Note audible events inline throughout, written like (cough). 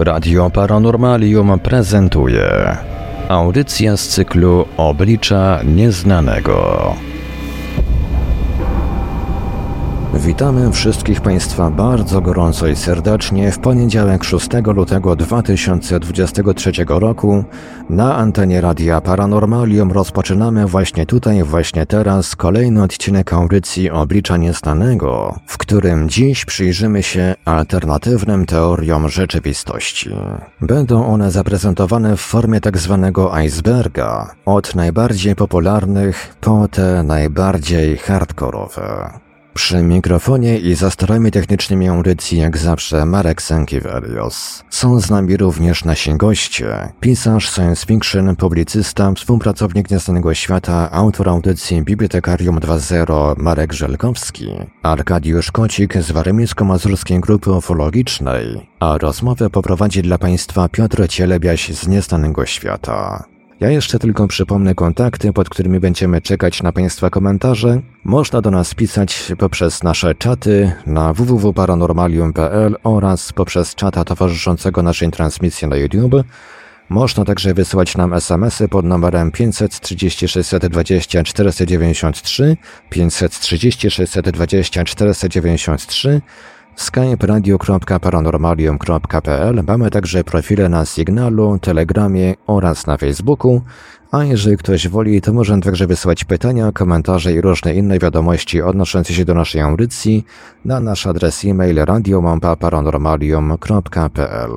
Radio Paranormalium prezentuje audycja z cyklu Oblicza Nieznanego. Witamy wszystkich Państwa bardzo gorąco i serdecznie w poniedziałek 6 lutego 2023 roku na antenie Radia Paranormalium rozpoczynamy właśnie tutaj, właśnie teraz kolejny odcinek audycji Oblicza Nieznanego, w którym dziś przyjrzymy się alternatywnym teoriom rzeczywistości. Będą one zaprezentowane w formie tak zwanego iceberga, od najbardziej popularnych po te najbardziej hardkorowe. Przy mikrofonie i za starami technicznymi audycji jak zawsze Marek Sankiewelios. Są z nami również nasi goście. Pisarz science fiction, publicysta, współpracownik Nieznanego Świata, autor audycji Bibliotekarium 2.0 Marek Żelkowski, Arkadiusz Kocik z Warmińsko-Mazurskiej Grupy Ufologicznej, a rozmowę poprowadzi dla Państwa Piotr Cielebiaś z Nieznanego Świata. Ja jeszcze tylko przypomnę kontakty, pod którymi będziemy czekać na Państwa komentarze. Można do nas pisać poprzez nasze czaty na www.paranormalium.pl oraz poprzez czata towarzyszącego naszej transmisji na YouTube. Można także wysyłać nam SMS-y pod numerem 530 620 493, 530 620 493 skype radio.paranormalium.pl. Mamy także profile na Signalu, Telegramie oraz na Facebooku. A jeżeli ktoś woli, to może także wysłać pytania, komentarze i różne inne wiadomości odnoszące się do naszej audycji na nasz adres e-mail radiomampa.paranormalium.pl.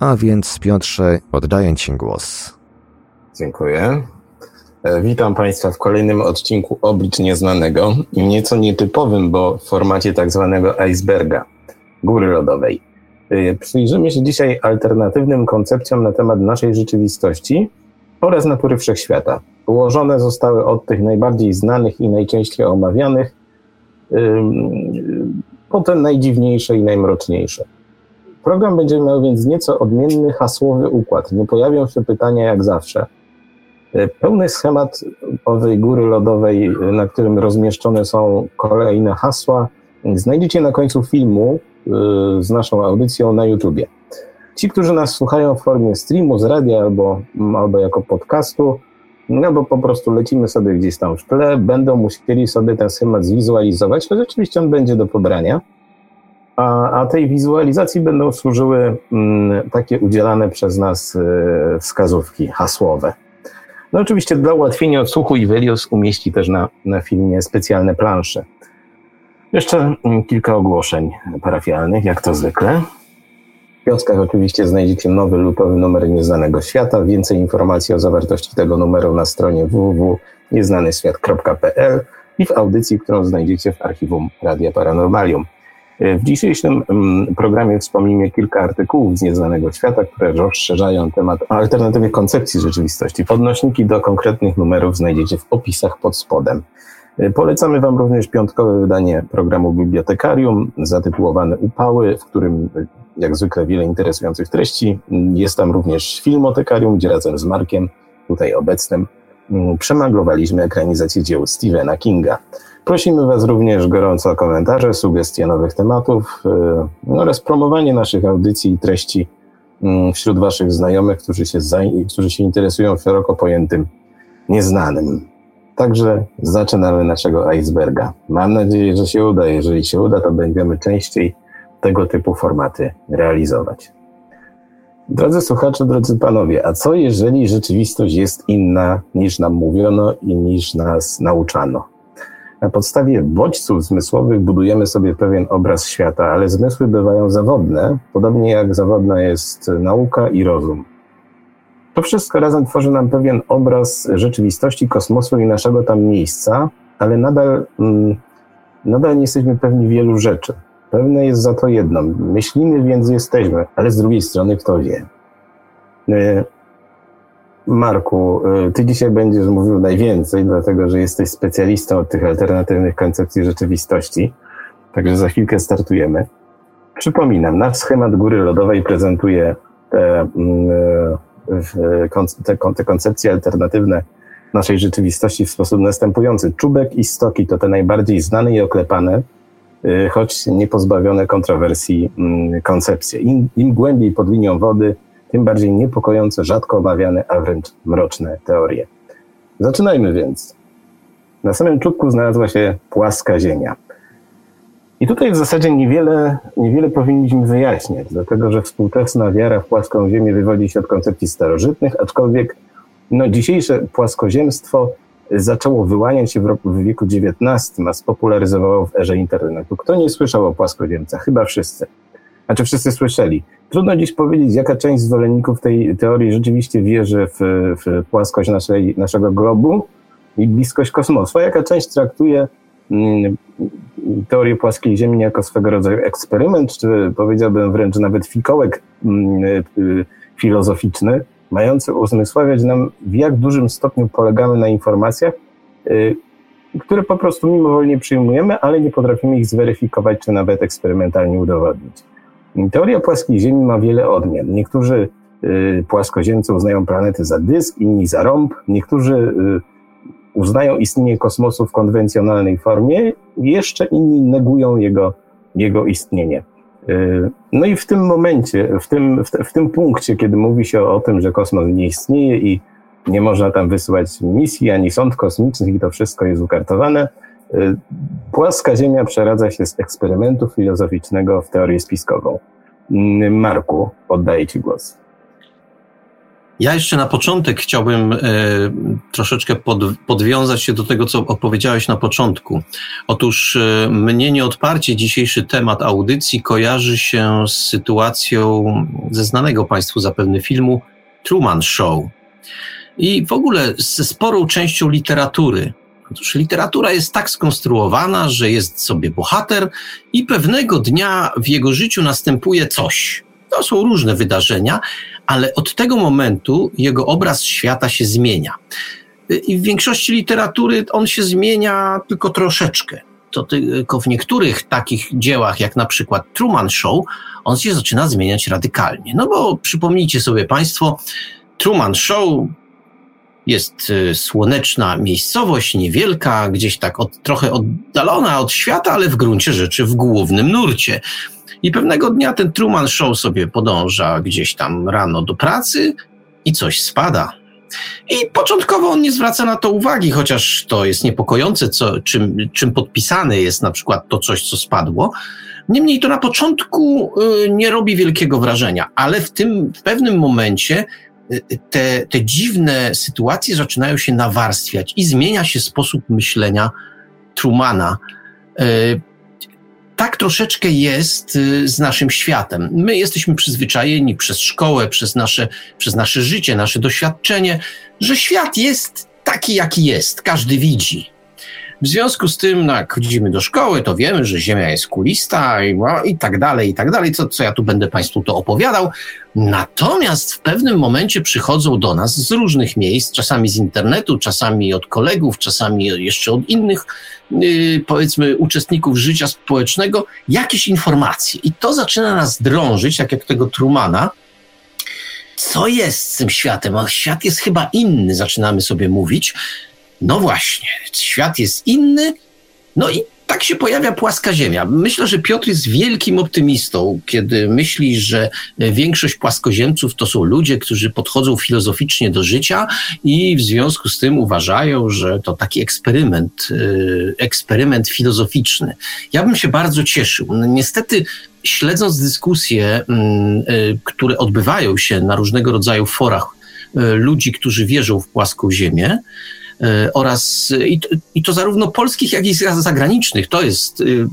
A więc Piotrze, oddaję Ci głos. Dziękuję. E, witam Państwa w kolejnym odcinku Oblicz Nieznanego, nieco nietypowym, bo w formacie tak zwanego iceberga, góry lodowej. E, przyjrzymy się dzisiaj alternatywnym koncepcjom na temat naszej rzeczywistości oraz natury wszechświata. Ułożone zostały od tych najbardziej znanych i najczęściej omawianych po te najdziwniejsze i najmroczniejsze. Program będzie miał więc nieco odmienny hasłowy układ. Nie pojawią się pytania jak zawsze – pełny schemat owej góry lodowej, na którym rozmieszczone są kolejne hasła, znajdziecie na końcu filmu e, z naszą audycją na YouTubie. Ci, którzy nas słuchają w formie streamu z radia albo, albo jako podcastu, no bo po prostu lecimy sobie gdzieś tam w tle, będą musieli sobie ten schemat zwizualizować, to rzeczywiście on będzie do pobrania. A, a tej wizualizacji będą służyły mm, takie udzielane przez nas y, wskazówki hasłowe. No oczywiście dla ułatwienia odsłuchu Ivelios umieści też na, na filmie specjalne plansze. Jeszcze mm, kilka ogłoszeń parafialnych, jak to zwykle. W kioskach oczywiście znajdziecie nowy lutowy numer Nieznanego Świata. Więcej informacji o zawartości tego numeru na stronie www.nieznanyświat.pl i w audycji, którą znajdziecie w archiwum Radia Paranormalium. W dzisiejszym mm, programie wspomnimy kilka artykułów z nieznanego świata, które rozszerzają temat alternatywnych koncepcji rzeczywistości. Podnośniki do konkretnych numerów znajdziecie w opisach pod spodem. Polecamy Wam również piątkowe wydanie programu Bibliotekarium zatytułowane Upały, w którym jak zwykle wiele interesujących treści. Jest tam również Filmotekarium, gdzie razem z Markiem, tutaj obecnym, mm, przemaglowaliśmy ekranizację dzieł Stephena Kinga. Prosimy Was również gorąco o komentarze, sugestie nowych tematów yy, oraz promowanie naszych audycji i treści yy, wśród Waszych znajomych, którzy się, którzy się interesują szeroko pojętym nieznanym. Także zaczynamy naszego iceberga. Mam nadzieję, że się uda. Jeżeli się uda, to będziemy częściej tego typu formaty realizować. Drodzy słuchacze, drodzy panowie, a co jeżeli rzeczywistość jest inna niż nam mówiono i niż nas nauczano? Na podstawie bodźców zmysłowych budujemy sobie pewien obraz świata, ale zmysły bywają zawodne, podobnie jak zawodna jest nauka i rozum. To wszystko razem tworzy nam pewien obraz rzeczywistości kosmosu i naszego tam miejsca, ale nadal, mm, nadal nie jesteśmy pewni wielu rzeczy. Pewne jest za to jedno. Myślimy, więc jesteśmy, ale z drugiej strony kto wie. E, Marku, y, ty dzisiaj będziesz mówił najwięcej, dlatego że jesteś specjalistą od tych alternatywnych koncepcji rzeczywistości. Także za chwilkę startujemy. Przypominam, nasz schemat góry lodowej prezentuje te, mm, y, te, te koncepcje alternatywne naszej rzeczywistości w sposób następujący. Czubek i stoki to te najbardziej znane i oklepane choć nie pozbawione kontrowersji mm, koncepcje. Im, Im głębiej pod linią wody, tym bardziej niepokojące, rzadko omawiane, a wręcz mroczne teorie. Zaczynajmy więc. Na samym czubku znalazła się płaska Ziemia. I tutaj w zasadzie niewiele, niewiele powinniśmy wyjaśniać, dlatego że współczesna wiara w płaską Ziemię wywodzi się od koncepcji starożytnych, aczkolwiek no, dzisiejsze płaskoziemstwo zaczęło wyłaniać się w, w wieku XIX, a spopularyzowało w erze internetu. Kto nie słyszał o płaskoziemcach? Chyba wszyscy. Znaczy wszyscy słyszeli. Trudno dziś powiedzieć, jaka część zwolenników tej teorii rzeczywiście wierzy w, w płaskość naszej, naszego globu i bliskość kosmosu, a jaka część traktuje mm, teorię płaskiej Ziemi jako swego rodzaju eksperyment, czy powiedziałbym wręcz nawet fikołek mm, y, filozoficzny, mający uzmysławiać nam, w jak dużym stopniu polegamy na informacjach, y, które po prostu mimowolnie przyjmujemy, ale nie potrafimy ich zweryfikować, czy nawet eksperymentalnie udowodnić. Teoria płaskiej Ziemi ma wiele odmian. Niektórzy y, płaskoziemcy uznają planety za dysk, inni za rąb, niektórzy uznają istnienie kosmosu w konwencjonalnej formie, jeszcze inni negują jego, jego istnienie. Y, no i w tym momencie, w tym, w, w, tym punkcie, kiedy mówi się o, tym, że kosmos nie istnieje i nie można tam wysyłać misji ani sąd kosmicznych i to wszystko jest ukartowane, y, płaska Ziemia przeradza się z eksperymentu filozoficznego w teorię spiskową. Y, Marku, oddaję Ci głos. Ja jeszcze na początek chciałbym e, troszeczkę pod, podwiązać się do tego, co opowiedziałeś na początku. Otóż e, mnie nieodparcie dzisiejszy temat audycji kojarzy się z sytuacją ze znanego Państwu zapewne filmu Truman Show. I w ogóle ze sporą częścią literatury. Otóż literatura jest tak skonstruowana, że jest sobie bohater i pewnego dnia w jego życiu następuje coś. To są różne wydarzenia, ale od tego momentu jego obraz świata się zmienia. I w większości literatury on się zmienia tylko troszeczkę. To tylko w niektórych takich dziełach, jak na przykład Truman Show, on się zaczyna zmieniać radykalnie. No bo przypomnijcie sobie Państwo, Truman Show jest y, słoneczna miejscowość, niewielka, gdzieś tak od, trochę oddalona od świata, ale w gruncie rzeczy w głównym nurcie. I pewnego dnia ten Truman Show sobie podąża gdzieś tam rano do pracy i coś spada. I początkowo on nie zwraca na to uwagi, chociaż to jest niepokojące, co, czym, czym podpisane jest na przykład to coś, co spadło. Niemniej to na początku y, nie robi wielkiego wrażenia, ale w tym w pewnym momencie te, te dziwne sytuacje zaczynają się nawarstwiać i zmienia się sposób myślenia Trumana. Y, tak troszeczkę jest y, z naszym światem. My jesteśmy przyzwyczajeni przez szkołę, przez nasze, przez nasze życie, nasze doświadczenie, że świat jest taki, jaki jest, każdy widzi. W związku z tym, jak chodzimy do szkoły, to wiemy, że Ziemia jest kulista i, no, i tak dalej, i tak dalej, co, co ja tu będę Państwu to opowiadał. Natomiast w pewnym momencie przychodzą do nas z różnych miejsc, czasami z internetu, czasami od kolegów, czasami jeszcze od innych, yy, powiedzmy, uczestników życia społecznego, jakieś informacje. I to zaczyna nas drążyć, tak jak tego Trumana, co jest z tym światem? A świat jest chyba inny, zaczynamy sobie mówić. No właśnie, świat jest inny, no i tak się pojawia płaska ziemia. Myślę, że Piotr jest wielkim optymistą, kiedy myśli, że większość płaskoziemców to są ludzie, którzy podchodzą filozoficznie do życia i w związku z tym uważają, że to taki eksperyment, y, eksperyment filozoficzny. Ja bym się bardzo cieszył. No, niestety śledząc dyskusje, mm, y, które odbywają się na różnego rodzaju forach y, ludzi, którzy wierzą w płaską ziemię, oraz i to, i to zarówno polskich, jak i zagranicznych. To jest y,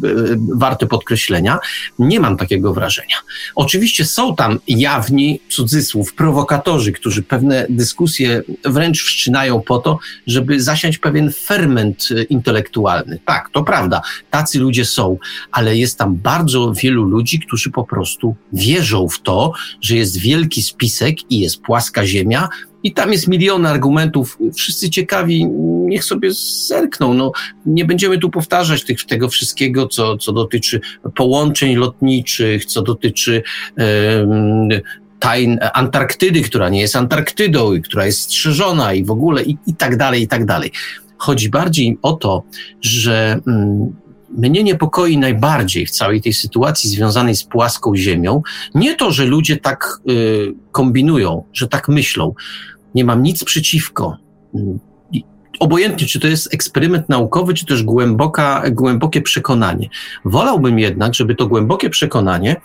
warte podkreślenia. Nie mam takiego wrażenia. Oczywiście są tam jawni, cudzysłów, prowokatorzy, którzy pewne dyskusje wręcz wszczynają po to, żeby zasiać pewien ferment intelektualny. Tak, to prawda, tacy ludzie są, ale jest tam bardzo wielu ludzi, którzy po prostu wierzą w to, że jest wielki spisek i jest płaska ziemia, i tam jest milion argumentów. Wszyscy ciekawi, niech sobie zerkną. No, nie będziemy tu powtarzać tych, tego wszystkiego, co, co dotyczy połączeń lotniczych, co dotyczy um, tajn Antarktydy, która nie jest Antarktydą i która jest strzeżona i w ogóle i, i tak dalej, i tak dalej. Chodzi bardziej o to, że um, mnie niepokoi najbardziej w całej tej sytuacji związanej z płaską ziemią nie to, że ludzie tak y, kombinują, że tak myślą. Nie mam nic przeciwko obojętnie, czy to jest eksperyment naukowy, czy też głęboka, głębokie przekonanie. Wolałbym jednak, żeby to głębokie przekonanie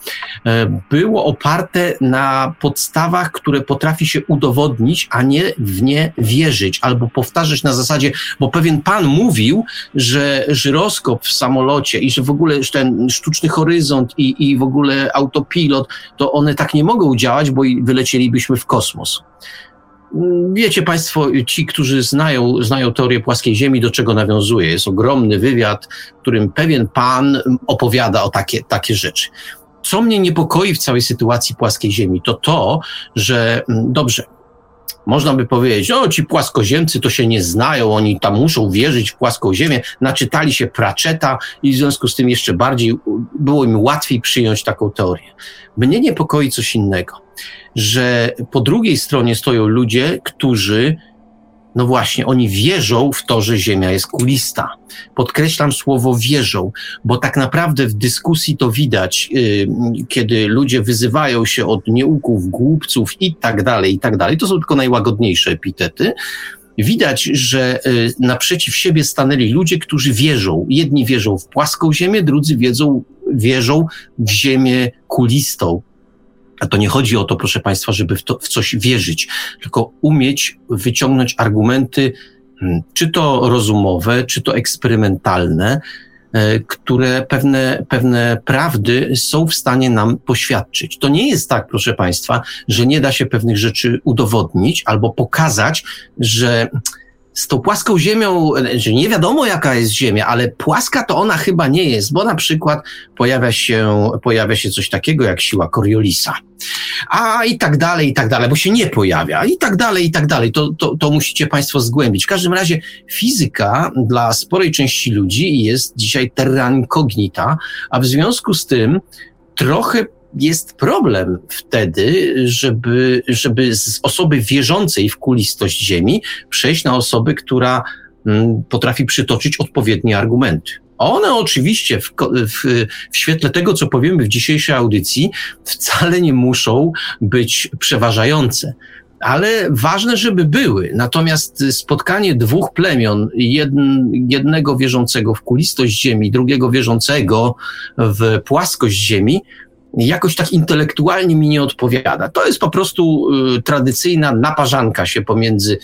e, było oparte na podstawach, które potrafi się udowodnić, a nie w nie wierzyć albo powtarzać na zasadzie, bo pewien pan mówił, że żyroskop w samolocie i że w ogóle ten sztuczny horyzont i, i w ogóle autopilot, to one tak nie mogą działać, bo wylecielibyśmy w kosmos. Wiecie Państwo, ci, którzy znają, znają teorię płaskiej Ziemi, do czego nawiązuje. Jest ogromny wywiad, którym pewien pan opowiada o takie, takie rzeczy. Co mnie niepokoi w całej sytuacji płaskiej Ziemi, to to, że mm, dobrze, można by powiedzieć, o ci płaskoziemcy to się nie znają, oni tam muszą wierzyć w płaską ziemię, naczytali się Pratchetta i w związku z tym jeszcze bardziej było im łatwiej przyjąć taką teorię. Mnie niepokoi coś innego, że po drugiej stronie stoją ludzie, którzy no właśnie, oni wierzą w to, że Ziemia jest kulista. Podkreślam słowo wierzą, bo tak naprawdę w dyskusji to widać, yy, kiedy ludzie wyzywają się od nieuków, głupców i tak dalej, i tak dalej. To są tylko najłagodniejsze epitety. Widać, że yy, naprzeciw siebie stanęli ludzie, którzy wierzą. Jedni wierzą w płaską Ziemię, drudzy wiedzą, wierzą w Ziemię kulistą, a to nie chodzi o to, proszę Państwa, żeby w, to, w coś wierzyć, tylko umieć wyciągnąć argumenty, hmm, czy to rozumowe, czy to eksperymentalne, e, które pewne, pewne prawdy są w stanie nam poświadczyć. To nie jest tak, proszę Państwa, że nie da się pewnych rzeczy udowodnić albo pokazać, że z tą płaską ziemią, nie wiadomo jaka jest ziemia, ale płaska to ona chyba nie jest, bo na przykład pojawia się, pojawia się coś takiego jak siła Coriolisa. A i tak dalej, i tak dalej, bo się nie pojawia, i tak dalej, i tak dalej. To, to, to musicie Państwo zgłębić. W każdym razie fizyka dla sporej części ludzi jest dzisiaj terra incognita, a w związku z tym trochę jest problem wtedy, żeby, żeby z osoby wierzącej w kulistość Ziemi przejść na osobę, która mm, potrafi przytoczyć odpowiednie argumenty. One oczywiście w, w, w, świetle tego, co powiemy w dzisiejszej audycji, wcale nie muszą być przeważające. Ale ważne, żeby były. Natomiast spotkanie dwóch plemion, jednego wierzącego w kulistość Ziemi, drugiego wierzącego w płaskość Ziemi, jakoś tak intelektualnie mi nie odpowiada. To jest po prostu y, tradycyjna naparzanka się pomiędzy,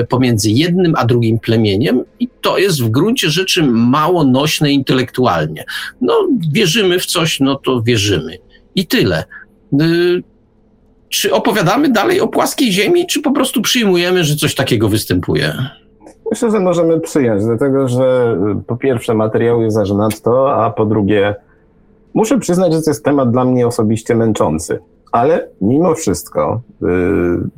y, pomiędzy jednym a drugim plemieniem i to jest w gruncie rzeczy mało nośne intelektualnie. No, wierzymy w coś, no to wierzymy. I tyle. Y, czy opowiadamy dalej o płaskiej ziemi, czy po prostu przyjmujemy, że coś takiego występuje? Myślę, że możemy przyjąć, dlatego że po pierwsze materiał jest aż nadto, a po drugie Muszę przyznać, że to jest temat dla mnie osobiście męczący, ale mimo wszystko y,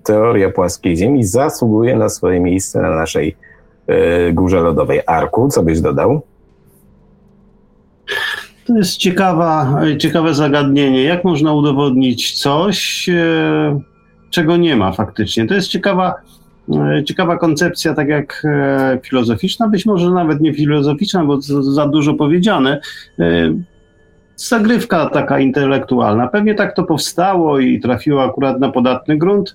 teoria płaskiej Ziemi zasługuje na swoje miejsce na naszej y, górze lodowej. Arku, co byś dodał? To jest ciekawa, ciekawe zagadnienie. Jak można udowodnić coś, y, czego nie ma faktycznie? To jest ciekawa, y, ciekawa koncepcja, tak jak e, filozoficzna, być może nawet nie filozoficzna, bo za dużo powiedziane y, zagrywka taka intelektualna. Pewnie tak to powstało i trafiło akurat na podatny grunt,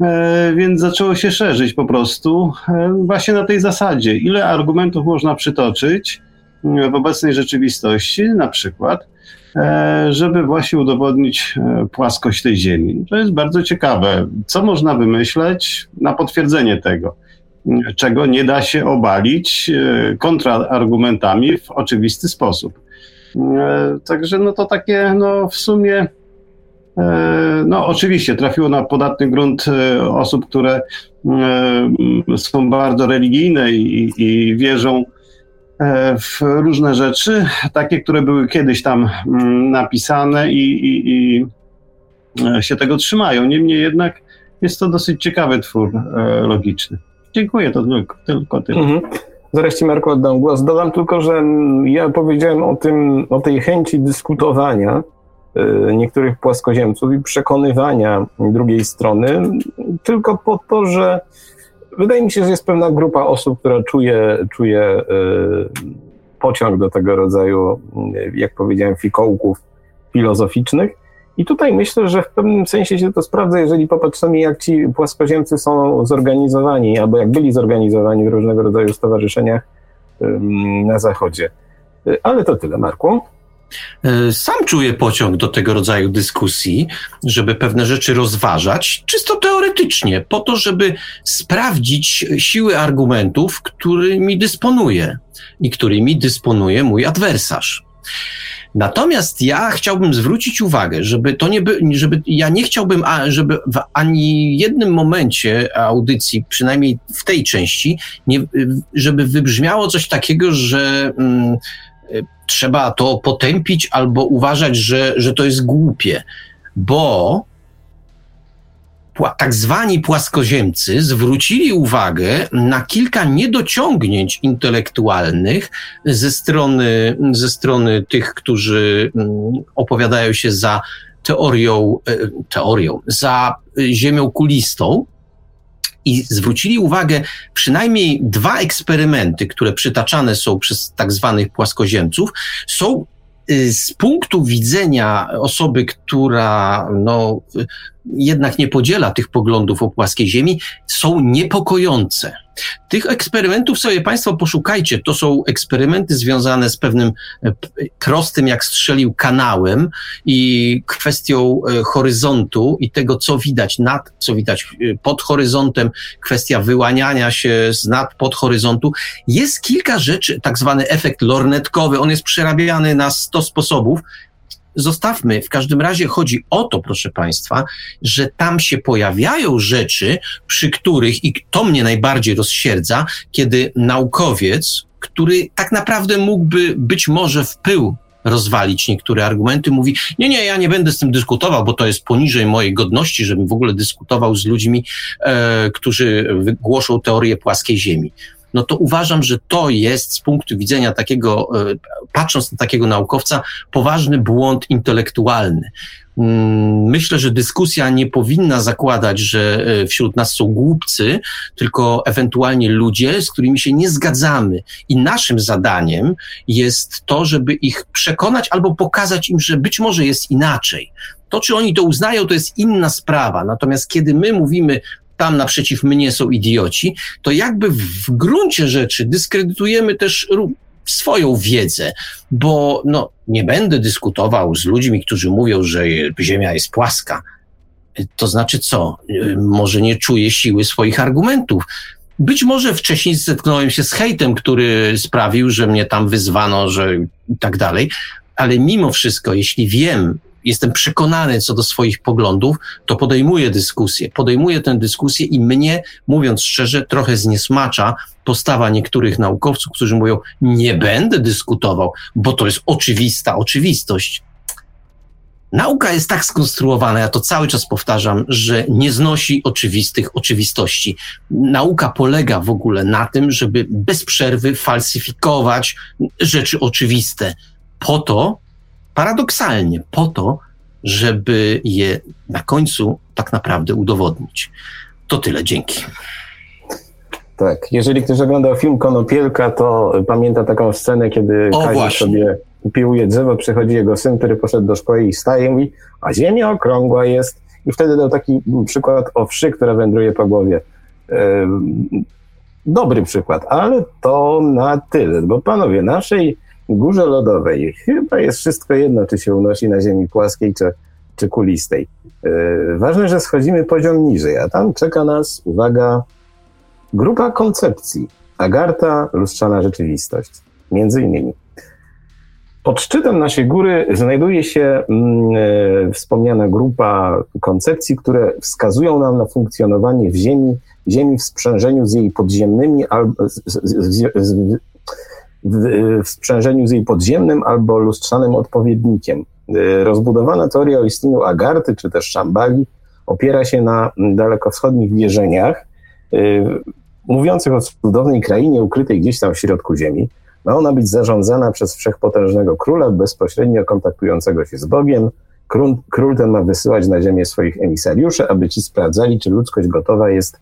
e, więc zaczęło się szerzyć po prostu e, właśnie na tej zasadzie. Ile argumentów można przytoczyć e, w obecnej rzeczywistości, na przykład, żeby właśnie udowodnić płaskość tej Ziemi. To jest bardzo ciekawe. Co można wymyśleć na potwierdzenie tego? czego nie da się obalić kontrargumentami w oczywisty sposób. E, także no to takie no w sumie e, no oczywiście trafiło na podatny grunt e, osób, które są bardzo religijne i, i wierzą w różne rzeczy, takie, które były kiedyś tam mm, napisane i, i, i się tego trzymają. Niemniej jednak jest to dosyć ciekawy twór logiczny. Dziękuję, to tylko, tylko tyle. Mhm. Zaraz Ci Marko oddam głos. Dodam tylko, że ja powiedziałem o tym, o tej chęci dyskutowania y, niektórych płaskoziemców i przekonywania drugiej strony, tylko po to, że wydaje mi się, że jest pewna grupa osób, która czuje, czuje y, pociąg do tego rodzaju, jak powiedziałem, fikołków filozoficznych. I tutaj myślę, że w pewnym sensie się to sprawdza, jeżeli popatrzymy, jak ci płaskoziemcy są zorganizowani, albo jak byli zorganizowani w różnego rodzaju stowarzyszeniach na Zachodzie. Ale to tyle, Marku. E, sam czuję pociąg do tego rodzaju dyskusji, żeby pewne rzeczy rozważać, czysto teoretycznie, po to, żeby sprawdzić siły argumentów, którymi dysponuję i którymi dysponuje mój adwersarz. Natomiast ja chciałbym zwrócić uwagę, żeby to nie by, żeby ja nie chciałbym, żeby w ani jednym momencie audycji, przynajmniej w tej części, nie, żeby wybrzmiało coś takiego, że mm, trzeba to potępić albo uważać, że, że to jest głupie, bo tak zwani płaskoziemcy zwrócili uwagę na kilka niedociągnięć intelektualnych ze strony, ze strony tych, którzy mm, opowiadają się za teorią, e, teorią, za ziemią kulistą, i zwrócili uwagę przynajmniej dwa eksperymenty, które przytaczane są przez tak zwanych płaskoziemców, są z punktu widzenia osoby, która no, jednak nie podziela tych poglądów o płaskiej Ziemi, są niepokojące. Tych eksperymentów sobie Państwo poszukajcie. To są eksperymenty związane z pewnym e, prostym, jak strzelił, kanałem i kwestią e, horyzontu i tego, co widać nad, co widać e, pod horyzontem, kwestia wyłaniania się z nad, pod horyzontu. Jest kilka rzeczy, tak zwany efekt lornetkowy, on jest przerabiany na 100 sposobów zostawmy. W każdym razie chodzi o to, proszę Państwa, że tam się pojawiają rzeczy, przy których, i to mnie najbardziej rozsierdza, kiedy naukowiec, który tak naprawdę mógłby być może w pył rozwalić niektóre argumenty, mówi, nie, nie, ja nie będę z tym dyskutował, bo to jest poniżej mojej godności, żebym w ogóle dyskutował z ludźmi, e, którzy głoszą teorię płaskiej ziemi no to uważam, że to jest z punktu widzenia takiego, e, patrząc na takiego naukowca, poważny błąd intelektualny. Mm, myślę, że dyskusja nie powinna zakładać, że e, wśród nas są głupcy, tylko ewentualnie ludzie, z którymi się nie zgadzamy. I naszym zadaniem jest to, żeby ich przekonać albo pokazać im, że być może jest inaczej. To, czy oni to uznają, to jest inna sprawa. Natomiast kiedy my mówimy, tam naprzeciw mnie są idioci, to jakby w gruncie rzeczy dyskredytujemy też swoją wiedzę, bo no, nie będę dyskutował z ludźmi, którzy mówią, że Ziemia jest płaska. To znaczy co? Może nie czuję siły swoich argumentów. Być może wcześniej zetknąłem się z hejtem, który sprawił, że mnie tam wyzwano, że i tak dalej, ale mimo wszystko, jeśli wiem, jestem przekonany co do swoich poglądów, to podejmuję dyskusję. Podejmuję tę dyskusję i mnie, mówiąc szczerze, trochę zniesmacza postawa niektórych naukowców, którzy mówią, nie będę dyskutował, bo to jest oczywista oczywistość. Nauka jest tak skonstruowana, ja to cały czas powtarzam, że nie znosi oczywistych oczywistości. Nauka polega w ogóle na tym, żeby bez przerwy falsyfikować rzeczy oczywiste, po to, paradoksalnie po to, żeby je na końcu tak naprawdę udowodnić. To tyle, dzięki. Tak, jeżeli ktoś oglądał film Konopielka, to pamięta taką scenę, kiedy o, Kazik sobie piłuje drzewo, przychodzi jego syn, który poszedł do szkoły i staje i mówi, a ziemia okrągła jest. I wtedy dał taki przykład o wszy, która wędruje po głowie. Dobry przykład, ale to na tyle, bo panowie, naszej górze lodowej chyba jest wszystko jedno, czy się unosi na ziemi płaskiej, czy, czy kulistej. Yy, ważne, że schodzimy poziom niżej, a tam czeka nas, uwaga, grupa koncepcji. Agarta, lustrzana rzeczywistość. Między innymi. Pod szczytem naszej góry znajduje się yy, wspomniana grupa koncepcji, które wskazują nam na funkcjonowanie w Ziemi, Ziemi w sprzężeniu z jej podziemnymi albo z, z, z, w, w sprzężeniu z jej podziemnym albo lustrzanym odpowiednikiem. Y, rozbudowana teoria o istnieniu Agarty czy też Szambali opiera się na dalekowschodnich wierzeniach y, mówiących o cudownej krainie ukrytej gdzieś tam w środku ziemi. Ma ona być zarządzana przez wszechpotężnego króla bezpośrednio kontaktującego się z Bogiem. Król, król ten ma wysyłać na ziemię swoich emisariuszy, aby ci sprawdzali, czy ludzkość gotowa jest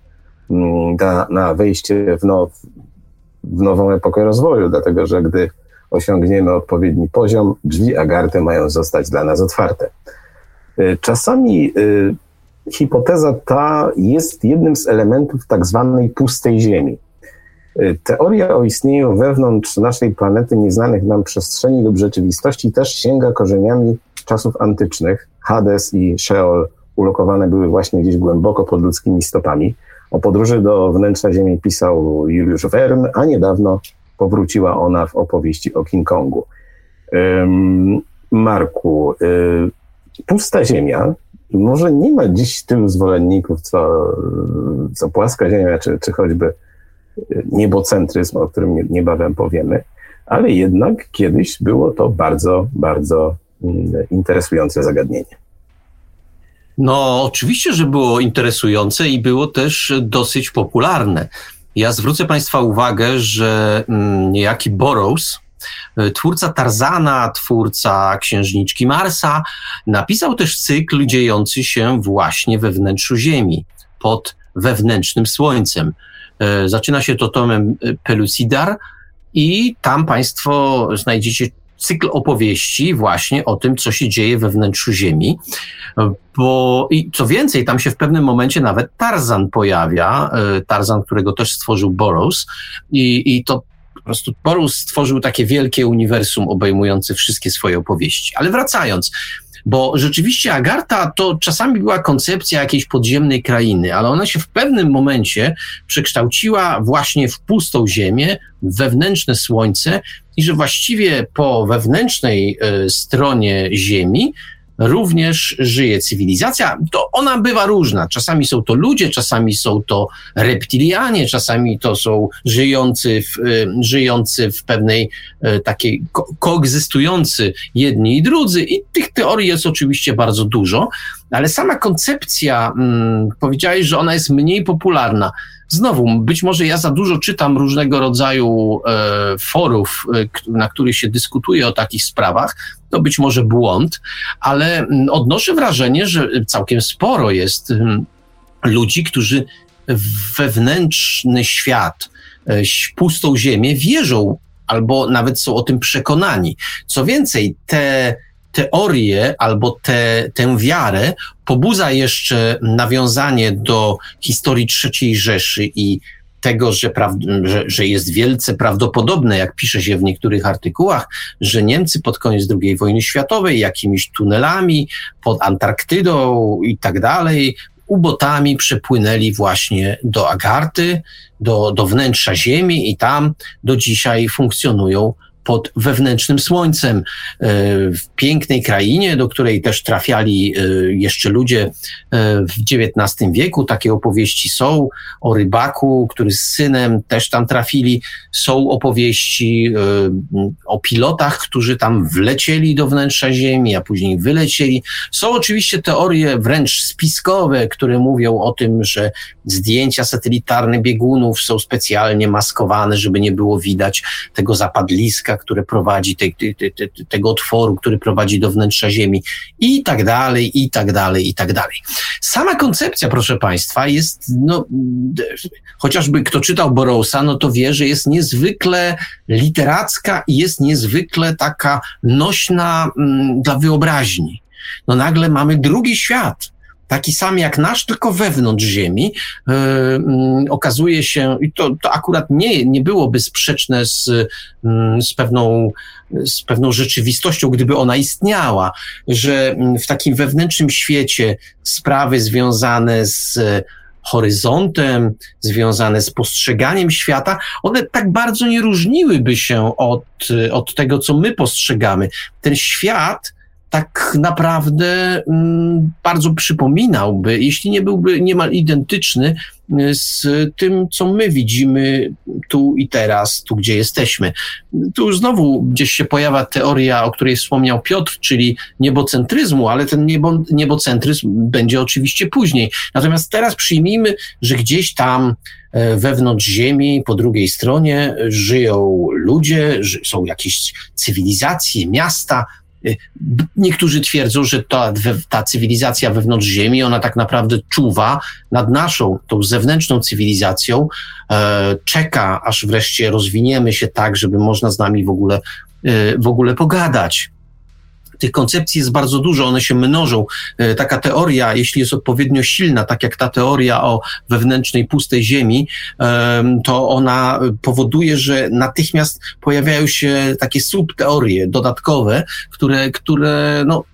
mm, na, na wejście w, now, w nową epokę rozwoju, dlatego że gdy osiągniemy odpowiedni poziom, drzwi Agarty mają zostać dla nas otwarte. Y, czasami y, hipoteza ta jest jednym z elementów tak zwanej pustej Ziemi. Y, teoria o istnieniu wewnątrz naszej planety nieznanych nam przestrzeni lub rzeczywistości też sięga korzeniami czasów antycznych. Hades i Sheol ulokowane były właśnie gdzieś głęboko pod ludzkimi stopami. O podróży do wnętrza Ziemi pisał Juliusz Verne, a niedawno powróciła ona w opowieści o King Kongu. Marku, y, pusta Ziemia, może nie ma dziś tylu zwolenników, co, co płaska Ziemia, czy, czy choćby niebocentryzm, o którym niebawem powiemy, ale jednak kiedyś było to bardzo, bardzo mm, interesujące zagadnienie. No, oczywiście, że było interesujące i było też dosyć popularne. Ja zwrócę Państwa uwagę, że mm, niejaki Burroughs, e, twórca Tarzana, twórca Księżniczki Marsa, napisał też cykl dziejący się właśnie we wnętrzu Ziemi, pod wewnętrznym Słońcem. E, zaczyna się to tomem e, Pelucidar i tam Państwo znajdziecie cykl opowieści właśnie o tym, co się dzieje we wnętrzu Ziemi. Bo i co więcej, tam się w pewnym momencie nawet Tarzan pojawia, e, Tarzan, którego też stworzył Burroughs i, i to po prostu Burroughs stworzył takie wielkie uniwersum obejmujące wszystkie swoje opowieści. Ale wracając, bo rzeczywiście Agarta to czasami była koncepcja jakiejś podziemnej krainy, ale ona się w pewnym momencie przekształciła właśnie w pustą ziemię, wewnętrzne słońce i że właściwie po wewnętrznej e, stronie Ziemi również żyje cywilizacja. To ona bywa różna. Czasami są to ludzie, czasami są to reptilianie, czasami to są żyjący w, y, żyjący w pewnej y, takiej ko koegzystujący jedni i drudzy. I tych teorii jest oczywiście bardzo dużo, ale sama koncepcja, hmm, powiedziałeś, że ona jest mniej popularna. Znowu, być może ja za dużo czytam różnego rodzaju e, forów, e, na których się dyskutuje o takich sprawach. To być może błąd, ale mm, odnoszę wrażenie, że całkiem sporo jest mm, ludzi, którzy wewnętrzny świat, e, pustą ziemię wierzą albo nawet są o tym przekonani. Co więcej, te teorię albo te, tę wiarę pobudza jeszcze nawiązanie do historii III Rzeszy i tego, że, że, że, jest wielce prawdopodobne, jak pisze się w niektórych artykułach, że Niemcy pod koniec II wojny światowej jakimiś tunelami pod Antarktydą i tak dalej, ubotami przepłynęli właśnie do Agarty, do, do wnętrza Ziemi i tam do dzisiaj funkcjonują pod wewnętrznym słońcem, e, w pięknej krainie, do której też trafiali e, jeszcze ludzie e, w XIX wieku. Takie opowieści są o rybaku, który z synem też tam trafili. Są opowieści o pilotach, którzy tam wlecieli do wnętrza Ziemi, a później wylecieli. Są oczywiście teorie wręcz spiskowe, które mówią o tym, że zdjęcia satelitarne biegunów są specjalnie maskowane, żeby nie było widać tego zapadliska, które prowadzi, te, te, te, tego otworu, który prowadzi do wnętrza Ziemi i tak dalej, i tak dalej, i tak dalej. Sama koncepcja, proszę Państwa, jest, no, chociażby kto czytał Burroughsa, no to wie, że jest niezwykle literacka i jest niezwykle taka nośna mm, dla wyobraźni. No nagle mamy drugi świat, taki sam jak nasz, tylko wewnątrz Ziemi. Yy, okazuje się, i to, to akurat nie, nie byłoby sprzeczne z, yy, z, pewną, z pewną rzeczywistością, gdyby ona istniała, że mm, w takim wewnętrznym świecie sprawy związane z horyzontem, związane z postrzeganiem świata, one tak bardzo nie różniłyby się od, od tego, co my postrzegamy. Ten świat tak naprawdę mm, bardzo przypominałby, jeśli nie byłby niemal identyczny y, z tym, co my widzimy tu i teraz, tu gdzie jesteśmy. Tu znowu gdzieś się pojawia teoria, o której wspomniał Piotr, czyli niebocentryzmu, ale ten niebo, niebocentryzm będzie oczywiście później. Natomiast teraz przyjmijmy, że gdzieś tam e, wewnątrz Ziemi, po drugiej stronie żyją ludzie, są jakieś cywilizacje, miasta, niektórzy twierdzą, że ta, ta cywilizacja wewnątrz Ziemi, ona tak naprawdę czuwa nad naszą, tą zewnętrzną cywilizacją, e, czeka, aż wreszcie rozwiniemy się tak, żeby można z nami w ogóle w ogóle pogadać. Tych koncepcji jest bardzo dużo, one się mnożą. Taka teoria, jeśli jest odpowiednio silna, tak jak ta teoria o wewnętrznej pustej ziemi, to ona powoduje, że natychmiast pojawiają się takie subteorie dodatkowe, które, które no,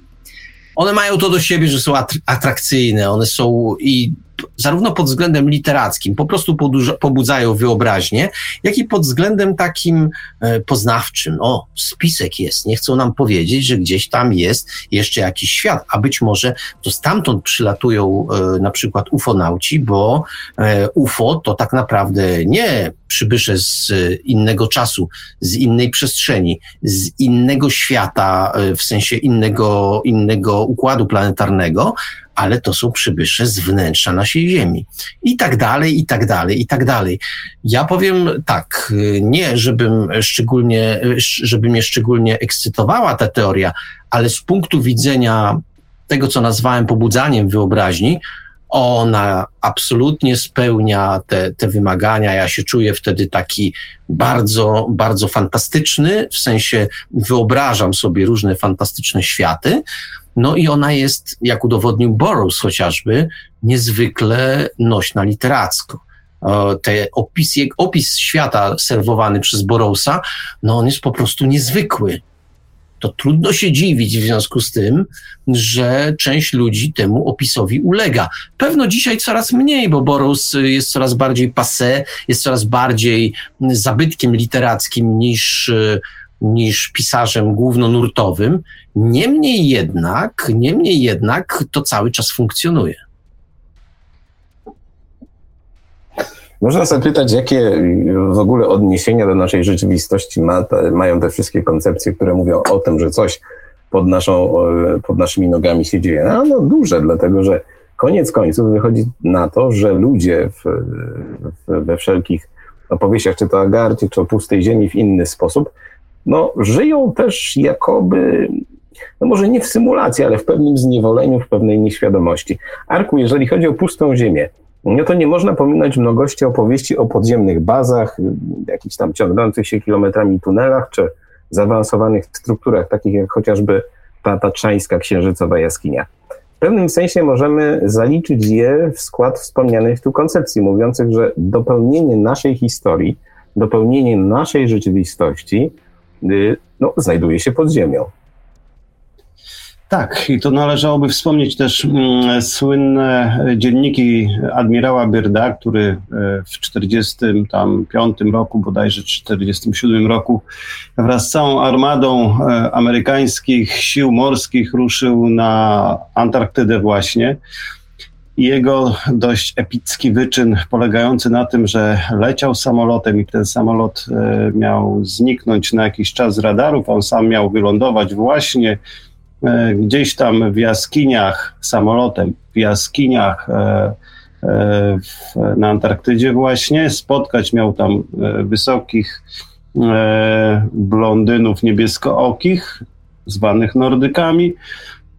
one mają to do siebie, że są atrakcyjne, one są i zarówno pod względem literackim, po prostu pobudzają wyobraźnię, jak i pod względem takim e, poznawczym. O, spisek jest, nie chcą nam powiedzieć, że gdzieś tam jest jeszcze jakiś świat, a być może to stamtąd przylatują e, na przykład ufonauci, bo e, UFO to tak naprawdę nie przybysze z innego czasu, z innej przestrzeni, z innego świata, w sensie innego, innego układu planetarnego, ale to są przybysze z wnętrza naszej Ziemi. I tak dalej, i tak dalej, i tak dalej. Ja powiem tak, nie żebym szczególnie, żeby mnie szczególnie ekscytowała ta teoria, ale z punktu widzenia tego, co nazwałem pobudzaniem wyobraźni, ona absolutnie spełnia te, te wymagania. Ja się czuję wtedy taki bardzo, bardzo fantastyczny, w sensie wyobrażam sobie różne fantastyczne światy, no i ona jest, jak udowodnił Burroughs chociażby, niezwykle nośna literacko. Te opis, opis świata serwowany przez Burroughsa, no on jest po prostu niezwykły. To trudno się dziwić w związku z tym, że część ludzi temu opisowi ulega. Pewno dzisiaj coraz mniej, bo Burroughs jest coraz bardziej passé, jest coraz bardziej zabytkiem literackim niż niż pisarzem głównonurtowym. Niemniej jednak, niemniej jednak to cały czas funkcjonuje. Można zapytać, jakie w ogóle odniesienia do naszej rzeczywistości ma te, mają te wszystkie koncepcje, które mówią o tym, że coś pod, naszą, pod naszymi nogami się dzieje. No, no duże, dlatego że koniec końców wychodzi na to, że ludzie w, w, we wszelkich opowieściach, czy to Agarcie, czy o pustej ziemi w inny sposób, no, żyją też jakoby, no może nie w symulacji, ale w pewnym zniewoleniu, w pewnej nieświadomości. Arku, jeżeli chodzi o pustą ziemię, no to nie można pominąć mnogości opowieści o podziemnych bazach, jakichś tam ciągnących się kilometrami tunelach, czy zaawansowanych strukturach, takich jak chociażby ta tatrzańska księżycowa jaskinia. W pewnym sensie możemy zaliczyć je w skład wspomnianych tu koncepcji, mówiących, że dopełnienie naszej historii, dopełnienie naszej rzeczywistości no, znajduje się pod ziemią. Tak, i to należałoby wspomnieć też mm, słynne dzienniki admirała Byrda, który e, w 1945 roku, bodajże 1947 roku, wraz z całą armadą e, amerykańskich sił morskich ruszył na Antarktydę właśnie jego dość epicki wyczyn polegający na tym, że leciał samolotem i ten samolot e, miał zniknąć na jakiś czas z radarów, on sam miał wylądować właśnie e, gdzieś tam w jaskiniach samolotem, w jaskiniach e, na Antarktydzie właśnie, spotkać miał tam wysokich blondynów niebieskookich, zwanych Nordykami,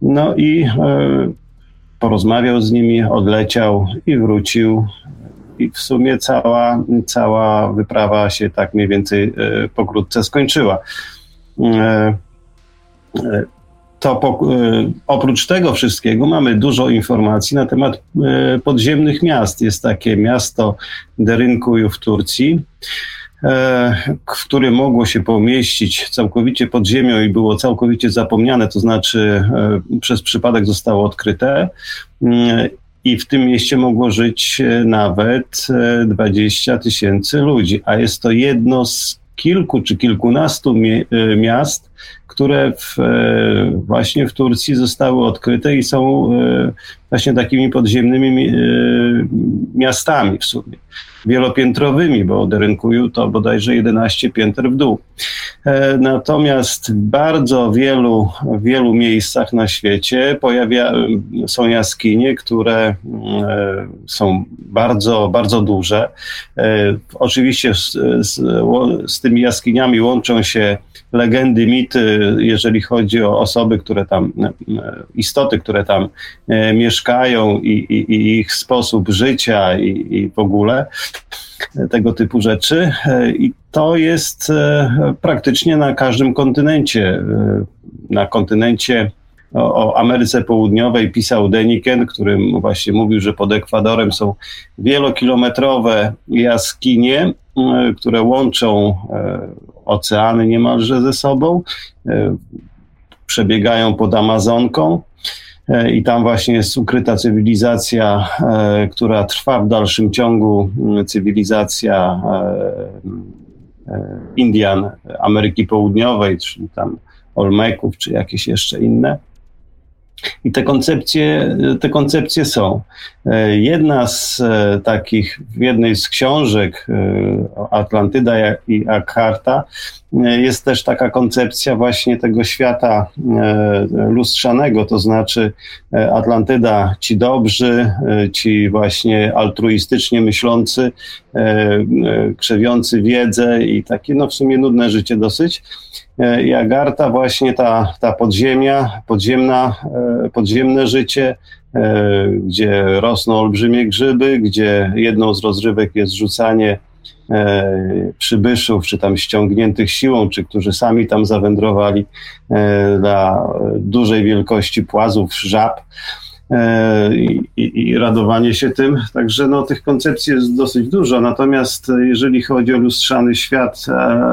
no i porozmawiał z nimi, odleciał i wrócił. I w sumie cała, cała wyprawa się tak mniej więcej e, pokrótce skończyła. E, e, to po, oprócz tego wszystkiego mamy dużo informacji na temat podziemnych miast. Jest takie miasto Derinkuju w Turcji, w które mogło się pomieścić całkowicie pod ziemią i było całkowicie zapomniane, to znaczy e, przez przypadek zostało odkryte. Mm, I w tym mieście mogło żyć e, nawet 20 tysięcy ludzi, a jest to jedno z kilku czy kilkunastu miast, które w, właśnie w Turcji zostały odkryte i są właśnie takimi podziemnymi miastami w sumie wielopiętrowymi, bo rynkuju to bodajże 11 pięter w dół. E, natomiast w bardzo wielu, wielu miejscach na świecie pojawia, są jaskinie, które e, są bardzo, bardzo duże. E, oczywiście z, z, z tymi jaskiniami łączą się legendy, mity, jeżeli chodzi o osoby, które tam, istoty, które tam mieszkają i, i, i ich sposób życia i, i w ogóle tego typu rzeczy. I to jest praktycznie na każdym kontynencie. Na kontynencie o, Ameryce Południowej pisał Deniken, którym właśnie mówił, że pod Ekwadorem są wielokilometrowe jaskinie, e, które łączą e, oceany niemalże ze sobą, e, przebiegają pod Amazonką. I tam właśnie jest ukryta cywilizacja, która trwa w dalszym ciągu, cywilizacja Indian Ameryki Południowej, czyli tam Olmeków, czy jakieś jeszcze inne. I te koncepcje, te koncepcje są. E, jedna z e, takich, w jednej z książek e, Atlantyda i Akarta jest też taka koncepcja właśnie tego świata lustrzanego, to znaczy Atlantyda ci dobrzy, ci właśnie altruistycznie myślący, krzewiący wiedzę i takie no w sumie nudne życie dosyć. I Agarta właśnie ta, ta podziemia, podziemna, podziemne życie, E, gdzie rosną olbrzymie grzyby, gdzie jedną z rozrywek jest rzucanie e, przybyszów, czy tam ściągniętych siłą, czy którzy sami tam zawędrowali e, dla dużej wielkości płazów, żab. I, i, i, radowanie się tym. Także no, tych koncepcji jest dosyć dużo. Natomiast jeżeli chodzi o lustrzany świat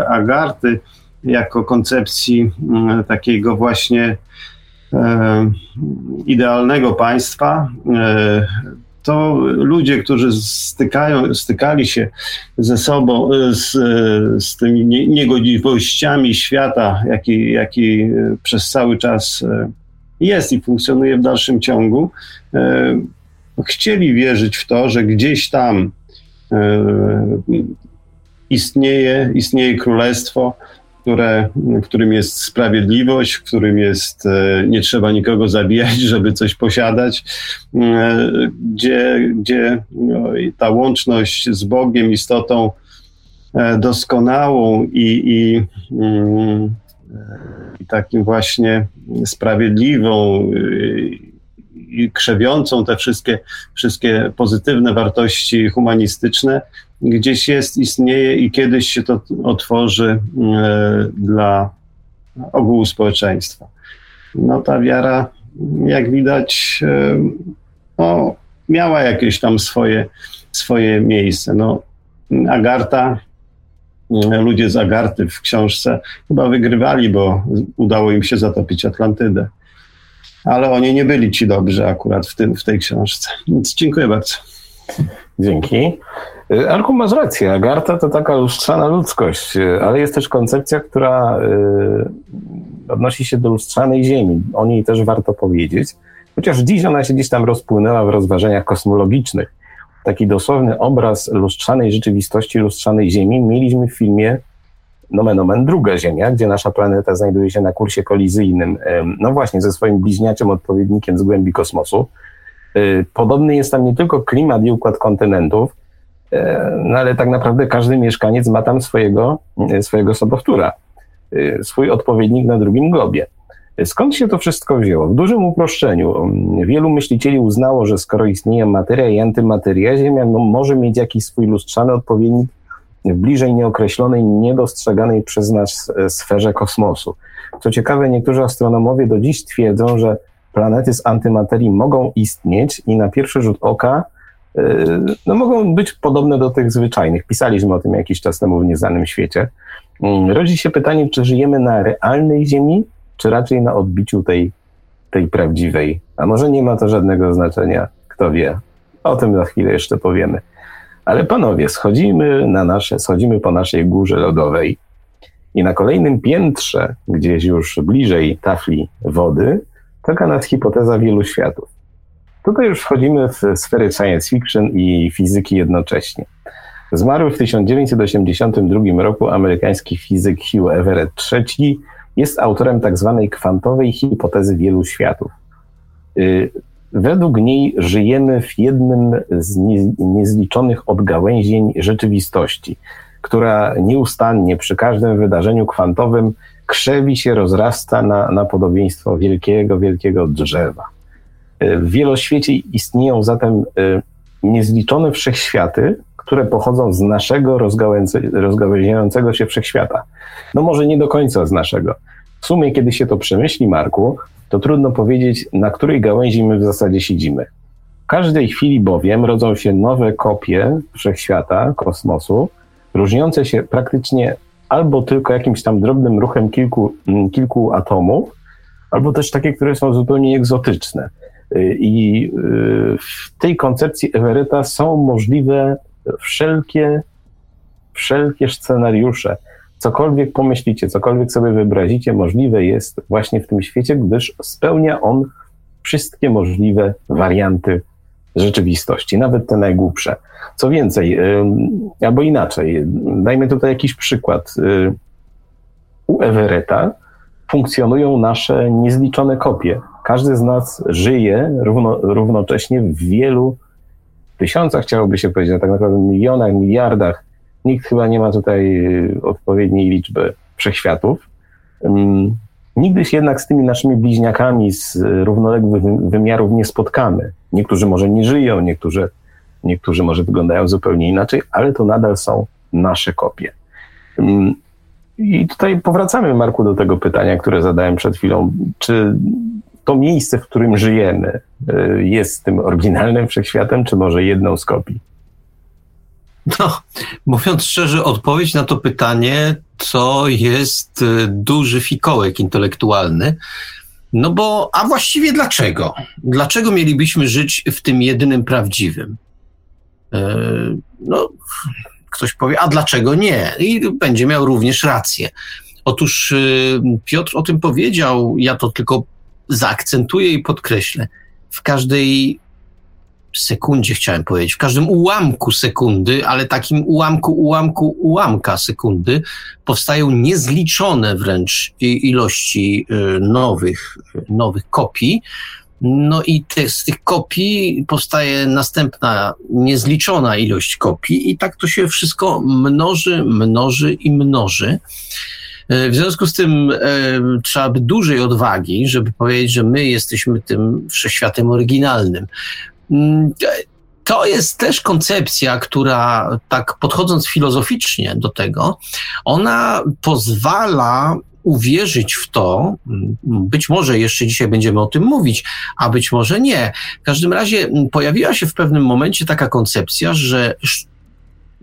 Agarty, jako koncepcji takiego właśnie E, idealnego państwa, e, to ludzie, którzy stykają, stykali się ze sobą, e, z, z tymi niegodziwościami świata, jaki, jaki przez cały czas jest i funkcjonuje w dalszym ciągu, chcieli wierzyć w to, że gdzieś tam istnieje, istnieje królestwo, które, w którym jest sprawiedliwość, w którym jest, e, nie trzeba nikogo zabijać, (laughs) żeby coś posiadać, e, gdzie, gdzie no, ta łączność z Bogiem, istotą e, doskonałą i, i, mm, i takim właśnie sprawiedliwą i krzewiącą te wszystkie, wszystkie pozytywne wartości humanistyczne, gdzieś jest, istnieje i kiedyś się to otworzy e, dla ogółu społeczeństwa. No ta wiara, jak widać, e, no, miała jakieś tam swoje, swoje miejsce. No, Agarta, e, ludzie z Agarty w książce chyba wygrywali, bo udało im się zatopić Atlantydę. Ale oni nie byli ci dobrzy akurat w, tym, w tej książce. Więc dziękuję bardzo. Dzięki. Y, Arku, masz rację. Agarta to taka lustrzana ludzkość, y, ale jest też koncepcja, która y, odnosi się do lustrzanej Ziemi. O niej też warto powiedzieć. Chociaż dziś ona się gdzieś tam rozpłynęła w rozważaniach kosmologicznych. Taki dosłowny obraz lustrzanej rzeczywistości, lustrzanej Ziemi mieliśmy w filmie nomen omen druga Ziemia, gdzie nasza planeta znajduje się na kursie kolizyjnym, no właśnie ze swoim bliźniaczym odpowiednikiem z głębi kosmosu. Podobny jest tam nie tylko klimat i układ kontynentów, no ale tak naprawdę każdy mieszkaniec ma tam swojego, e, swojego sobowtóra, e, swój odpowiednik na drugim globie. Skąd się to wszystko wzięło? W dużym uproszczeniu. Wielu myślicieli uznało, że skoro istnieje materia i antymateria, Ziemia no, może mieć jakiś swój lustrzany odpowiednik w bliżej nieokreślonej, niedostrzeganej przez nas sferze kosmosu. Co ciekawe, niektórzy astronomowie do dziś twierdzą, że planety z antymaterii mogą istnieć i na pierwszy rzut oka no mogą być podobne do tych zwyczajnych. Pisaliśmy o tym jakiś czas temu w Nieznanym Świecie. Mm, rodzi się pytanie, czy żyjemy na realnej Ziemi, czy raczej na odbiciu tej, tej prawdziwej. A może nie ma to żadnego znaczenia, kto wie. O tym za chwilę jeszcze powiemy. Ale panowie, schodzimy, na nasze, schodzimy po naszej górze lodowej i na kolejnym piętrze, gdzieś już bliżej tafli wody, czeka nas hipoteza wielu światów. Tutaj już wchodzimy w sfery science fiction i fizyki jednocześnie. Zmarły w 1982 roku amerykański fizyk Hugh Everett III jest autorem tzw. Tak kwantowej hipotezy wielu światów. Y, według niej żyjemy w jednym z niezliczonych odgałęzień rzeczywistości, która nieustannie przy każdym wydarzeniu kwantowym krzewi się, rozrasta na, na podobieństwo wielkiego, wielkiego drzewa. W wieloświecie istnieją zatem niezliczone wszechświaty, które pochodzą z naszego rozgałęziającego się wszechświata. No może nie do końca z naszego. W sumie, kiedy się to przemyśli, Marku, to trudno powiedzieć, na której gałęzi my w zasadzie siedzimy. W każdej chwili bowiem rodzą się nowe kopie wszechświata, kosmosu, różniące się praktycznie albo tylko jakimś tam drobnym ruchem kilku, mm, kilku atomów, albo też takie, które są zupełnie egzotyczne. I y, w tej koncepcji Everetta są możliwe wszelkie, wszelkie scenariusze. Cokolwiek pomyślicie, cokolwiek sobie wyobrazicie, możliwe jest właśnie w tym świecie, gdyż spełnia on wszystkie możliwe warianty rzeczywistości, nawet te najgłupsze. Co więcej, albo inaczej, dajmy tutaj jakiś przykład. Y, u Everetta funkcjonują nasze niezliczone kopie. Każdy z nas żyje równo, równocześnie w wielu tysiącach, chciałoby się powiedzieć, a tak naprawdę milionach, miliardach. Nikt chyba nie ma tutaj y, odpowiedniej liczby wszechświatów. Nigdy się jednak z tymi naszymi bliźniakami z równoległych wymiarów nie spotkamy. Niektórzy może nie żyją, niektórzy, niektórzy może wyglądają zupełnie inaczej, ale to nadal są nasze kopie. I tutaj powracamy, Marku, do tego pytania, które zadałem przed chwilą. Czy to miejsce, w którym żyjemy, y, jest tym oryginalnym wszechświatem, czy może jedną z kopii? No, mówiąc szczerze, odpowiedź na to pytanie to jest y, duży fikołek intelektualny. No bo, a właściwie dlaczego? Dlaczego mielibyśmy żyć w tym jedynym prawdziwym? Y, no, ktoś powie, a dlaczego nie? I będzie miał również rację. Otóż Piotr o tym powiedział, ja to tylko zaakcentuję i podkreślę. W każdej sekundzie chciałem powiedzieć, w każdym ułamku sekundy, ale takim ułamku, ułamku, ułamka sekundy powstają niezliczone wręcz ilości y, nowych, nowych kopii. No i te, z tych kopii powstaje następna niezliczona ilość kopii i tak to się wszystko mnoży, mnoży i mnoży. E, w związku z tym e, trzeba by dużej odwagi, żeby powiedzieć, że my jesteśmy tym wszechświatem oryginalnym. Mm, to jest też koncepcja, która tak podchodząc filozoficznie do tego, ona pozwala uwierzyć w to, mm, być może jeszcze dzisiaj będziemy o tym mówić, a być może nie. W każdym razie mm, pojawiła się w pewnym momencie taka koncepcja, że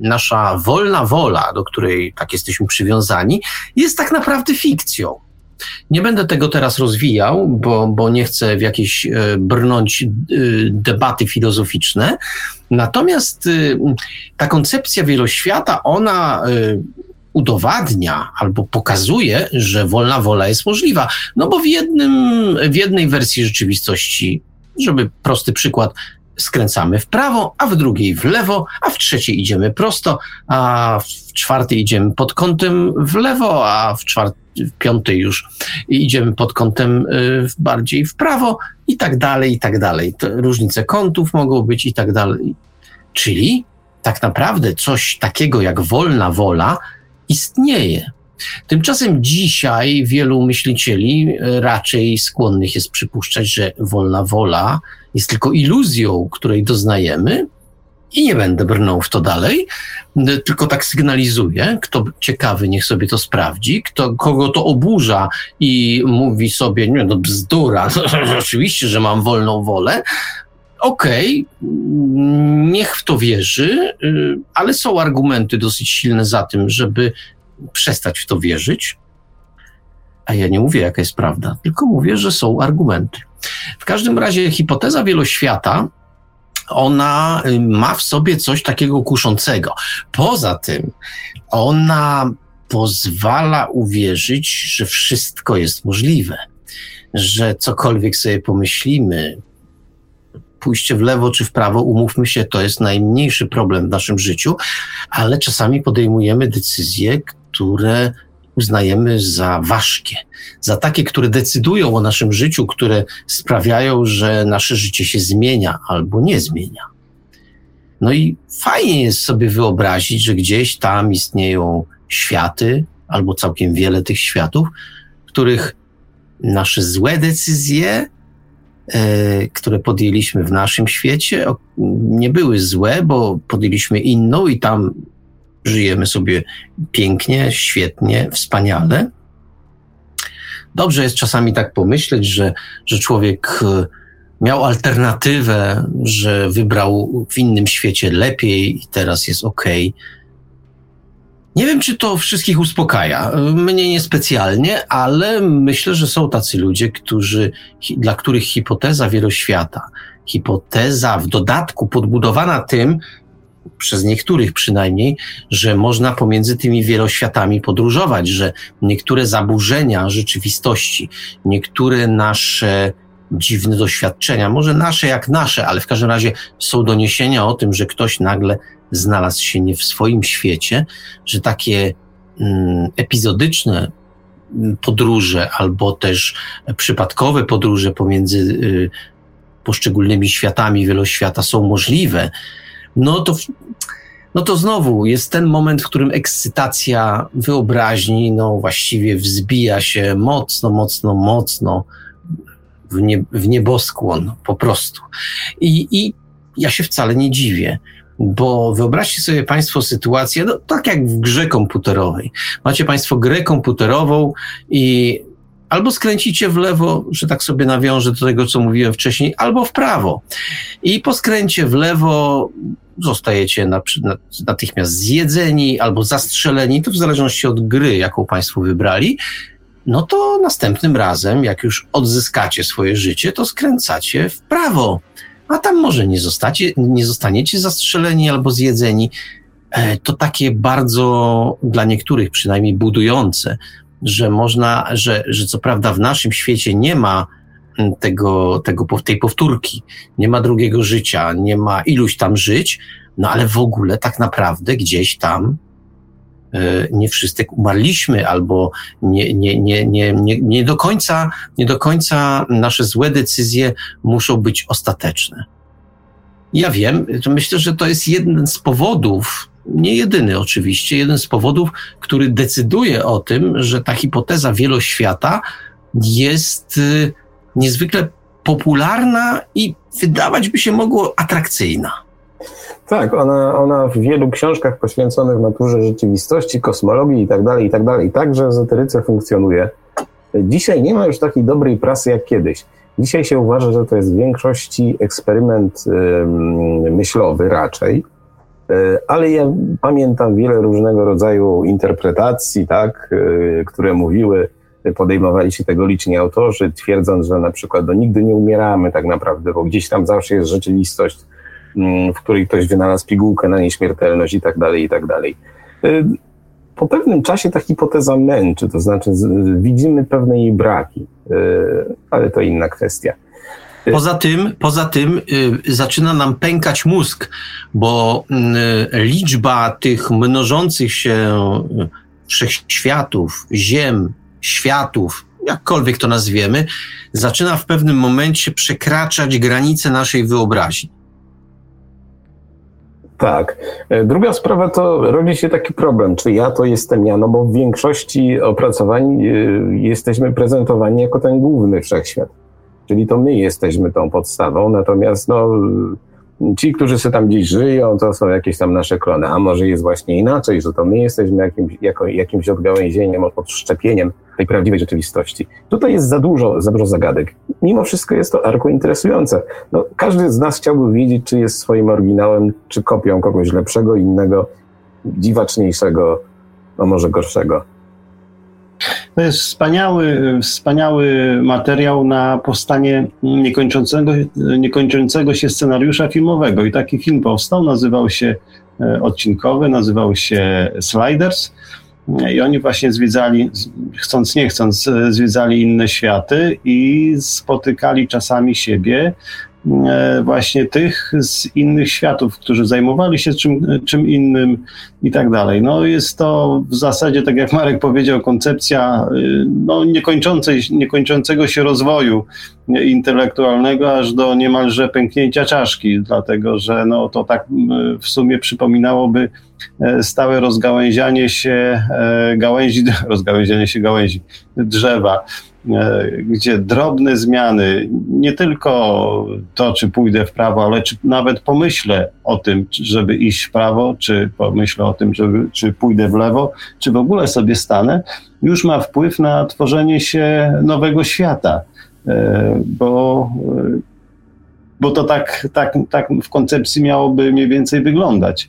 nasza wolna wola, do której tak jesteśmy przywiązani, jest tak naprawdę fikcją. Nie będę tego teraz rozwijał, bo, bo nie chcę w jakieś e, brnąć e, debaty filozoficzne. Natomiast e, ta koncepcja wieloświata, ona udowadnia albo pokazuje, że wolna wola jest możliwa. No bo w, jednym, w jednej wersji rzeczywistości, żeby prosty przykład, skręcamy w prawo, a w drugiej w lewo, a w trzeciej idziemy prosto, a w czwartej idziemy pod kątem w lewo, a w, czwartej, w piątej już idziemy pod kątem y, bardziej w prawo i tak dalej, i tak dalej. To różnice kątów mogą być i tak dalej. Czyli tak naprawdę coś takiego jak wolna wola istnieje. Tymczasem dzisiaj wielu myślicieli e, raczej skłonnych jest przypuszczać, że wolna wola jest tylko iluzją, której doznajemy, i nie będę brnął w to dalej, tylko tak sygnalizuję. Kto ciekawy, niech sobie to sprawdzi. Kto, kogo to oburza i mówi sobie, nie no bzdura, (laughs) oczywiście, że mam wolną wolę. Okej, okay, niech w to wierzy, ale są argumenty dosyć silne za tym, żeby przestać w to wierzyć. A ja nie mówię, jaka jest prawda, tylko mówię, że są argumenty. W każdym razie hipoteza wieloświata, ona y, ma w sobie coś takiego kuszącego. Poza tym, ona pozwala uwierzyć, że wszystko jest możliwe, że cokolwiek sobie pomyślimy, pójście w lewo czy w prawo, umówmy się, to jest najmniejszy problem w naszym życiu, ale czasami podejmujemy decyzje, które uznajemy za ważkie, za takie, które decydują o naszym życiu, które sprawiają, że nasze życie się zmienia albo nie zmienia. No i fajnie jest sobie wyobrazić, że gdzieś tam istnieją światy, albo całkiem wiele tych światów, których nasze złe decyzje, e, które podjęliśmy w naszym świecie, nie były złe, bo podjęliśmy inną i tam żyjemy sobie pięknie, świetnie, wspaniale. Dobrze jest czasami tak pomyśleć, że, że człowiek e, miał alternatywę, że wybrał w innym świecie lepiej i teraz jest ok. Nie wiem, czy to wszystkich uspokaja. Mnie niespecjalnie, ale myślę, że są tacy ludzie, którzy, dla których hipoteza wieloświata, hipoteza w dodatku podbudowana tym, przez niektórych przynajmniej, że można pomiędzy tymi wieloświatami podróżować, że niektóre zaburzenia rzeczywistości, niektóre nasze dziwne doświadczenia, może nasze jak nasze, ale w każdym razie są doniesienia o tym, że ktoś nagle znalazł się nie w swoim świecie, że takie mm, epizodyczne mm, podróże albo też przypadkowe podróże pomiędzy y, poszczególnymi światami wieloświata są możliwe, no to, no to znowu jest ten moment, w którym ekscytacja wyobraźni no właściwie wzbija się mocno, mocno, mocno w, nie, w nieboskłon po prostu. I, I ja się wcale nie dziwię. Bo wyobraźcie sobie Państwo sytuację, no, tak jak w grze komputerowej. Macie Państwo grę komputerową i albo skręcicie w lewo, że tak sobie nawiążę do tego, co mówiłem wcześniej, albo w prawo. I po skręcie w lewo zostajecie natychmiast zjedzeni albo zastrzeleni, to w zależności od gry, jaką Państwo wybrali no to następnym razem, jak już odzyskacie swoje życie, to skręcacie w prawo. A tam może nie, zostacie, nie zostaniecie zastrzeleni albo zjedzeni. E, to takie bardzo dla niektórych przynajmniej budujące, że można, że, że co prawda w naszym świecie nie ma tego, tego, tej powtórki, nie ma drugiego życia, nie ma iluś tam żyć, no ale w ogóle tak naprawdę gdzieś tam E, nie wszyscy umarliśmy, albo nie, nie, nie, nie, nie, nie, do końca, nie do końca nasze złe decyzje muszą być ostateczne. Ja wiem, myślę, że to jest jeden z powodów, nie jedyny oczywiście, jeden z powodów, który decyduje o tym, że ta hipoteza wieloświata jest y, niezwykle popularna i wydawać by się mogło atrakcyjna. Tak, ona, ona w wielu książkach poświęconych naturze rzeczywistości, kosmologii i tak dalej, i tak dalej, także w ezoteryce funkcjonuje. Dzisiaj nie ma już takiej dobrej prasy jak kiedyś. Dzisiaj się uważa, że to jest w większości eksperyment myślowy raczej, e, ale ja pamiętam wiele różnego rodzaju interpretacji, tak, e, które mówiły, podejmowali się tego liczni autorzy, twierdząc, że na przykład no, nigdy nie umieramy tak naprawdę, bo gdzieś tam zawsze jest rzeczywistość Mm, w której ktoś wynalazł pigułkę na nieśmiertelność i tak dalej, i tak dalej. Y, po pewnym czasie ta hipoteza męczy, to znaczy widzimy pewne jej braki, y, ale to inna kwestia. Y, poza tym, poza tym zaczyna nam pękać mózg, bo liczba tych mnożących się wszechświatów, ziem, światów, jakkolwiek to nazwiemy, zaczyna w pewnym momencie przekraczać granice naszej wyobraźni. Tak. E, druga sprawa to rodzi się taki problem, czy ja to jestem ja, no bo w większości opracowań e, jesteśmy prezentowani jako ten główny wszechświat. Czyli to my jesteśmy tą podstawą, natomiast no, ci, którzy sobie tam gdzieś żyją, to są jakieś tam nasze klony, a może jest właśnie inaczej, że to my jesteśmy jakimś, jako, jakimś odgałęzieniem, odszczepieniem tej prawdziwej rzeczywistości. Tutaj jest za dużo, za dużo zagadek. Mimo wszystko jest to arku interesujące. No, każdy z nas chciałby wiedzieć, czy jest swoim oryginałem, czy kopią kogoś lepszego, innego, dziwaczniejszego, no może gorszego. To jest wspaniały, wspaniały materiał na powstanie niekończącego, niekończącego się scenariusza filmowego. I taki film powstał, nazywał się e, odcinkowy, nazywał się Sliders. I oni właśnie zwiedzali, chcąc nie chcąc, zwiedzali inne światy i spotykali czasami siebie e, właśnie tych z innych światów, którzy zajmowali się czym, czym innym i tak dalej. No jest to w zasadzie, tak jak Marek powiedział, koncepcja y, no, niekończącej, niekończącego się rozwoju intelektualnego aż do niemalże pęknięcia czaszki, dlatego że no, to tak w sumie przypominałoby e, stałe rozgałęzianie się e, gałęzi, (laughs) rozgałęzianie się gałęzi drzewa, e, gdzie drobne zmiany, nie tylko to, czy pójdę w prawo, ale czy nawet pomyślę o tym, żeby iść w prawo, czy pomyślę o tym, żeby, czy pójdę w lewo, czy w ogóle sobie stanę, już ma wpływ na tworzenie się nowego świata. E, bo, bo to tak, tak, tak w koncepcji miałoby mniej więcej wyglądać.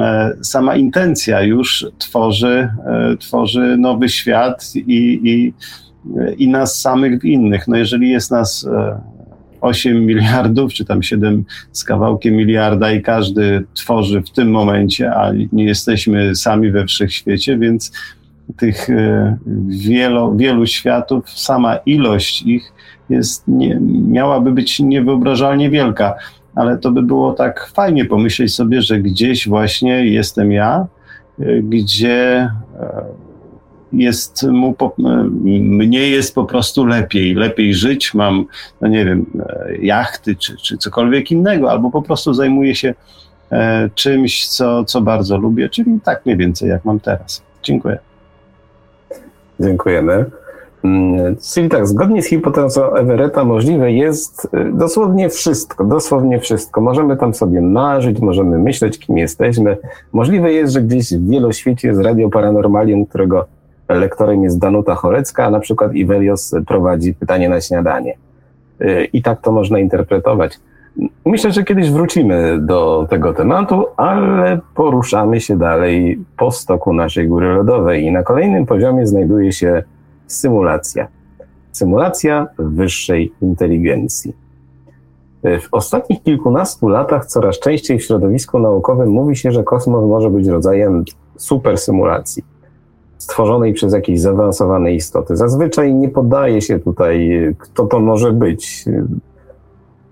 E, sama intencja już tworzy, e, tworzy nowy świat i, i, i nas samych w innych. No jeżeli jest nas 8 miliardów, czy tam 7 z kawałkiem miliarda i każdy tworzy w tym momencie, a nie jesteśmy sami we wszechświecie, więc tych wielu, wielu światów, sama ilość ich jest, nie, miałaby być niewyobrażalnie wielka, ale to by było tak fajnie pomyśleć sobie, że gdzieś właśnie jestem ja, gdzie e, jest mu, mnie jest po prostu lepiej, lepiej żyć, mam, no nie wiem, e, jachty czy, czy cokolwiek innego, albo po prostu zajmuję się e, czymś, co, co bardzo lubię, czyli tak mniej więcej jak mam teraz. Dziękuję. Dziękujemy. Mm, czyli tak, zgodnie z hipotezą Everetta możliwe jest y, dosłownie wszystko, dosłownie wszystko. Możemy tam sobie marzyć, możemy myśleć, kim jesteśmy. Możliwe jest, że gdzieś w wieloświecie jest Radio Paranormalium, którego lektorem jest Danuta Chorecka, a na przykład Ivelios prowadzi pytanie na śniadanie. Y, I tak to można interpretować. Myślę, że kiedyś wrócimy do tego tematu, ale poruszamy się dalej po stoku naszej góry lodowej i na kolejnym poziomie znajduje się symulacja. Symulacja wyższej inteligencji. W ostatnich kilkunastu latach coraz częściej w środowisku naukowym mówi się, że kosmos może być rodzajem supersymulacji, stworzonej przez jakieś zaawansowane istoty. Zazwyczaj nie podaje się tutaj, kto to może być.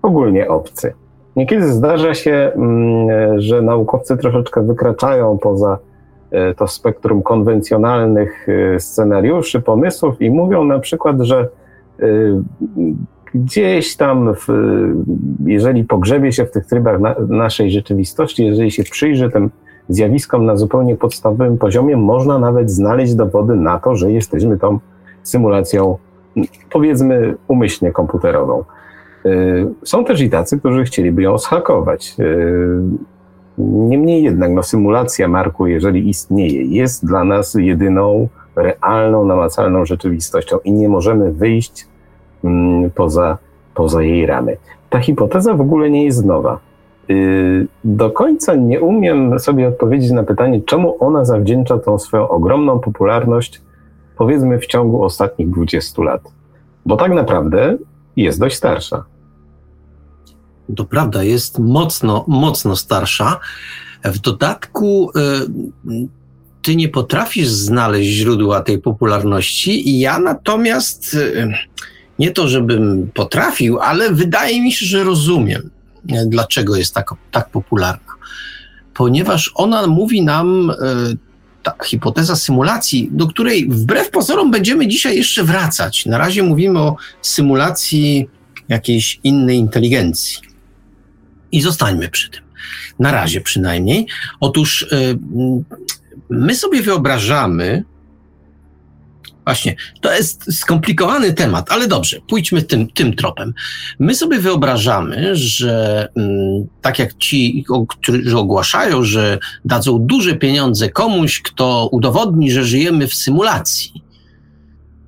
Ogólnie obcy. Niekiedy zdarza się, mm, że naukowcy troszeczkę wykraczają poza E, to spektrum konwencjonalnych e, scenariuszy, pomysłów i mówią na przykład, że gdzieś tam, w, jeżeli pogrzebie się w tych trybach na, naszej rzeczywistości, jeżeli się przyjrzy tym zjawiskom na zupełnie podstawowym poziomie, można nawet znaleźć dowody na to, że jesteśmy tą symulacją, powiedzmy, umyślnie komputerową. Są też i tacy, którzy chcieliby ją zhakować. Niemniej jednak no, symulacja marku, jeżeli istnieje, jest dla nas jedyną realną, namacalną rzeczywistością i nie możemy wyjść mm, poza, poza jej ramy. Ta hipoteza w ogóle nie jest nowa. Yy, do końca nie umiem sobie odpowiedzieć na pytanie, czemu ona zawdzięcza tą swoją ogromną popularność, powiedzmy, w ciągu ostatnich 20 lat. Bo tak naprawdę jest dość starsza to prawda, jest mocno, mocno starsza. W dodatku y, ty nie potrafisz znaleźć źródła tej popularności, ja natomiast y, nie to, żebym potrafił, ale wydaje mi się, że rozumiem, dlaczego jest tak, tak popularna. Ponieważ ona mówi nam, y, ta hipoteza symulacji, do której wbrew pozorom będziemy dzisiaj jeszcze wracać. Na razie mówimy o symulacji jakiejś innej inteligencji. I zostańmy przy tym. Na razie przynajmniej. Otóż y, my sobie wyobrażamy, Właśnie, to jest skomplikowany temat, ale dobrze, pójdźmy tym, tym tropem. My sobie wyobrażamy, że mm, tak jak ci, którzy ogłaszają, że dadzą duże pieniądze komuś, kto udowodni, że żyjemy w symulacji.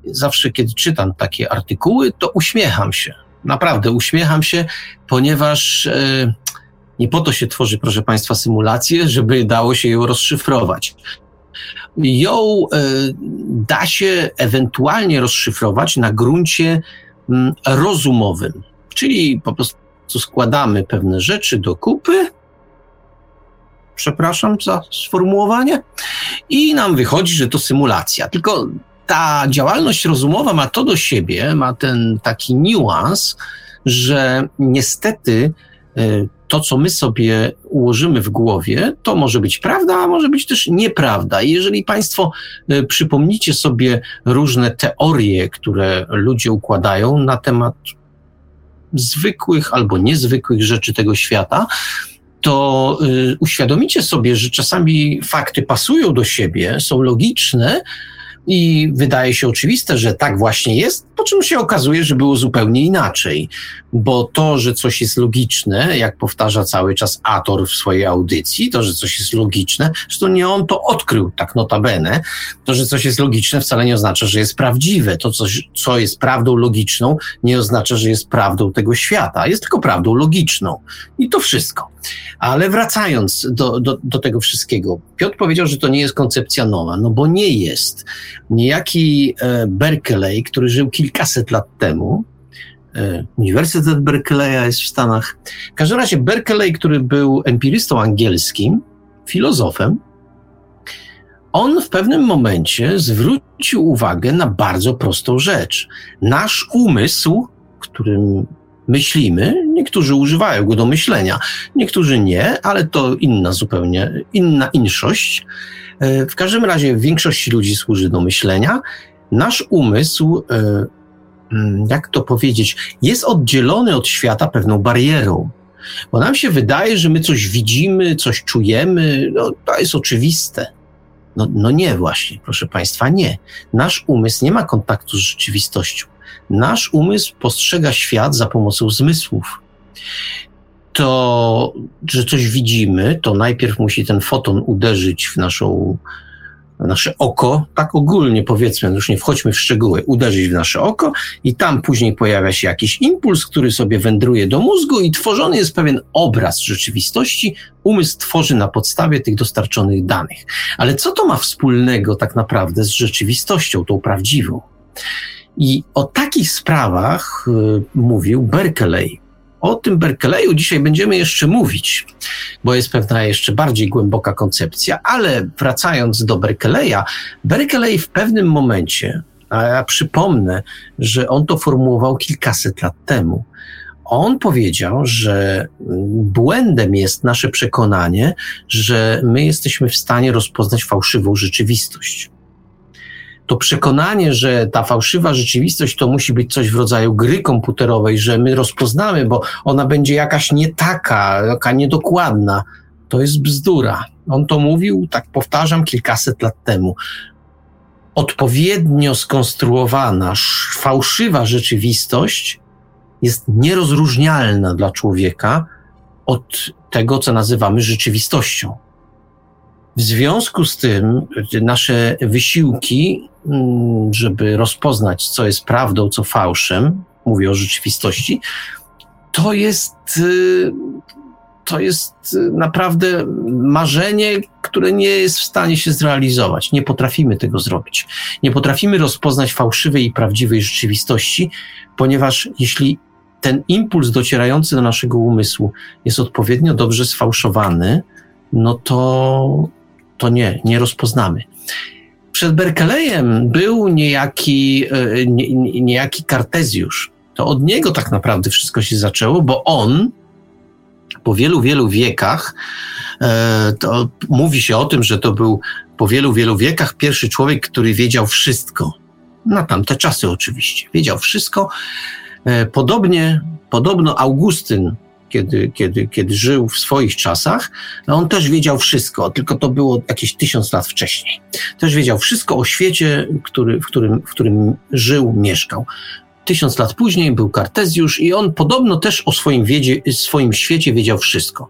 Zawsze, kiedy czytam takie artykuły, to uśmiecham się Naprawdę uśmiecham się, ponieważ e, nie po to się tworzy, proszę Państwa, symulację, żeby dało się ją rozszyfrować. Ją e, da się ewentualnie rozszyfrować na gruncie m, rozumowym, czyli po prostu składamy pewne rzeczy do kupy, przepraszam za sformułowanie, i nam wychodzi, że to symulacja. Tylko ta działalność rozumowa ma to do siebie, ma ten taki niuans, że niestety e, to, co my sobie ułożymy w głowie, to może być prawda, a może być też nieprawda. I jeżeli Państwo e, przypomnicie sobie różne teorie, które ludzie układają na temat zwykłych albo niezwykłych rzeczy tego świata, to y, uświadomicie sobie, że czasami fakty pasują do siebie, są logiczne, i wydaje się oczywiste, że tak właśnie jest, po czym się okazuje, że było zupełnie inaczej. Bo to, że coś jest logiczne, jak powtarza cały czas Ator w swojej audycji, to, że coś jest logiczne, zresztą nie on to odkrył tak notabene, to, że coś jest logiczne wcale nie oznacza, że jest prawdziwe. To, coś, co jest prawdą logiczną, nie oznacza, że jest prawdą tego świata. Jest tylko prawdą logiczną. I to wszystko. Ale wracając do, do, do tego wszystkiego, Piotr powiedział, że to nie jest koncepcja nowa, no bo nie jest. Niejaki e, Berkeley, który żył kilkaset lat temu, e, Uniwersytet Berkeleya jest w Stanach. W każdym razie Berkeley, który był empirystą angielskim, filozofem, on w pewnym momencie zwrócił uwagę na bardzo prostą rzecz. Nasz umysł, którym myślimy, niektórzy używają go do myślenia, niektórzy nie, ale to inna zupełnie, inna inszość. E, w każdym razie większość ludzi służy do myślenia. Nasz umysł, e, jak to powiedzieć, jest oddzielony od świata pewną barierą. Bo nam się wydaje, że my coś widzimy, coś czujemy, no, to jest oczywiste. No, no nie właśnie, proszę Państwa, nie. Nasz umysł nie ma kontaktu z rzeczywistością. Nasz umysł postrzega świat za pomocą zmysłów to, że coś widzimy, to najpierw musi ten foton uderzyć w naszą nasze oko, tak ogólnie powiedzmy, już nie wchodźmy w szczegóły, uderzyć w nasze oko i tam później pojawia się jakiś impuls, który sobie wędruje do mózgu i tworzony jest pewien obraz rzeczywistości. Umysł tworzy na podstawie tych dostarczonych danych. Ale co to ma wspólnego tak naprawdę z rzeczywistością, tą prawdziwą? I o takich sprawach y, mówił Berkeley, o tym Berkeleyu dzisiaj będziemy jeszcze mówić, bo jest pewna jeszcze bardziej głęboka koncepcja, ale wracając do Berkeleya, Berkeley w pewnym momencie, a ja przypomnę, że on to formułował kilkaset lat temu, on powiedział, że błędem jest nasze przekonanie, że my jesteśmy w stanie rozpoznać fałszywą rzeczywistość to przekonanie, że ta fałszywa rzeczywistość to musi być coś w rodzaju gry komputerowej, że my rozpoznamy, bo ona będzie jakaś nie taka, jaka niedokładna, to jest bzdura. On to mówił, tak powtarzam, kilkaset lat temu. Odpowiednio skonstruowana, fałszywa rzeczywistość jest nierozróżnialna dla człowieka od tego, co nazywamy rzeczywistością. W związku z tym nasze wysiłki, mm, żeby rozpoznać, co jest prawdą, co fałszem, mówię o rzeczywistości, to jest, y, to jest naprawdę marzenie, które nie jest w stanie się zrealizować. Nie potrafimy tego zrobić. Nie potrafimy rozpoznać fałszywej i prawdziwej rzeczywistości, ponieważ jeśli ten impuls docierający do naszego umysłu jest odpowiednio dobrze sfałszowany, no to to nie, nie rozpoznamy. Przed Berkeleyem był niejaki, e, nie, niejaki Kartezjusz. To od niego tak naprawdę wszystko się zaczęło, bo on po wielu, wielu wiekach, e, to mówi się o tym, że to był po wielu, wielu wiekach pierwszy człowiek, który wiedział wszystko. Na tamte czasy oczywiście. Wiedział wszystko. E, podobnie, podobno Augustyn kiedy, kiedy, kiedy żył w swoich czasach, no on też wiedział wszystko, tylko to było jakieś tysiąc lat wcześniej. Też wiedział wszystko o świecie, który, w, którym, w którym żył, mieszkał. Tysiąc lat później był Kartezjusz i on podobno też o swoim, wiedzie, swoim świecie wiedział wszystko.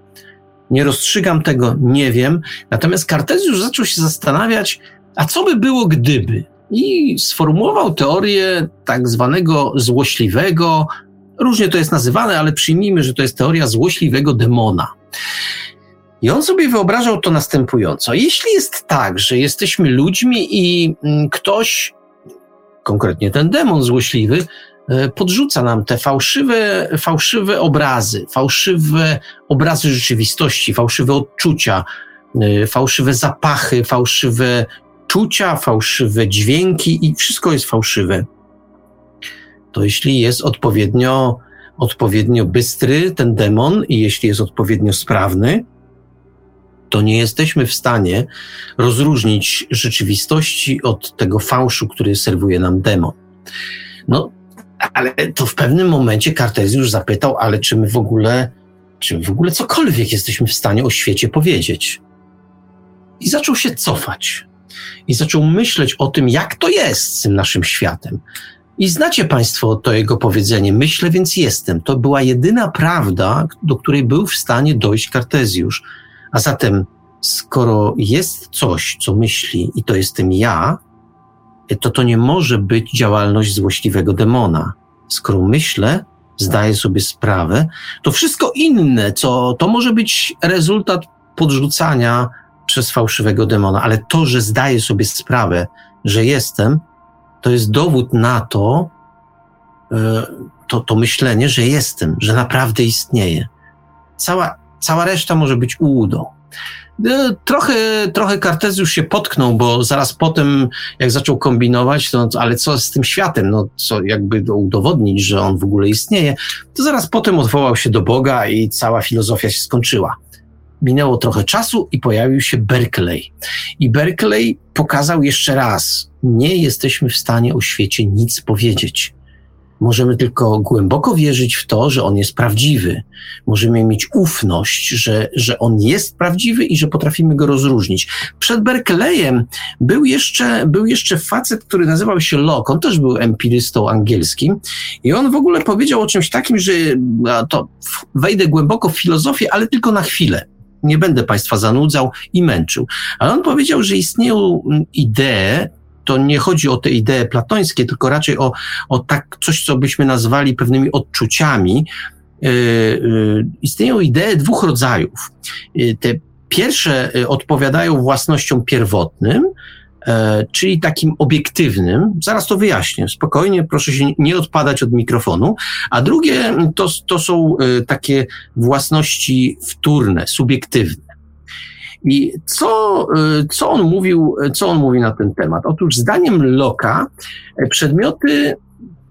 Nie rozstrzygam tego, nie wiem. Natomiast Kartezjusz zaczął się zastanawiać, a co by było gdyby? I sformułował teorię tak zwanego złośliwego, Różnie to jest nazywane, ale przyjmijmy, że to jest teoria złośliwego demona. I on sobie wyobrażał to następująco. Jeśli jest tak, że jesteśmy ludźmi i mm, ktoś, konkretnie ten demon złośliwy, e, podrzuca nam te fałszywe, fałszywe obrazy, fałszywe obrazy rzeczywistości, fałszywe odczucia, e, fałszywe zapachy, fałszywe czucia, fałszywe dźwięki i wszystko jest fałszywe to jeśli jest odpowiednio odpowiednio bystry ten demon i jeśli jest odpowiednio sprawny, to nie jesteśmy w stanie rozróżnić rzeczywistości od tego fałszu, który serwuje nam demon. No, ale to w pewnym momencie Kartezjusz zapytał, ale czy my w ogóle, czy my w ogóle cokolwiek jesteśmy w stanie o świecie powiedzieć? I zaczął się cofać. I zaczął myśleć o tym, jak to jest z tym naszym światem. I znacie Państwo to jego powiedzenie, myślę, więc jestem. To była jedyna prawda, do której był w stanie dojść Kartezjusz. A zatem, skoro jest coś, co myśli, i to jestem ja, to to nie może być działalność złośliwego demona. Skoro myślę, zdaję sobie sprawę, to wszystko inne, co to może być rezultat podrzucania przez fałszywego demona, ale to, że zdaję sobie sprawę, że jestem, to jest dowód na to, e, to, to myślenie, że jestem, że naprawdę istnieję. Cała, cała reszta może być ułudą. E, trochę, trochę Kartezjusz się potknął, bo zaraz potem, jak zaczął kombinować, to, ale co z tym światem, no co jakby udowodnić, że on w ogóle istnieje, to zaraz potem odwołał się do Boga i cała filozofia się skończyła. Minęło trochę czasu i pojawił się Berkeley. I Berkeley pokazał jeszcze raz, nie jesteśmy w stanie o świecie nic powiedzieć. Możemy tylko głęboko wierzyć w to, że on jest prawdziwy. Możemy mieć ufność, że, że on jest prawdziwy i że potrafimy go rozróżnić. Przed Berkeleyem był jeszcze, był jeszcze facet, który nazywał się Locke. On też był empirystą angielskim i on w ogóle powiedział o czymś takim, że to wejdę głęboko w filozofię, ale tylko na chwilę nie będę Państwa zanudzał i męczył. Ale on powiedział, że istnieją idee, to nie chodzi o te idee platońskie, tylko raczej o, o tak coś, co byśmy nazwali pewnymi odczuciami. Yy, yy, istnieją idee dwóch rodzajów. Yy, te pierwsze odpowiadają własnościom pierwotnym, czyli takim obiektywnym. Zaraz to wyjaśnię. Spokojnie, proszę się nie odpadać od mikrofonu. A drugie to, to są takie własności wtórne, subiektywne. I co, y, co, on mówił, co on mówi na ten temat? Otóż zdaniem Loka e, przedmioty,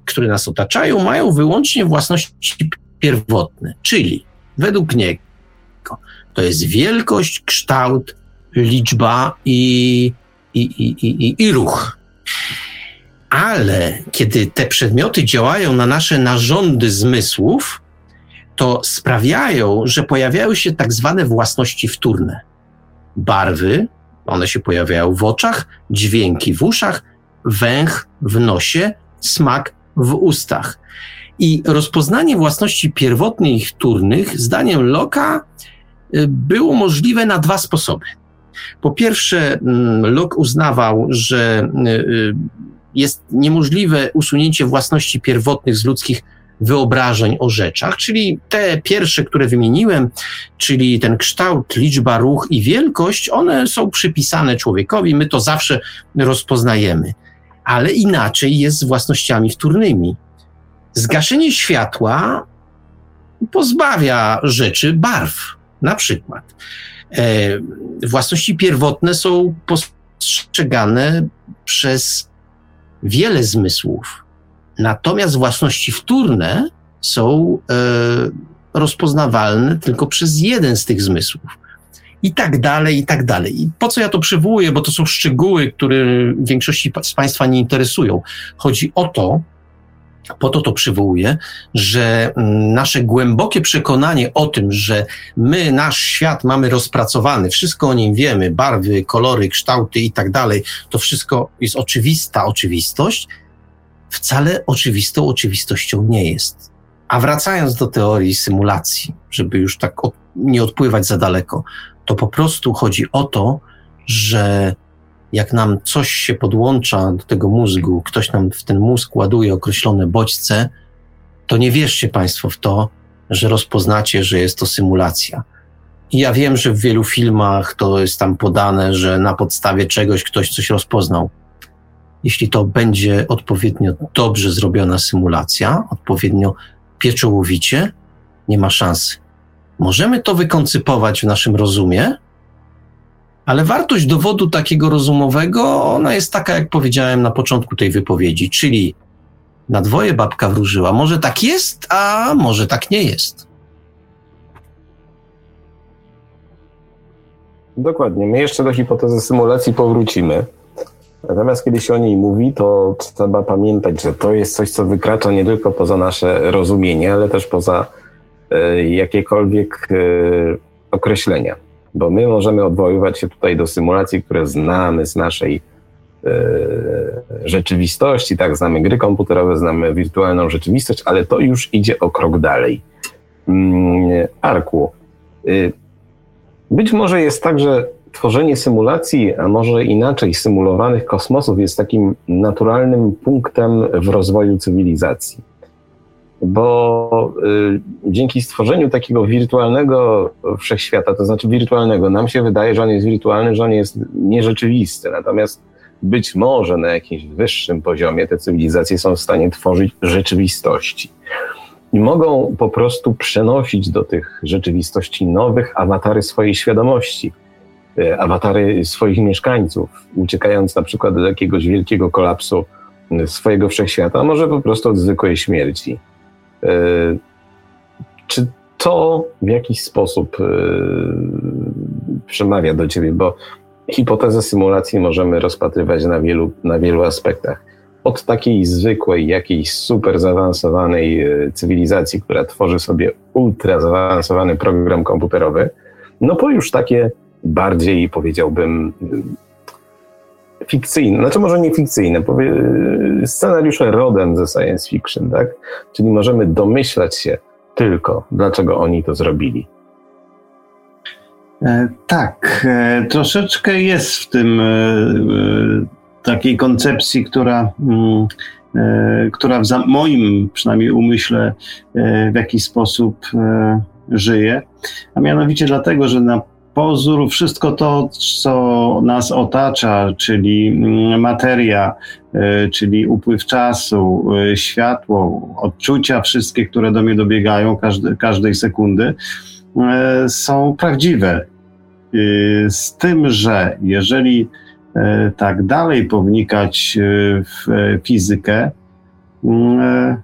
które nas otaczają, mają wyłącznie własności pierwotne, czyli według niego to jest wielkość, kształt, liczba i, i, i, i, i ruch. Ale kiedy te przedmioty działają na nasze narządy zmysłów, to sprawiają, że pojawiają się tak zwane własności wtórne barwy, one się pojawiają w oczach, dźwięki w uszach, węch w nosie, smak w ustach. I rozpoznanie własności pierwotnych i wtórnych, zdaniem Loka, y, było możliwe na dwa sposoby. Po pierwsze, mm, Locke uznawał, że y, y, jest niemożliwe usunięcie własności pierwotnych z ludzkich wyobrażeń o rzeczach, czyli te pierwsze, które wymieniłem, czyli ten kształt, liczba, ruch i wielkość, one są przypisane człowiekowi, my to zawsze rozpoznajemy. Ale inaczej jest z własnościami wtórnymi. Zgaszenie światła pozbawia rzeczy barw, na przykład. E, własności pierwotne są postrzegane przez wiele zmysłów Natomiast własności wtórne są e, rozpoznawalne tylko przez jeden z tych zmysłów. I tak dalej, i tak dalej. I po co ja to przywołuję? Bo to są szczegóły, które większości z Państwa nie interesują. Chodzi o to, po to to przywołuję, że mm, nasze głębokie przekonanie o tym, że my nasz świat mamy rozpracowany, wszystko o nim wiemy, barwy, kolory, kształty i tak dalej, to wszystko jest oczywista oczywistość, wcale oczywistą oczywistością nie jest. A wracając do teorii symulacji, żeby już tak nie odpływać za daleko, to po prostu chodzi o to, że jak nam coś się podłącza do tego mózgu, ktoś nam w ten mózg ładuje określone bodźce, to nie wierzcie Państwo w to, że rozpoznacie, że jest to symulacja. I ja wiem, że w wielu filmach to jest tam podane, że na podstawie czegoś ktoś coś rozpoznał jeśli to będzie odpowiednio dobrze zrobiona symulacja, odpowiednio pieczołowicie, nie ma szansy. Możemy to wykoncypować w naszym rozumie, ale wartość dowodu takiego rozumowego, ona jest taka, jak powiedziałem na początku tej wypowiedzi, czyli na dwoje babka wróżyła. Może tak jest, a może tak nie jest. Dokładnie. My jeszcze do hipotezy symulacji powrócimy. Natomiast kiedy się o niej mówi, to trzeba pamiętać, że to jest coś, co wykracza nie tylko poza nasze rozumienie, ale też poza e, jakiekolwiek e, określenia. Bo my możemy odwoływać się tutaj do symulacji, które znamy z naszej e, rzeczywistości, tak, znamy gry komputerowe, znamy wirtualną rzeczywistość, ale to już idzie o krok dalej. Mm, Arku, być może jest tak, że tworzenie symulacji, a może inaczej symulowanych kosmosów jest takim naturalnym punktem w rozwoju cywilizacji. Bo y, dzięki stworzeniu takiego wirtualnego wszechświata, to znaczy wirtualnego, nam się wydaje, że on jest wirtualny, że on jest nierzeczywisty. Natomiast być może na jakimś wyższym poziomie te cywilizacje są w stanie tworzyć rzeczywistości. I mogą po prostu przenosić do tych rzeczywistości nowych awatary swojej świadomości E, awatary swoich mieszkańców, uciekając na przykład do jakiegoś wielkiego kolapsu e, swojego wszechświata, a może po prostu od zwykłej śmierci. E, czy to w jakiś sposób przemawia do ciebie? Bo hipotezę symulacji możemy rozpatrywać na wielu, na wielu aspektach. Od takiej zwykłej, jakiejś super zaawansowanej cywilizacji, która tworzy sobie ultra zaawansowany program komputerowy, no po już takie bardziej powiedziałbym fikcyjne, znaczy może nie fikcyjne, powie, scenariusze rodem ze science fiction, tak? Czyli możemy domyślać się tylko, dlaczego oni to zrobili. E, tak, e, troszeczkę jest w tym e, takiej koncepcji, która, mm, która w moim przynajmniej umyśle w jakiś sposób żyje, a mianowicie dlatego, że na pozór wszystko to, co nas otacza, czyli mm, materia, e, czyli upływ czasu, e, światło, odczucia wszystkie, które do mnie dobiegają każde, każdej sekundy, e, są prawdziwe. Z tym, że jeżeli tak dalej pownikać w fizykę, mm,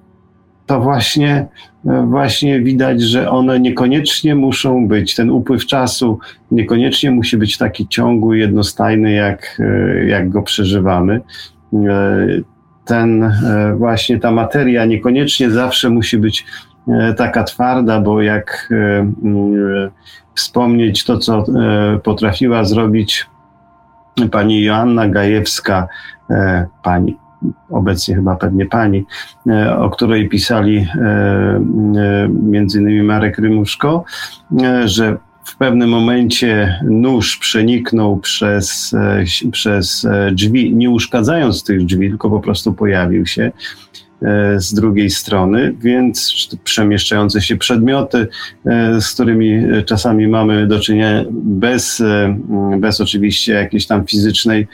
to właśnie, właśnie widać, że one niekoniecznie muszą być, ten upływ czasu niekoniecznie musi być taki ciągły, jednostajny, jak, jak go przeżywamy. Ten właśnie ta materia niekoniecznie zawsze musi być taka twarda, bo jak wspomnieć to, co potrafiła zrobić pani Joanna Gajewska, pani obecnie chyba pewnie pani, e, o której pisali e, e, między innymi Marek Rymuszko, że w pewnym momencie nóż przeniknął przez, przez drzwi, nie uszkadzając tych drzwi, tylko po prostu pojawił się. E, z drugiej strony, więc przemieszczające się przedmioty, e, z którymi czasami mamy do czynienia bez, e, bez oczywiście jakiejś tam fizycznej,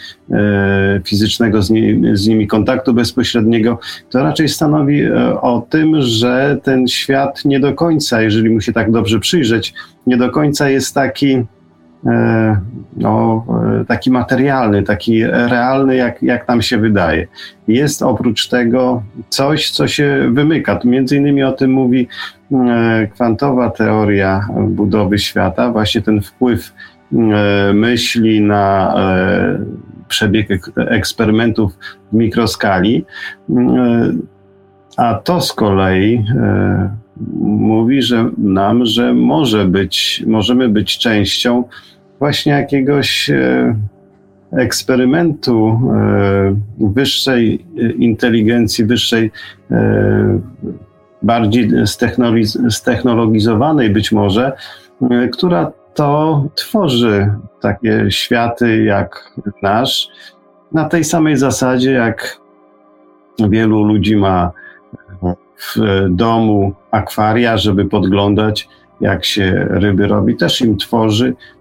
fizycznego z, nimi, z nimi kontaktu bezpośredniego, to raczej stanowi o tym, że ten świat nie do końca, jeżeli mu się tak dobrze przyjrzeć, nie do końca jest taki no, e, taki materialny, taki realny, jak, jak nam się wydaje. Jest oprócz tego coś, co się wymyka. Tu między innymi o tym mówi e, kwantowa teoria budowy świata, właśnie ten wpływ myśli na przebieg eksperymentów w mikroskali. A to z kolei mówi że nam, że może być, możemy być częścią właśnie jakiegoś e, eksperymentu e, wyższej inteligencji, wyższej, e, bardziej ztechnologizowanej być może, która to tworzy takie światy jak nasz, na tej samej zasadzie, jak wielu ludzi ma w domu akwaria, żeby podglądać, jak się ryby robi, też im tworzy E,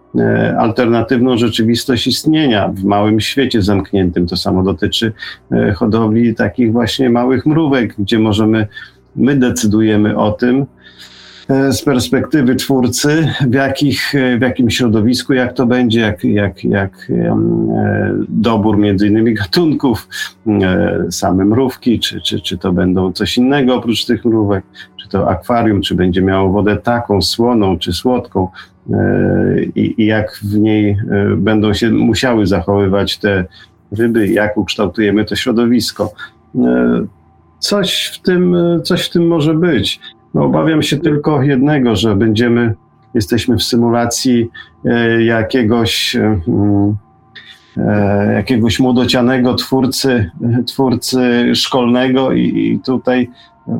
alternatywną rzeczywistość istnienia w małym świecie zamkniętym. To samo dotyczy e, hodowli takich właśnie małych mrówek, gdzie możemy, my decydujemy o tym, e, z perspektywy twórcy, w, jakich, w jakim środowisku, jak to będzie, jak, jak, jak dobór między innymi gatunków, same mrówki, czy, czy, czy to będą coś innego oprócz tych mrówek, czy to akwarium, czy będzie miało wodę taką, słoną, czy słodką i, i jak w niej będą się musiały zachowywać te ryby, jak ukształtujemy to środowisko. E, coś w tym, e, coś w tym może być. No, obawiam się tylko jednego, że będziemy, jesteśmy w symulacji e, jakiegoś mm, jakiegoś młodocianego twórcy, twórcy szkolnego i tutaj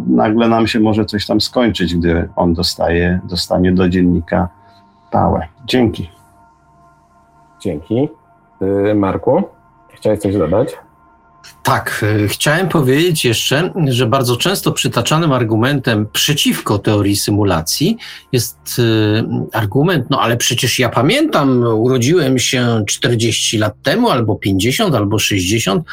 nagle nam się może coś tam skończyć, gdy on dostaje, dostanie do dziennika pałę. Dzięki. Dzięki. Marku? Chciałeś coś dodać? Tak, e, chciałem powiedzieć jeszcze, że bardzo często przytaczanym argumentem przeciwko teorii symulacji jest e, argument, no ale przecież ja pamiętam, urodziłem się 40 lat temu, albo 50, albo 60,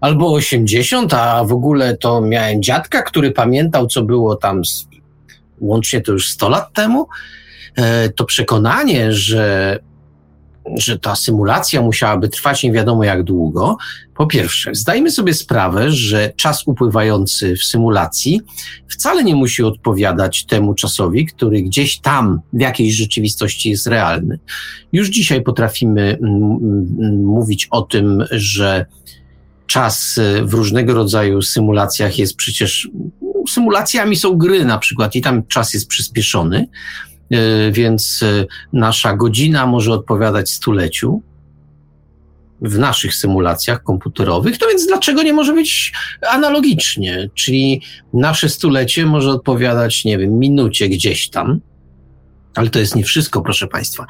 albo 80, a w ogóle to miałem dziadka, który pamiętał, co było tam łącznie to już 100 lat temu. E, to przekonanie, że że ta symulacja musiałaby trwać nie wiadomo jak długo. Po pierwsze, zdajmy sobie sprawę, że czas upływający w symulacji wcale nie musi odpowiadać temu czasowi, który gdzieś tam w jakiejś rzeczywistości jest realny. Już dzisiaj potrafimy mówić o tym, że czas w różnego rodzaju symulacjach jest przecież symulacjami są gry na przykład i tam czas jest przyspieszony. E, więc e, nasza godzina może odpowiadać stuleciu w naszych symulacjach komputerowych, to więc dlaczego nie może być analogicznie? Czyli nasze stulecie może odpowiadać, nie wiem, minucie gdzieś tam, ale to jest nie wszystko, proszę Państwa,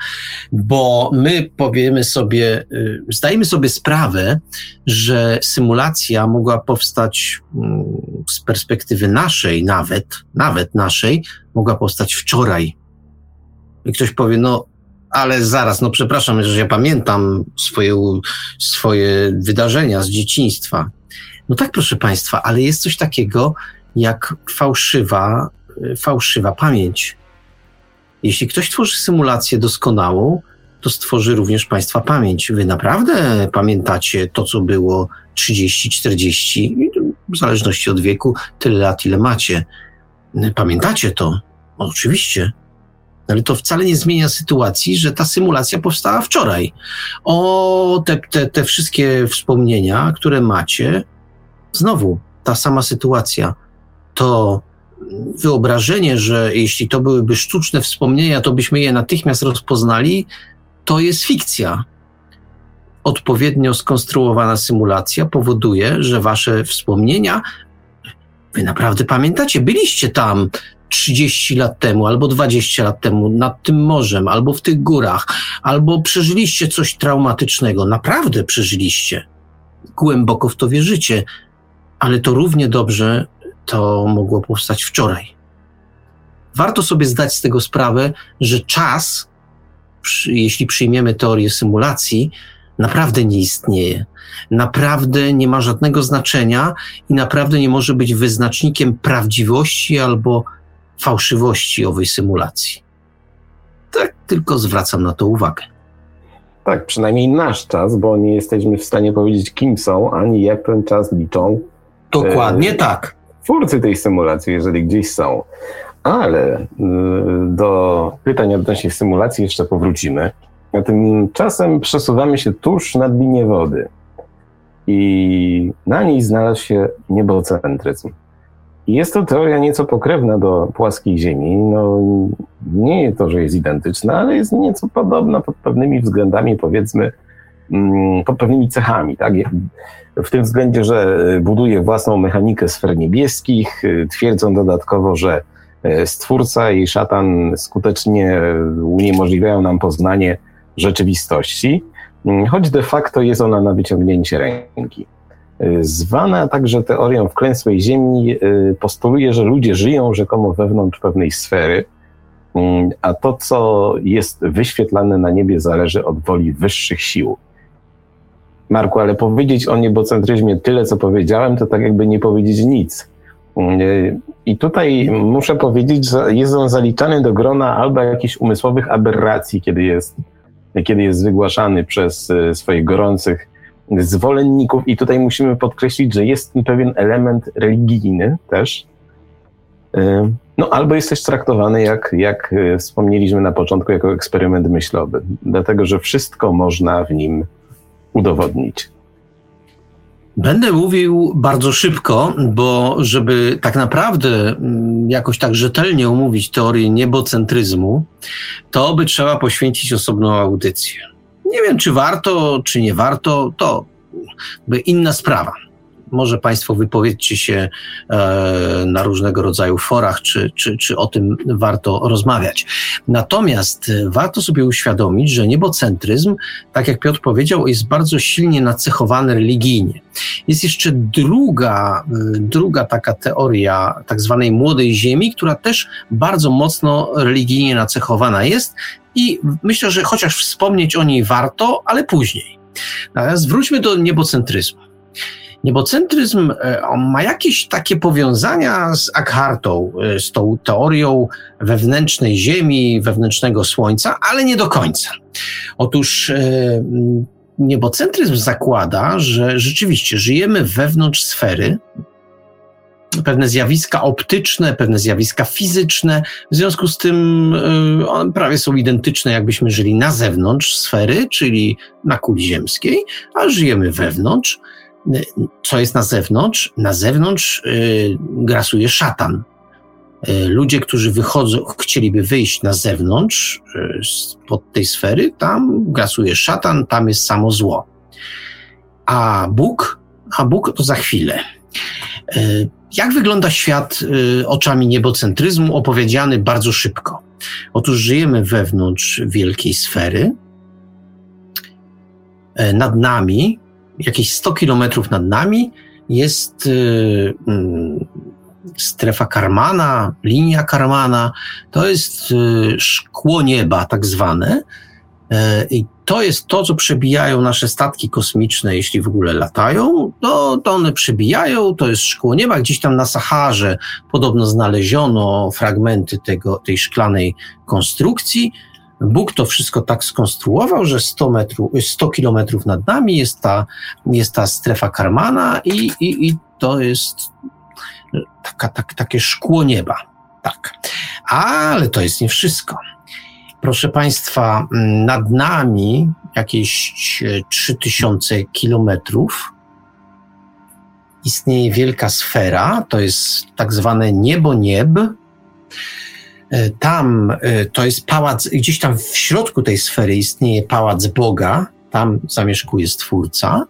bo my powiemy sobie, e, zdajemy sobie sprawę, że symulacja mogła powstać mm, z perspektywy naszej, nawet, nawet naszej, mogła powstać wczoraj, i ktoś powie, no ale zaraz, no przepraszam, że ja pamiętam swoje, swoje wydarzenia z dzieciństwa. No tak, proszę Państwa, ale jest coś takiego jak fałszywa, fałszywa pamięć. Jeśli ktoś tworzy symulację doskonałą, to stworzy również Państwa pamięć. Wy naprawdę pamiętacie to, co było 30, 40, w zależności od wieku, tyle lat, ile macie. Pamiętacie to? Oczywiście. Ale to wcale nie zmienia sytuacji, że ta symulacja powstała wczoraj. O te, te, te wszystkie wspomnienia, które macie, znowu ta sama sytuacja. To wyobrażenie, że jeśli to byłyby sztuczne wspomnienia, to byśmy je natychmiast rozpoznali, to jest fikcja. Odpowiednio skonstruowana symulacja powoduje, że wasze wspomnienia, wy naprawdę pamiętacie, byliście tam, 30 lat temu, albo 20 lat temu nad tym morzem, albo w tych górach, albo przeżyliście coś traumatycznego. Naprawdę przeżyliście. Głęboko w to wierzycie, ale to równie dobrze to mogło powstać wczoraj. Warto sobie zdać z tego sprawę, że czas, jeśli przyjmiemy teorię symulacji, naprawdę nie istnieje. Naprawdę nie ma żadnego znaczenia i naprawdę nie może być wyznacznikiem prawdziwości albo fałszywości owej symulacji. Tak tylko zwracam na to uwagę. Tak, przynajmniej nasz czas, bo nie jesteśmy w stanie powiedzieć, kim są, ani jak ten czas liczą. Dokładnie e, tak. Twórcy tej symulacji, jeżeli gdzieś są. Ale y, do pytań odnośnie symulacji jeszcze powrócimy. A tymczasem przesuwamy się tuż nad linię wody. I na niej znalazł się niebocentryzm. Jest to teoria nieco pokrewna do płaskiej Ziemi. No, nie to, że jest identyczna, ale jest nieco podobna pod pewnymi względami, powiedzmy, mm, pod pewnymi cechami. Tak? W tym względzie, że buduje własną mechanikę sfer niebieskich, twierdzą dodatkowo, że e, stwórca i szatan skutecznie uniemożliwiają nam poznanie rzeczywistości, mm, choć de facto jest ona na wyciągnięcie ręki. Zwana także teorią wklęsłej Ziemi y, postuluje, że ludzie żyją rzekomo wewnątrz pewnej sfery, mm, a to, co jest wyświetlane na niebie, zależy od woli wyższych sił. Marku, ale powiedzieć o niebocentryzmie tyle, co powiedziałem, to tak jakby nie powiedzieć nic. I tutaj muszę powiedzieć, że jest on zaliczany do grona albo jakichś umysłowych aberracji, kiedy jest, kiedy jest wygłaszany przez swoich gorących zwolenników. I tutaj musimy podkreślić, że jest pewien element religijny też. E, no, albo jest też traktowany, jak, jak e, wspomnieliśmy na początku, jako eksperyment myślowy, dlatego że wszystko można w nim udowodnić. Będę mówił bardzo szybko, bo żeby tak naprawdę mm, jakoś tak rzetelnie omówić teorię niebocentryzmu, to by trzeba poświęcić osobną audycję. Nie wiem, czy warto, czy nie warto, to inna sprawa. Może Państwo wypowiedzcie się e, na różnego rodzaju forach, czy, czy, czy o tym warto rozmawiać. Natomiast e, warto sobie uświadomić, że niebocentryzm, tak jak Piotr powiedział, jest bardzo silnie nacechowany religijnie. Jest jeszcze druga, e, druga taka teoria tak zwanej młodej ziemi, która też bardzo mocno religijnie nacechowana jest i myślę, że chociaż wspomnieć o niej warto, ale później. Natomiast wróćmy do niebocentryzmu. Niebocentryzm e, ma jakieś takie powiązania z Akhartą, e, z tą teorią wewnętrznej Ziemi, wewnętrznego Słońca, ale nie do końca. Otóż e, niebocentryzm zakłada, że rzeczywiście żyjemy wewnątrz sfery, pewne zjawiska optyczne, pewne zjawiska fizyczne, w związku z tym one prawie są identyczne, jakbyśmy żyli na zewnątrz sfery, czyli na kuli ziemskiej, a żyjemy wewnątrz co jest na zewnątrz? Na zewnątrz y, grasuje szatan. Y, ludzie, którzy wychodzą, chcieliby wyjść na zewnątrz y, pod tej sfery, tam grasuje szatan, tam jest samo zło. A Bóg, a Bóg to za chwilę. Jak wygląda świat oczami niebocentryzmu, opowiedziany bardzo szybko? Otóż żyjemy wewnątrz wielkiej sfery. Nad nami jakieś 100 kilometrów nad nami jest y, mm, strefa Karmana, linia Karmana. To jest y, szkło nieba, tak zwane. E, I to jest to, co przebijają nasze statki kosmiczne, jeśli w ogóle latają, to, to one przebijają, to jest szkło nieba. Gdzieś tam na Saharze podobno znaleziono fragmenty tego, tej szklanej konstrukcji. Bóg to wszystko tak skonstruował, że 100, metrów, 100 kilometrów nad nami jest ta, jest ta strefa Karmana i, i, i to jest taka, tak, takie szkło nieba. Tak. Ale to jest nie wszystko. Proszę Państwa, nad nami jakieś 3000 kilometrów. Istnieje wielka sfera, to jest tak zwane niebo nieb, E, tam e, to jest pałac, gdzieś tam w środku tej sfery istnieje pałac Boga, tam zamieszkuje Stwórca,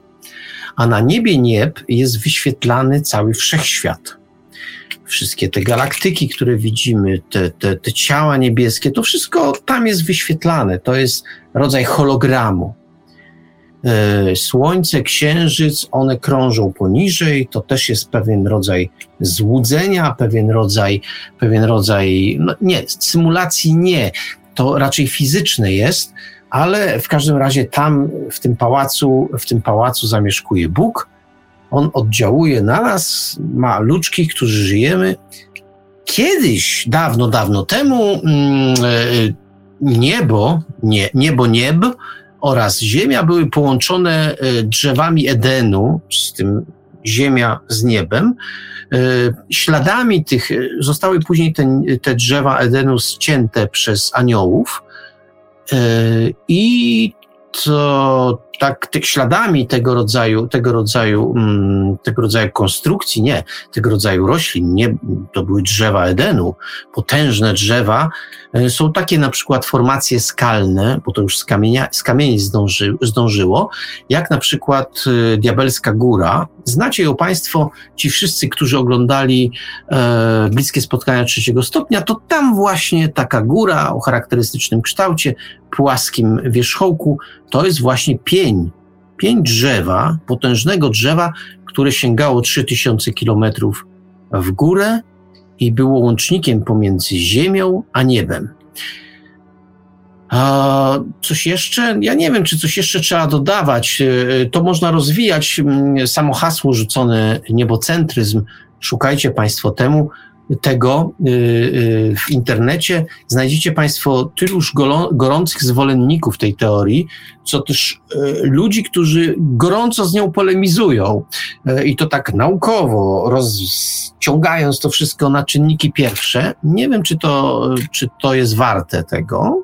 a na niebie nieb jest wyświetlany cały wszechświat. Wszystkie te galaktyki, które widzimy, te, te, te ciała niebieskie, to wszystko tam jest wyświetlane. To jest rodzaj hologramu. E, słońce, Księżyc, one krążą poniżej, to też jest pewien rodzaj złudzenia, pewien rodzaj, pewien rodzaj, no nie, symulacji nie, to raczej fizyczne jest, ale w każdym razie tam, w tym pałacu, w tym pałacu zamieszkuje Bóg, on oddziałuje na nas, ma ludzkich, którzy żyjemy. Kiedyś, dawno, dawno temu, mm, e, niebo, nie, niebo nieb, oraz ziemia były połączone e, drzewami Edenu, z tym ziemia z niebem. E, śladami tych zostały później te, te drzewa Edenu ścięte przez aniołów. I to tak tych śladami tego rodzaju, tego rodzaju, mm, tego rodzaju konstrukcji, nie, tego rodzaju roślin, nie, to były drzewa Edenu, potężne drzewa, e, są takie na przykład formacje skalne, bo to już z, kamienia, z kamieni zdąży, zdążyło, jak na przykład e, Diabelska Góra. Znacie ją Państwo, ci wszyscy, którzy oglądali e, bliskie spotkania trzeciego stopnia, to tam właśnie taka góra o charakterystycznym kształcie, płaskim wierzchołku, to jest właśnie pień. Pień drzewa, potężnego drzewa, które sięgało 3000 kilometrów w górę i było łącznikiem pomiędzy ziemią a niebem. A coś jeszcze? Ja nie wiem, czy coś jeszcze trzeba dodawać. E, to można rozwijać. Samo hasło rzucone niebocentryzm Szukajcie Państwo temu, tego y, y, w internecie znajdziecie Państwo tyluż gorących zwolenników tej teorii, co też y, ludzi, którzy gorąco z nią polemizują i to tak naukowo, rozciągając to wszystko na czynniki pierwsze. Nie wiem, czy to, czy to jest warte tego.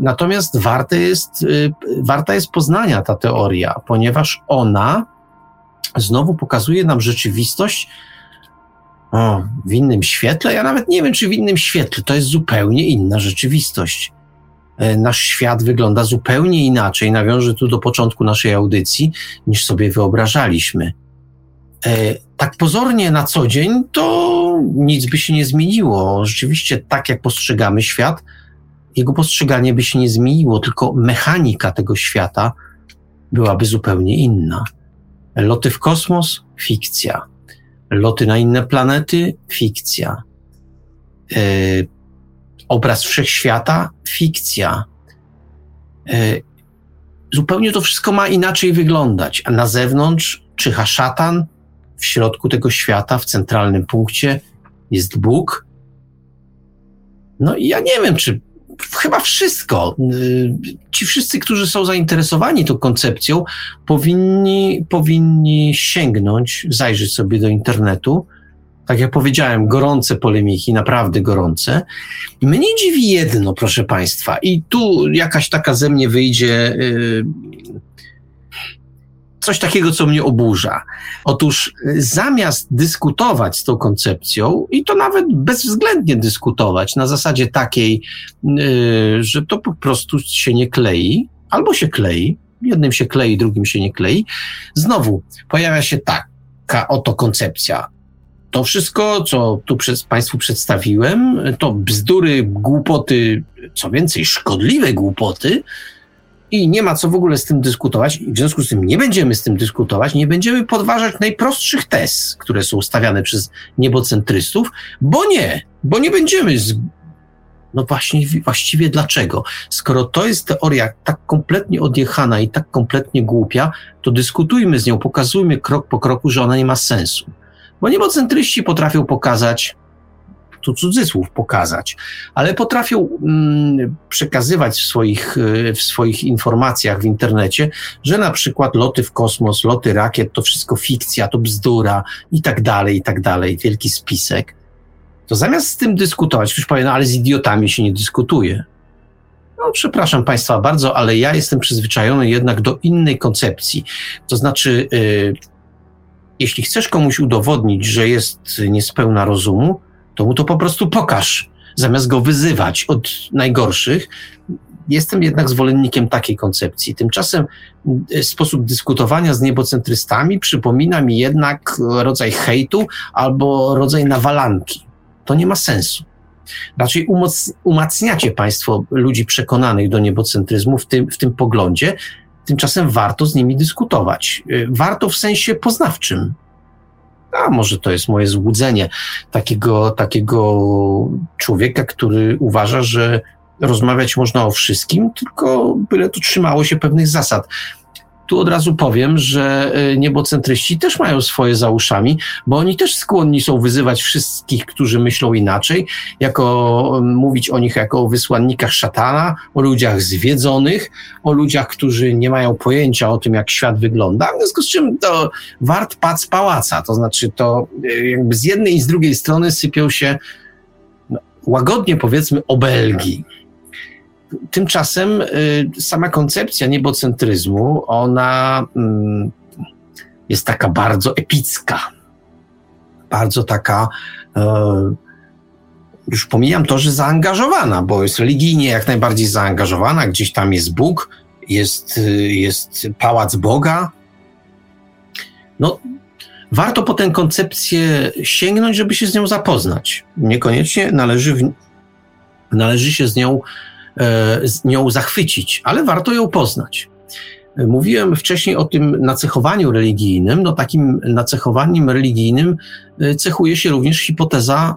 Natomiast warte jest, warta jest poznania ta teoria, ponieważ ona znowu pokazuje nam rzeczywistość, o, w innym świetle? Ja nawet nie wiem, czy w innym świetle. To jest zupełnie inna rzeczywistość. E, nasz świat wygląda zupełnie inaczej, nawiążę tu do początku naszej audycji, niż sobie wyobrażaliśmy. E, tak pozornie na co dzień to nic by się nie zmieniło. Rzeczywiście, tak jak postrzegamy świat, jego postrzeganie by się nie zmieniło, tylko mechanika tego świata byłaby zupełnie inna. Loty w kosmos fikcja loty na inne planety fikcja. Yy, obraz wszechświata fikcja. Yy, zupełnie to wszystko ma inaczej wyglądać, a na zewnątrz czyha szatan, w środku tego świata, w centralnym punkcie jest Bóg. No i ja nie wiem, czy chyba wszystko. Y, ci wszyscy, którzy są zainteresowani tą koncepcją, powinni, powinni sięgnąć, zajrzeć sobie do internetu. Tak jak powiedziałem, gorące polemiki, naprawdę gorące. Mnie dziwi jedno, proszę Państwa, i tu jakaś taka ze mnie wyjdzie. Yy, coś takiego, co mnie oburza. Otóż y, zamiast dyskutować z tą koncepcją, i to nawet bezwzględnie dyskutować, na zasadzie takiej, yy, że to po prostu się nie klei, albo się klei, jednym się klei, drugim się nie klei, znowu pojawia się taka oto koncepcja. To wszystko, co tu przez Państwu przedstawiłem, to bzdury, głupoty, co więcej, szkodliwe głupoty, i nie ma co w ogóle z tym dyskutować. W związku z tym nie będziemy z tym dyskutować, nie będziemy podważać najprostszych tez, które są stawiane przez niebocentrystów, bo nie, bo nie będziemy z... No właśnie, właściwie dlaczego? Skoro to jest teoria tak kompletnie odjechana i tak kompletnie głupia, to dyskutujmy z nią, pokazujmy krok po kroku, że ona nie ma sensu. Bo niebocentryści potrafią pokazać tu cudzysłów pokazać, ale potrafią mm, przekazywać w swoich, y, w swoich informacjach w internecie, że na przykład loty w kosmos, loty rakiet to wszystko fikcja, to bzdura i tak dalej, i tak dalej, wielki spisek. To zamiast z tym dyskutować, ktoś powie, no ale z idiotami się nie dyskutuje. No, przepraszam Państwa bardzo, ale ja jestem przyzwyczajony jednak do innej koncepcji. To znaczy, yy, jeśli chcesz komuś udowodnić, że jest niespełna rozumu, to mu to po prostu pokaż, zamiast go wyzywać od najgorszych. Jestem jednak zwolennikiem takiej koncepcji. Tymczasem e, sposób dyskutowania z niebocentrystami przypomina mi jednak rodzaj hejtu albo rodzaj nawalanki. To nie ma sensu. Raczej umoc, umacniacie Państwo ludzi przekonanych do niebocentryzmu w tym, w tym poglądzie, tymczasem warto z nimi dyskutować. E, warto w sensie poznawczym a może to jest moje złudzenie takiego, takiego człowieka, który uważa, że rozmawiać można o wszystkim, tylko byle to trzymało się pewnych zasad. Tu od razu powiem, że e, niebocentryści też mają swoje za uszami, bo oni też skłonni są wyzywać wszystkich, którzy myślą inaczej, jako mówić o nich jako o wysłannikach szatana, o ludziach zwiedzonych, o ludziach, którzy nie mają pojęcia o tym, jak świat wygląda. W związku z czym to wart pac pałaca, to znaczy to e, jakby z jednej i z drugiej strony sypią się no, łagodnie powiedzmy obelgi. Tymczasem y, sama koncepcja niebocentryzmu, ona mm, jest taka bardzo epicka, bardzo taka, e, już pomijam to, że zaangażowana, bo jest religijnie jak najbardziej zaangażowana, gdzieś tam jest Bóg, jest, jest pałac Boga. No, warto po tę koncepcję sięgnąć, żeby się z nią zapoznać. Niekoniecznie należy, w, należy się z nią z nią zachwycić, ale warto ją poznać. Mówiłem wcześniej o tym nacechowaniu religijnym. No takim nacechowaniem religijnym e, cechuje się również hipoteza,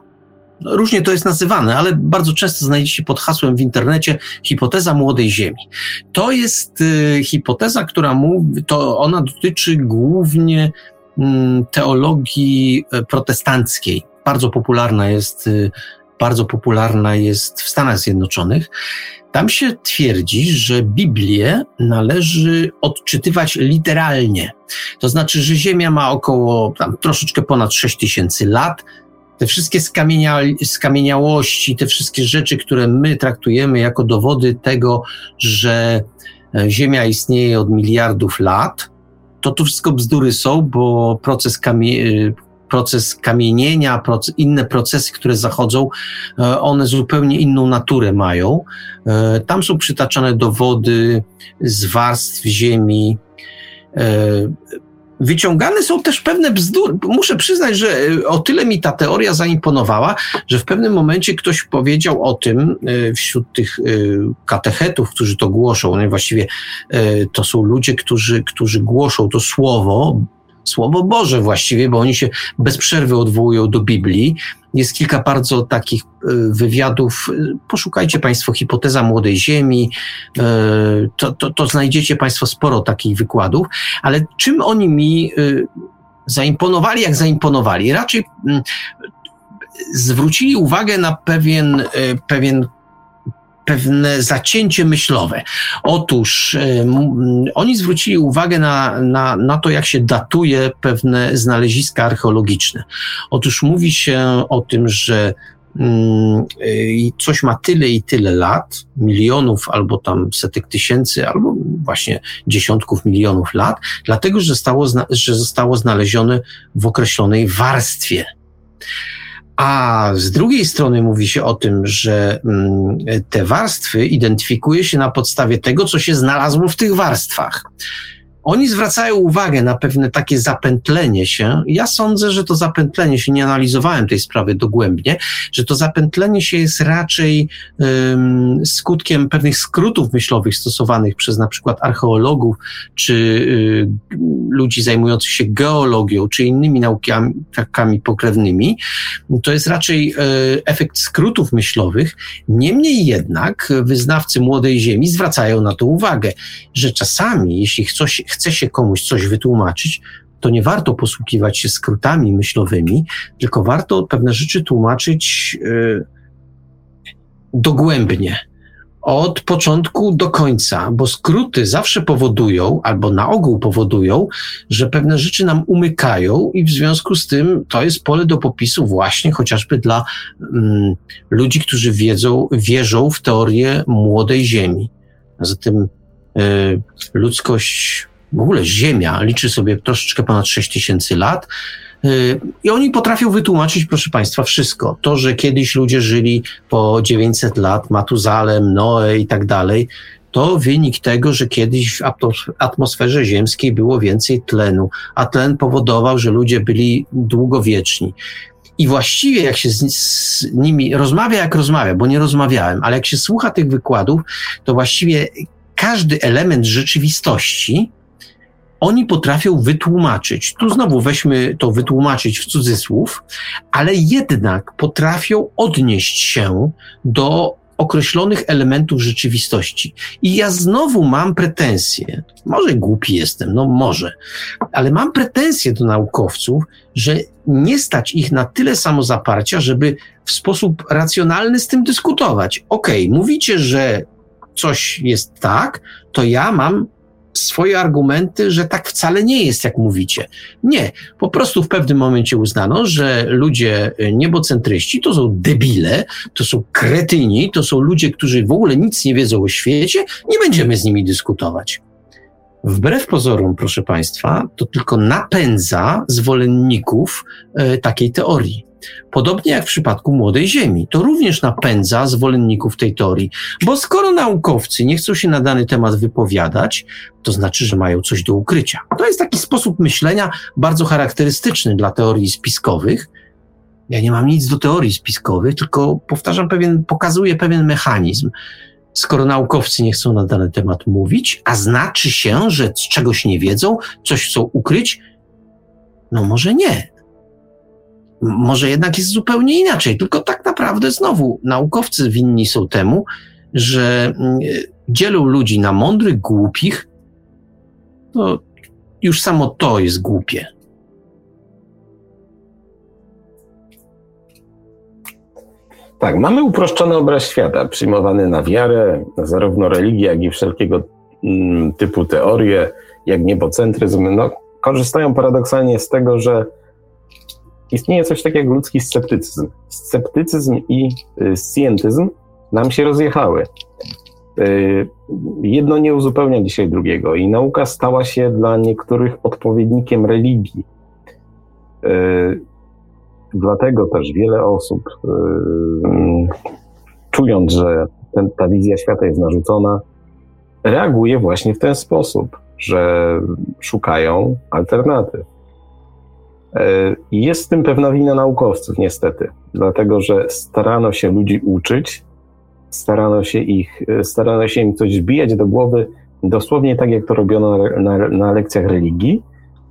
no różnie to jest nazywane, ale bardzo często znajdzie się pod hasłem w internecie hipoteza młodej Ziemi. To jest e, hipoteza, która mówi, to ona dotyczy głównie mm, teologii e, protestanckiej. Bardzo popularna jest, bardzo popularna jest w Stanach Zjednoczonych. Tam się twierdzi, że Biblię należy odczytywać literalnie. To znaczy, że Ziemia ma około tam, troszeczkę ponad 6 tysięcy lat. Te wszystkie skamienia, skamieniałości, te wszystkie rzeczy, które my traktujemy jako dowody tego, że e, Ziemia istnieje od miliardów lat, to to wszystko bzdury są, bo proces, kamie, proces kamienienia, proces, inne procesy, które zachodzą, e, one zupełnie inną naturę mają. E, tam są przytaczane dowody z warstw ziemi. E, wyciągane są też pewne bzdury. Muszę przyznać, że o tyle mi ta teoria zaimponowała, że w pewnym momencie ktoś powiedział o tym wśród tych katechetów, którzy to głoszą. No właściwie to są ludzie, którzy, którzy głoszą to słowo, Słowo Boże właściwie, bo oni się bez przerwy odwołują do Biblii. Jest kilka bardzo takich e, wywiadów. Poszukajcie Państwo hipoteza młodej ziemi, e, to, to, to znajdziecie Państwo sporo takich wykładów, ale czym oni mi e, zaimponowali, jak zaimponowali? Raczej mm, zwrócili uwagę na pewien, pewien pewne zacięcie myślowe. Otóż oni zwrócili uwagę na, na, na to, jak się datuje pewne znaleziska archeologiczne. Otóż mówi się o tym, że mm, y, coś ma tyle i tyle lat, milionów albo tam setek tysięcy, albo właśnie dziesiątków milionów lat, dlatego że zostało, że zostało znalezione w określonej warstwie. A z drugiej strony mówi się o tym, że mm, te warstwy identyfikuje się na podstawie tego, co się znalazło w tych warstwach. Oni zwracają uwagę na pewne takie zapętlenie się. Ja sądzę, że to zapętlenie się, nie analizowałem tej sprawy dogłębnie, że to zapętlenie się jest raczej um, skutkiem pewnych skrótów myślowych stosowanych przez na przykład archeologów, czy y, ludzi zajmujących się geologią, czy innymi naukami pokrewnymi. To jest raczej y, efekt skrótów myślowych. Niemniej jednak wyznawcy młodej ziemi zwracają na to uwagę, że czasami, jeśli coś, chce się komuś coś wytłumaczyć, to nie warto posługiwać się skrótami myślowymi, tylko warto pewne rzeczy tłumaczyć yy, dogłębnie, od początku do końca, bo skróty zawsze powodują, albo na ogół powodują, że pewne rzeczy nam umykają i w związku z tym to jest pole do popisu właśnie chociażby dla mm, ludzi, którzy wiedzą, wierzą w teorię młodej Ziemi. Zatem y, ludzkość w ogóle Ziemia liczy sobie troszeczkę ponad 6 tysięcy lat. Y, I oni potrafią wytłumaczyć, proszę Państwa, wszystko. To, że kiedyś ludzie żyli po 900 lat, Matuzalem, Noe i tak dalej, to wynik tego, że kiedyś w atmosferze ziemskiej było więcej tlenu, a tlen powodował, że ludzie byli długowieczni. I właściwie jak się z, z, nimi rozmawia, jak rozmawia, bo nie rozmawiałem, ale jak się słucha tych wykładów, to właściwie każdy element rzeczywistości oni potrafią wytłumaczyć. Tu znowu weźmy to wytłumaczyć w cudzysłów, ale jednak potrafią odnieść się do określonych elementów rzeczywistości. I ja znowu mam pretensje, może głupi jestem, no może, ale mam pretensje do naukowców, że nie stać ich na tyle samozaparcia, żeby w sposób racjonalny z tym dyskutować. Okej, okay, mówicie, że coś jest tak, to ja mam swoje argumenty, że tak wcale nie jest, jak mówicie. Nie, po prostu w pewnym momencie uznano, że ludzie niebocentryści to są debile, to są kretyni, to są ludzie, którzy w ogóle nic nie wiedzą o świecie, nie będziemy z nimi dyskutować. Wbrew pozorom, proszę Państwa, to tylko napędza zwolenników e, takiej teorii. Podobnie jak w przypadku Młodej Ziemi. To również napędza zwolenników tej teorii, bo skoro naukowcy nie chcą się na dany temat wypowiadać, to znaczy, że mają coś do ukrycia. To jest taki sposób myślenia bardzo charakterystyczny dla teorii spiskowych. Ja nie mam nic do teorii spiskowych, tylko powtarzam pewien, pokazuję pewien mechanizm. Skoro naukowcy nie chcą na dany temat mówić, a znaczy się, że czegoś nie wiedzą, coś chcą ukryć, no może nie może jednak jest zupełnie inaczej. Tylko tak naprawdę znowu naukowcy winni są temu, że mm, dzielą ludzi na mądrych, głupich. To już samo to jest głupie. Tak, mamy uproszczony obraz świata, przyjmowany na wiarę, zarówno religię, jak i wszelkiego mm, typu teorie, jak niebocentryzm. No, korzystają paradoksalnie z tego, że istnieje coś takiego jak ludzki sceptycyzm. Sceptycyzm i y, scientyzm nam się rozjechały. Y, jedno nie uzupełnia dzisiaj drugiego i nauka stała się dla niektórych odpowiednikiem religii. Y, dlatego też wiele osób, czując, że ten, ta wizja świata jest narzucona, reaguje właśnie w ten sposób, że szukają alternatyw. Jest w tym pewna wina naukowców, niestety, dlatego że starano się ludzi uczyć, starano się ich, starano się im coś wbijać do głowy, dosłownie tak jak to robiono na, na, lekcjach religii,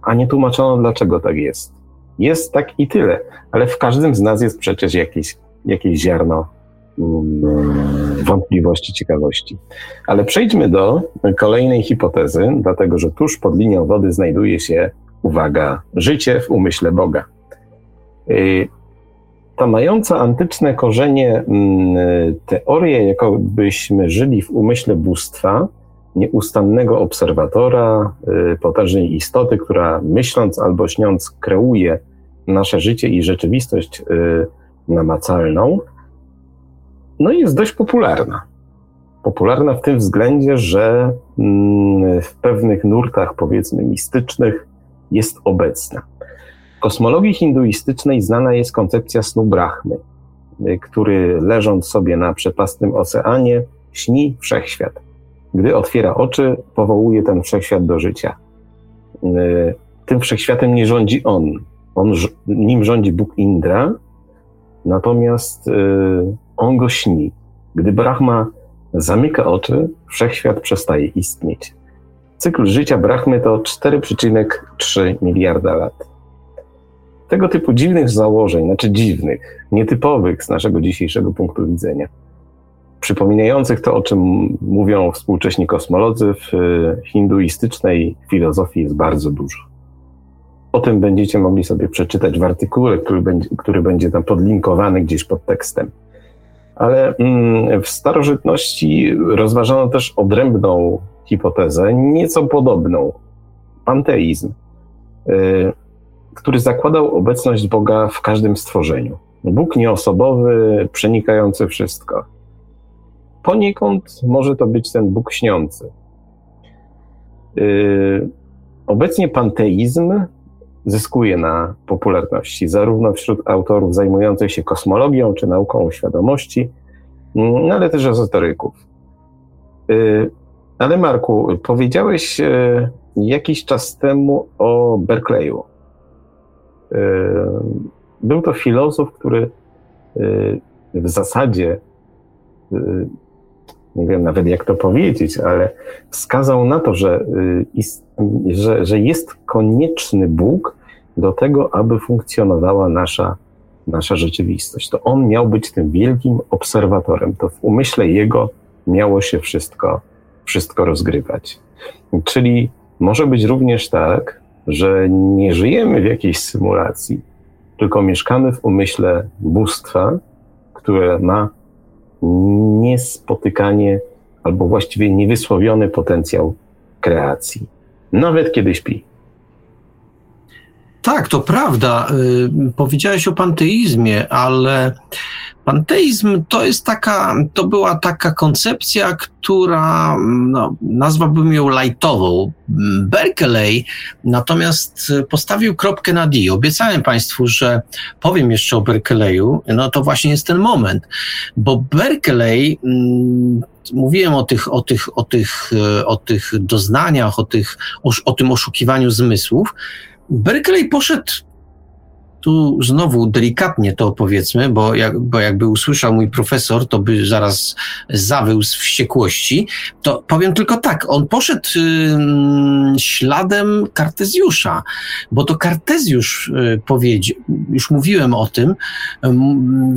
a nie tłumaczono, dlaczego tak jest. Jest tak i tyle, ale w każdym z nas jest przecież jakieś, jakieś ziarno um, wątpliwości, ciekawości. Ale przejdźmy do kolejnej hipotezy, dlatego że tuż pod linią wody znajduje się, uwaga, życie w umyśle Boga. Y, ta mająca antyczne korzenie mm, teoria, jakobyśmy żyli w umyśle bóstwa, nieustannego obserwatora, y, potężnej istoty, która myśląc albo śniąc kreuje nasze życie i rzeczywistość y, namacalną, no jest dość popularna. Popularna w tym względzie, że mm, w pewnych nurtach, powiedzmy, mistycznych jest obecna kosmologii hinduistycznej znana jest koncepcja snu Brahmy, który leżąc sobie na przepastnym oceanie, śni wszechświat. Gdy otwiera oczy, powołuje ten wszechświat do życia. Y, tym wszechświatem nie rządzi on. on nim rządzi Bóg Indra, natomiast y, on go śni. Gdy Brahma zamyka oczy, wszechświat przestaje istnieć. Cykl życia Brahmy to 4,3 miliarda lat tego typu dziwnych założeń, znaczy dziwnych, nietypowych z naszego dzisiejszego punktu widzenia, przypominających to, o czym mówią współcześni kosmolodzy w y, hinduistycznej filozofii jest bardzo dużo. O tym będziecie mogli sobie przeczytać w artykule, który będzie, który będzie tam podlinkowany gdzieś pod tekstem. Ale mm, w starożytności rozważano też odrębną hipotezę, nieco podobną panteizm. Y, który zakładał obecność Boga w każdym stworzeniu. Bóg nieosobowy, przenikający wszystko. Poniekąd może to być ten Bóg śniący. Yy, obecnie panteizm zyskuje na popularności, zarówno wśród autorów zajmujących się kosmologią czy nauką świadomości, no ale też ezoteryków. Ale Marku, powiedziałeś yy, jakiś czas temu o Berkeleyu. Był to filozof, który w zasadzie, nie wiem nawet jak to powiedzieć, ale wskazał na to, że, że, że jest konieczny Bóg do tego, aby funkcjonowała nasza, nasza rzeczywistość. To on miał być tym wielkim obserwatorem. To w umyśle jego miało się wszystko, wszystko rozgrywać. Czyli może być również tak, że nie żyjemy w jakiejś symulacji, tylko mieszkamy w umyśle bóstwa, które ma niespotykanie albo właściwie niewysłowiony potencjał kreacji, nawet kiedy śpi. Tak, to prawda. Y, powiedziałeś o panteizmie, ale Panteizm to jest taka, to była taka koncepcja, która, no, nazwałbym ją lightową. Berkeley natomiast postawił kropkę na D. Obiecałem Państwu, że powiem jeszcze o Berkeleyu, no to właśnie jest ten moment, bo Berkeley, mm, mówiłem o tych, o tych, o tych, o tych doznaniach, o, tych, o, o tym oszukiwaniu zmysłów, Berkeley poszedł tu znowu delikatnie to opowiedzmy, bo, jak, bo jakby usłyszał mój profesor, to by zaraz zawył z wściekłości. To powiem tylko tak, on poszedł śladem Kartezjusza, bo to Kartezjusz y, powiedział, już mówiłem o tym,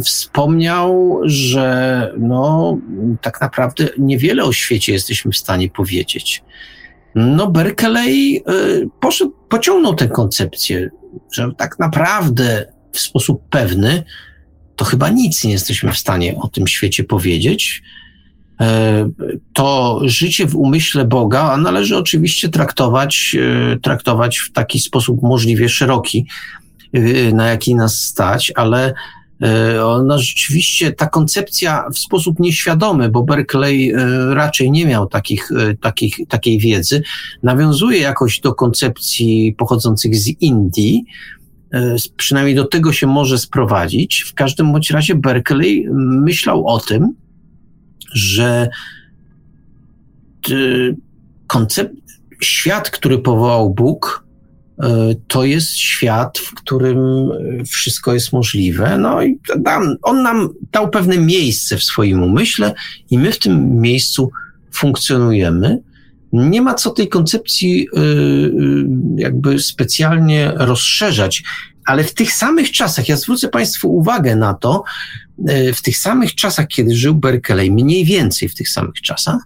wspomniał, że no, tak naprawdę niewiele o świecie jesteśmy w stanie powiedzieć. No, Berkeley y, poszedł, pociągnął tę koncepcję że tak naprawdę w sposób pewny to chyba nic nie jesteśmy w stanie o tym świecie powiedzieć. E, to życie w umyśle Boga należy oczywiście traktować, e, traktować w taki sposób możliwie szeroki, na jaki nas stać, ale ona rzeczywiście, ta koncepcja w sposób nieświadomy, bo Berkeley raczej nie miał takich, takich, takiej wiedzy, nawiązuje jakoś do koncepcji pochodzących z Indii, przynajmniej do tego się może sprowadzić. W każdym bądź razie Berkeley myślał o tym, że koncept, świat, który powołał Bóg, e, to jest świat, w którym wszystko jest możliwe. No i on nam dał pewne miejsce w swoim umyśle i my w tym miejscu funkcjonujemy. Nie ma co tej koncepcji e, e, jakby specjalnie rozszerzać, ale w tych samych czasach, ja zwrócę Państwu uwagę na to, e, w tych samych czasach, kiedy żył Berkeley, mniej więcej w tych samych czasach,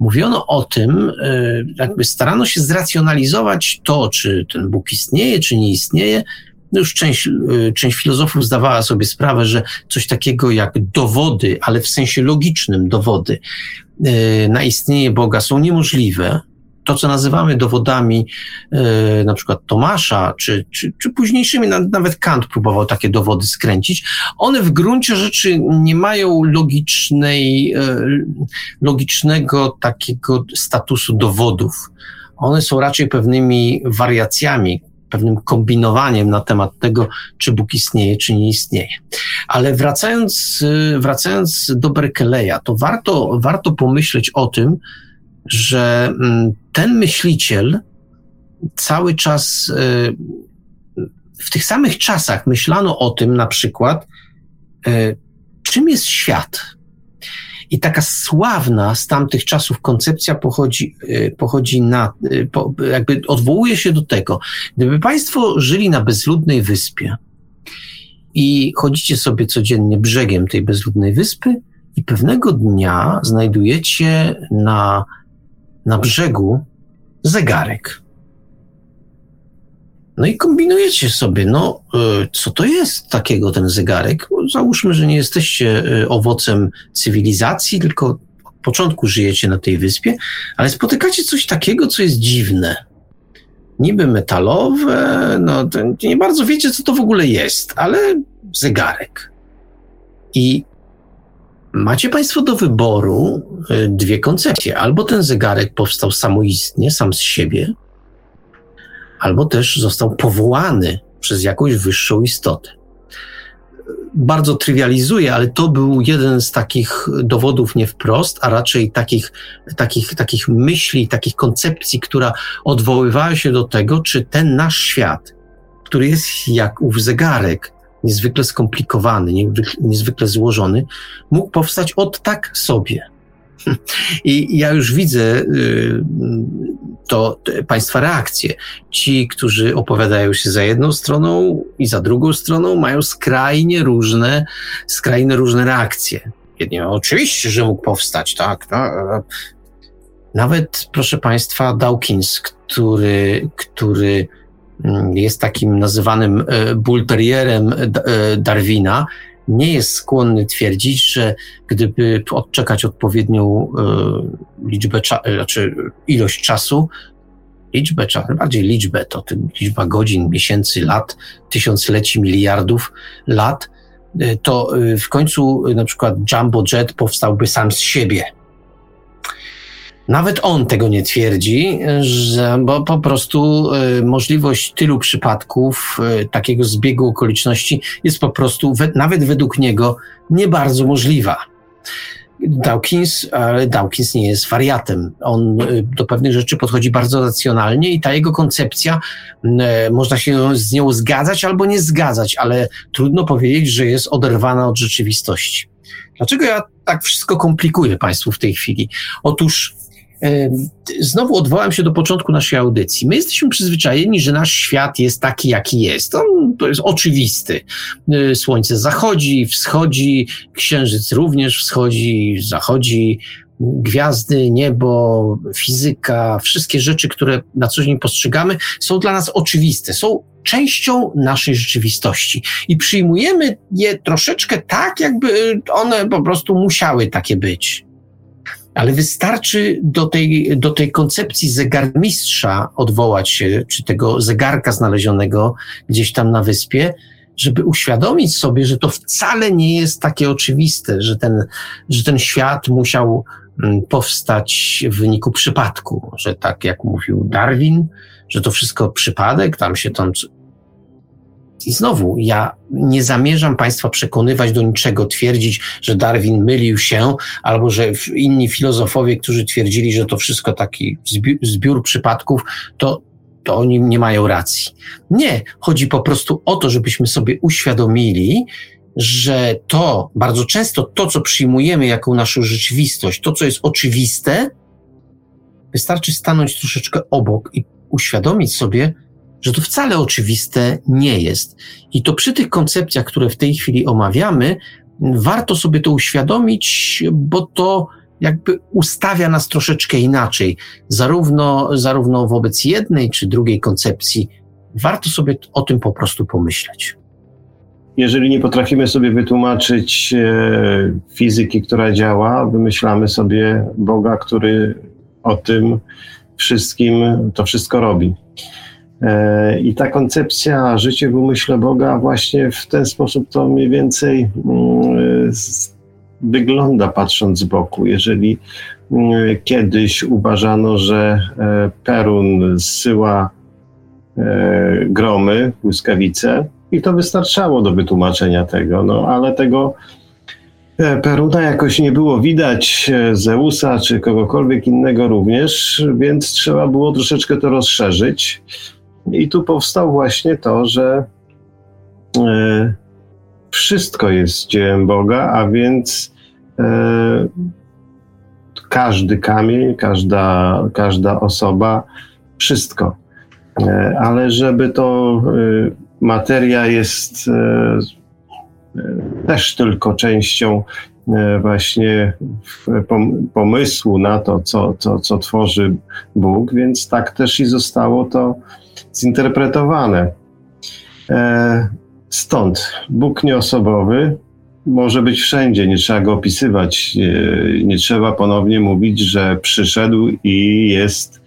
mówiono o tym, e, jakby starano się zracjonalizować to, czy ten Bóg istnieje, czy nie istnieje. No już część, e, część filozofów zdawała sobie sprawę, że coś takiego jak dowody, ale w sensie logicznym dowody na istnienie Boga są niemożliwe, to, co nazywamy dowodami e, na przykład Tomasza, czy, czy, czy późniejszymi, nawet Kant próbował takie dowody skręcić, one w gruncie rzeczy nie mają logicznej, e, logicznego takiego statusu dowodów. One są raczej pewnymi wariacjami, pewnym kombinowaniem na temat tego, czy Bóg istnieje, czy nie istnieje. Ale wracając, e, wracając do Berkeleya, to warto, warto pomyśleć o tym, że mm, ten myśliciel cały czas, y, w tych samych czasach myślano o tym na przykład, y, czym jest świat. I taka sławna z tamtych czasów koncepcja pochodzi, y, pochodzi na, jakby odwołuje się do tego, gdyby Państwo żyli na bezludnej wyspie i chodzicie sobie codziennie brzegiem tej bezludnej wyspy i pewnego dnia znajdujecie na na brzegu zegarek. No i kombinujecie sobie, no y, co to jest takiego ten zegarek? Załóżmy, że nie jesteście y, owocem cywilizacji, tylko od początku żyjecie na tej wyspie, ale spotykacie coś takiego, co jest dziwne. Niby metalowe, no nie bardzo wiecie, co to w ogóle jest, ale zegarek. I Macie Państwo do wyboru y, dwie koncepcje. Albo ten zegarek powstał samoistnie, sam z siebie, albo też został powołany przez jakąś wyższą istotę. Bardzo trywializuję, ale to był jeden z takich dowodów nie wprost, a raczej takich, takich, takich myśli, takich koncepcji, która odwoływała się do tego, czy ten nasz świat, który jest jak ów zegarek, niezwykle skomplikowany, niezwykle złożony, mógł powstać od tak sobie. (laughs) I ja już widzę y, to, Państwa reakcje. Ci, którzy opowiadają się za jedną stroną i za drugą stroną, mają skrajnie różne, skrajnie różne reakcje. Jedni, oczywiście, że mógł powstać, tak. tak. Nawet, proszę Państwa, Dawkins, który, który jest takim nazywanym e, bullterrierem e, Darwina, nie jest skłonny twierdzić, że gdyby odczekać odpowiednią e, liczbę, znaczy ilość czasu, liczbę, bardziej liczbę, to liczba godzin, miesięcy, lat, tysiącleci, miliardów lat, to w końcu na przykład Jumbo Jet powstałby sam z siebie nawet on tego nie twierdzi, że, bo po prostu y, możliwość tylu przypadków, y, takiego zbiegu okoliczności jest po prostu, we, nawet według niego, nie bardzo możliwa. Dawkins, ale Dawkins nie jest wariatem. On y, do pewnych rzeczy podchodzi bardzo racjonalnie i ta jego koncepcja, można się z nią zgadzać albo nie zgadzać, ale trudno powiedzieć, że jest oderwana od rzeczywistości. Dlaczego ja tak wszystko komplikuję Państwu w tej chwili? Otóż Znowu odwołam się do początku naszej audycji. My jesteśmy przyzwyczajeni, że nasz świat jest taki, jaki jest. On, to jest oczywisty. Y, słońce zachodzi, wschodzi, księżyc również wschodzi, zachodzi, gwiazdy, niebo, fizyka, wszystkie rzeczy, które na co dzień postrzegamy, są dla nas oczywiste. Są częścią naszej rzeczywistości i przyjmujemy je troszeczkę tak, jakby one po prostu musiały takie być. Ale wystarczy do tej, do tej koncepcji zegarmistrza odwołać się, czy tego zegarka znalezionego gdzieś tam na wyspie, żeby uświadomić sobie, że to wcale nie jest takie oczywiste, że ten, że ten świat musiał mm, powstać w wyniku przypadku, że tak jak mówił Darwin, że to wszystko przypadek, tam się tam. I znowu, ja nie zamierzam Państwa przekonywać do niczego, twierdzić, że Darwin mylił się, albo że inni filozofowie, którzy twierdzili, że to wszystko taki zbiór, zbiór przypadków, to to oni nie mają racji. Nie, chodzi po prostu o to, żebyśmy sobie uświadomili, że to bardzo często to, co przyjmujemy jako naszą rzeczywistość, to, co jest oczywiste, wystarczy stanąć troszeczkę obok i uświadomić sobie, że to wcale oczywiste nie jest. I to przy tych koncepcjach, które w tej chwili omawiamy, warto sobie to uświadomić, bo to jakby ustawia nas troszeczkę inaczej, zarówno, zarówno wobec jednej czy drugiej koncepcji. Warto sobie o tym po prostu pomyśleć. Jeżeli nie potrafimy sobie wytłumaczyć e, fizyki, która działa, wymyślamy sobie Boga, który o tym wszystkim to wszystko robi. E, I ta koncepcja życie w umyśle Boga właśnie w ten sposób to mniej więcej mm, wygląda patrząc z boku. Jeżeli mm, kiedyś uważano, że e, Perun zsyła e, gromy, błyskawice i to wystarczało do wytłumaczenia tego, no ale tego Peruna jakoś nie było widać, Zeusa czy kogokolwiek innego również, więc trzeba było troszeczkę to rozszerzyć. I tu powstał właśnie to, że wszystko jest dziełem Boga, a więc e, każdy kamień, każda, każda osoba, wszystko. E, ale żeby to e, materia jest e, też tylko częścią e, właśnie pomysłu na to, co, co, co tworzy Bóg, więc tak też i zostało to zinterpretowane. E, Stąd Bóg nieosobowy może być wszędzie, nie trzeba go opisywać, nie trzeba ponownie mówić, że przyszedł i jest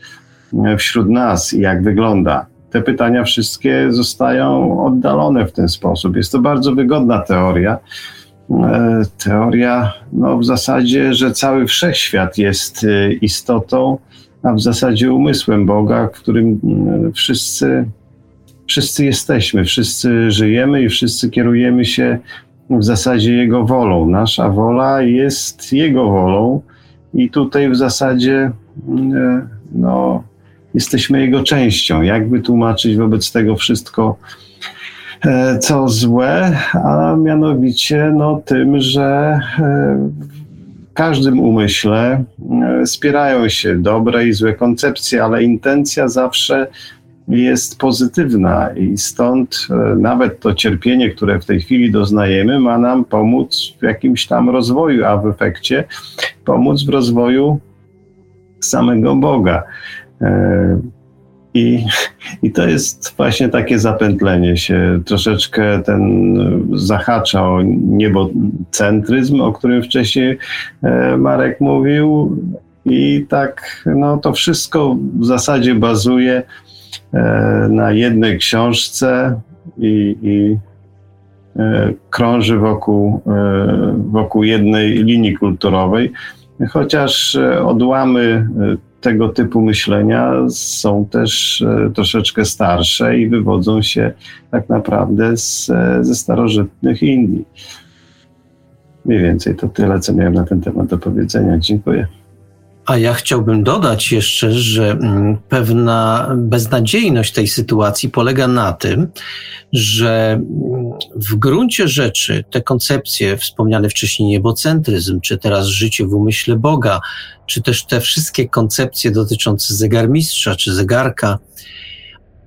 wśród nas i jak wygląda. Te pytania wszystkie zostają oddalone w ten sposób. Jest to bardzo wygodna teoria. E, teoria, no w zasadzie, że cały wszechświat jest e, istotą, a w zasadzie umysłem Boga, w którym e, wszyscy wszyscy jesteśmy, wszyscy żyjemy i wszyscy kierujemy się w zasadzie Jego wolą. Nasza wola jest Jego wolą i tutaj w zasadzie mm, no, jesteśmy Jego częścią. Jakby tłumaczyć wobec tego wszystko, e, co złe, a mianowicie no, tym, że e, każdym umyśle e, spierają się dobre i złe koncepcje, ale intencja zawsze jest pozytywna i stąd e, nawet to cierpienie, które w tej chwili doznajemy, ma nam pomóc w jakimś tam rozwoju, a w efekcie pomóc w rozwoju samego Boga. E, I, I to jest właśnie takie zapętlenie się. Troszeczkę ten zahacza o niebocentryzm, o którym wcześniej e, Marek mówił. I tak, no to wszystko w zasadzie bazuje E, na jednej książce i, i e, krąży wokół, e, wokół jednej linii kulturowej, chociaż odłamy tego typu myślenia są też troszeczkę starsze i wywodzą się tak naprawdę z, ze starożytnych Indii. Mniej więcej to tyle, co miałem na ten temat do powiedzenia. Dziękuję. A ja chciałbym dodać jeszcze, że mm, pewna beznadziejność tej sytuacji polega na tym, że mm, w gruncie rzeczy te koncepcje wspomniane wcześniej niebocentryzm, czy teraz życie w umyśle Boga, czy też te wszystkie koncepcje dotyczące zegarmistrza czy zegarka,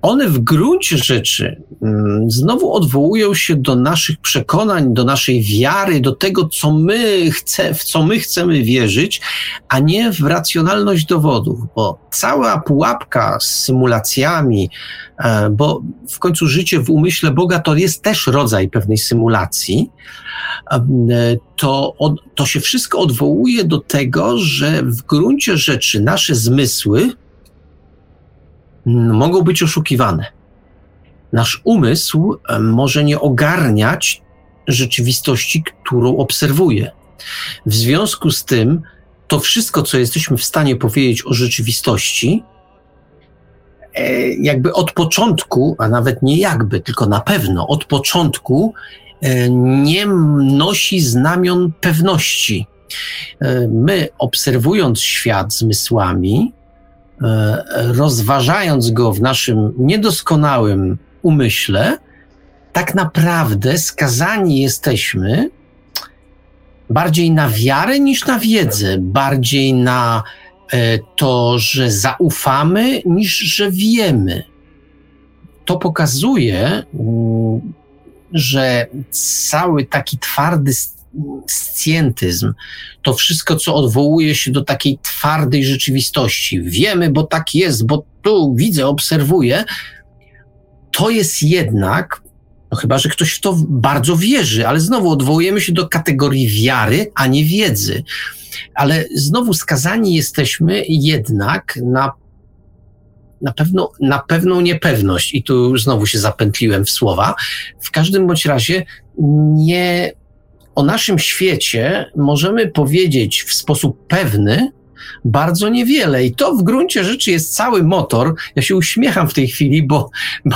one w gruncie rzeczy mm, znowu odwołują się do naszych przekonań, do naszej wiary, do tego, co my chce, w co my chcemy wierzyć, a nie w racjonalność dowodów, bo cała pułapka z symulacjami, e, bo w końcu życie w umyśle Boga to jest też rodzaj pewnej symulacji, e, to, to się wszystko odwołuje do tego, że w gruncie rzeczy nasze zmysły, mogą być oszukiwane. Nasz umysł e, może nie ogarniać rzeczywistości, którą obserwuje. W związku z tym, to wszystko, co jesteśmy w stanie powiedzieć o rzeczywistości, e, jakby od początku, a nawet nie jakby, tylko na pewno od początku e, nie nosi znamion pewności. My, obserwując świat zmysłami, rozważając go w naszym niedoskonałym umyśle, tak naprawdę skazani jesteśmy bardziej na wiarę niż na wiedzę, bardziej na e, to, że zaufamy niż że wiemy. To pokazuje, mm, że cały taki twardy scjentyzm, to wszystko, co odwołuje się do takiej twardej rzeczywistości. Wiemy, bo tak jest, bo tu widzę, obserwuję, to jest jednak, no chyba, że ktoś w to bardzo wierzy, ale znowu odwołujemy się do kategorii wiary, a nie wiedzy. Ale znowu skazani jesteśmy jednak na na, pewno, na pewną niepewność, i tu znowu się zapętliłem w słowa. W każdym bądź razie nie o naszym świecie możemy powiedzieć w sposób pewny bardzo niewiele. I to w gruncie rzeczy jest cały motor. Ja się uśmiecham w tej chwili, bo, bo,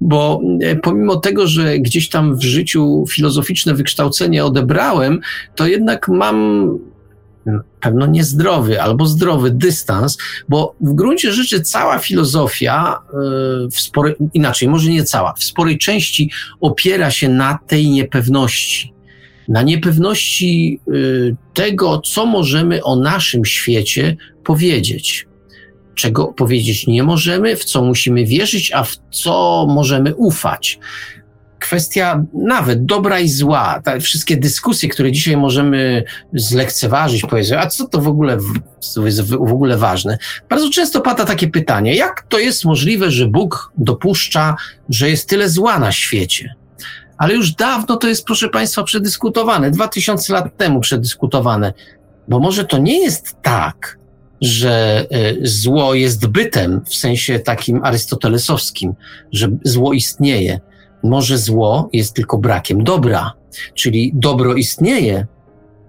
bo e, pomimo tego, że gdzieś tam w życiu filozoficzne wykształcenie odebrałem, to jednak mam pewno niezdrowy albo zdrowy dystans, bo w gruncie rzeczy cała filozofia, e, w sporej, inaczej, może nie cała, w sporej części opiera się na tej niepewności na niepewności y, tego, co możemy o naszym świecie powiedzieć. Czego powiedzieć nie możemy, w co musimy wierzyć, a w co możemy ufać. Kwestia nawet dobra i zła, te wszystkie dyskusje, które dzisiaj możemy zlekceważyć, powiedzmy, a co to w ogóle jest w ogóle ważne? Bardzo często pada takie pytanie, jak to jest możliwe, że Bóg dopuszcza, że jest tyle zła na świecie? Ale już dawno to jest, proszę Państwa, przedyskutowane, dwa tysiące lat temu przedyskutowane. Bo może to nie jest tak, że e, zło jest bytem w sensie takim arystotelesowskim, że zło istnieje. Może zło jest tylko brakiem dobra, czyli dobro istnieje,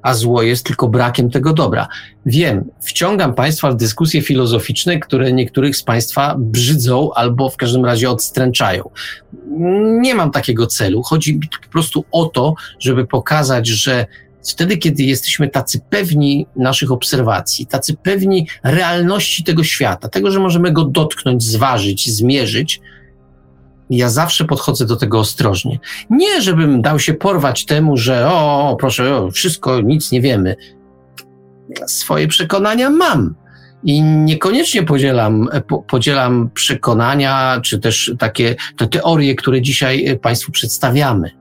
a zło jest tylko brakiem tego dobra. Wiem, wciągam Państwa w dyskusje filozoficzne, które niektórych z Państwa brzydzą albo w każdym razie odstręczają. Nie mam takiego celu. Chodzi mi po prostu o to, żeby pokazać, że wtedy, kiedy jesteśmy tacy pewni naszych obserwacji, tacy pewni realności tego świata, tego, że możemy go dotknąć, zważyć, zmierzyć, ja zawsze podchodzę do tego ostrożnie. Nie, żebym dał się porwać temu, że o, proszę, o, wszystko, nic nie wiemy. Swoje przekonania mam. I niekoniecznie podzielam, po, podzielam przekonania, czy też takie te teorie, które dzisiaj Państwu przedstawiamy.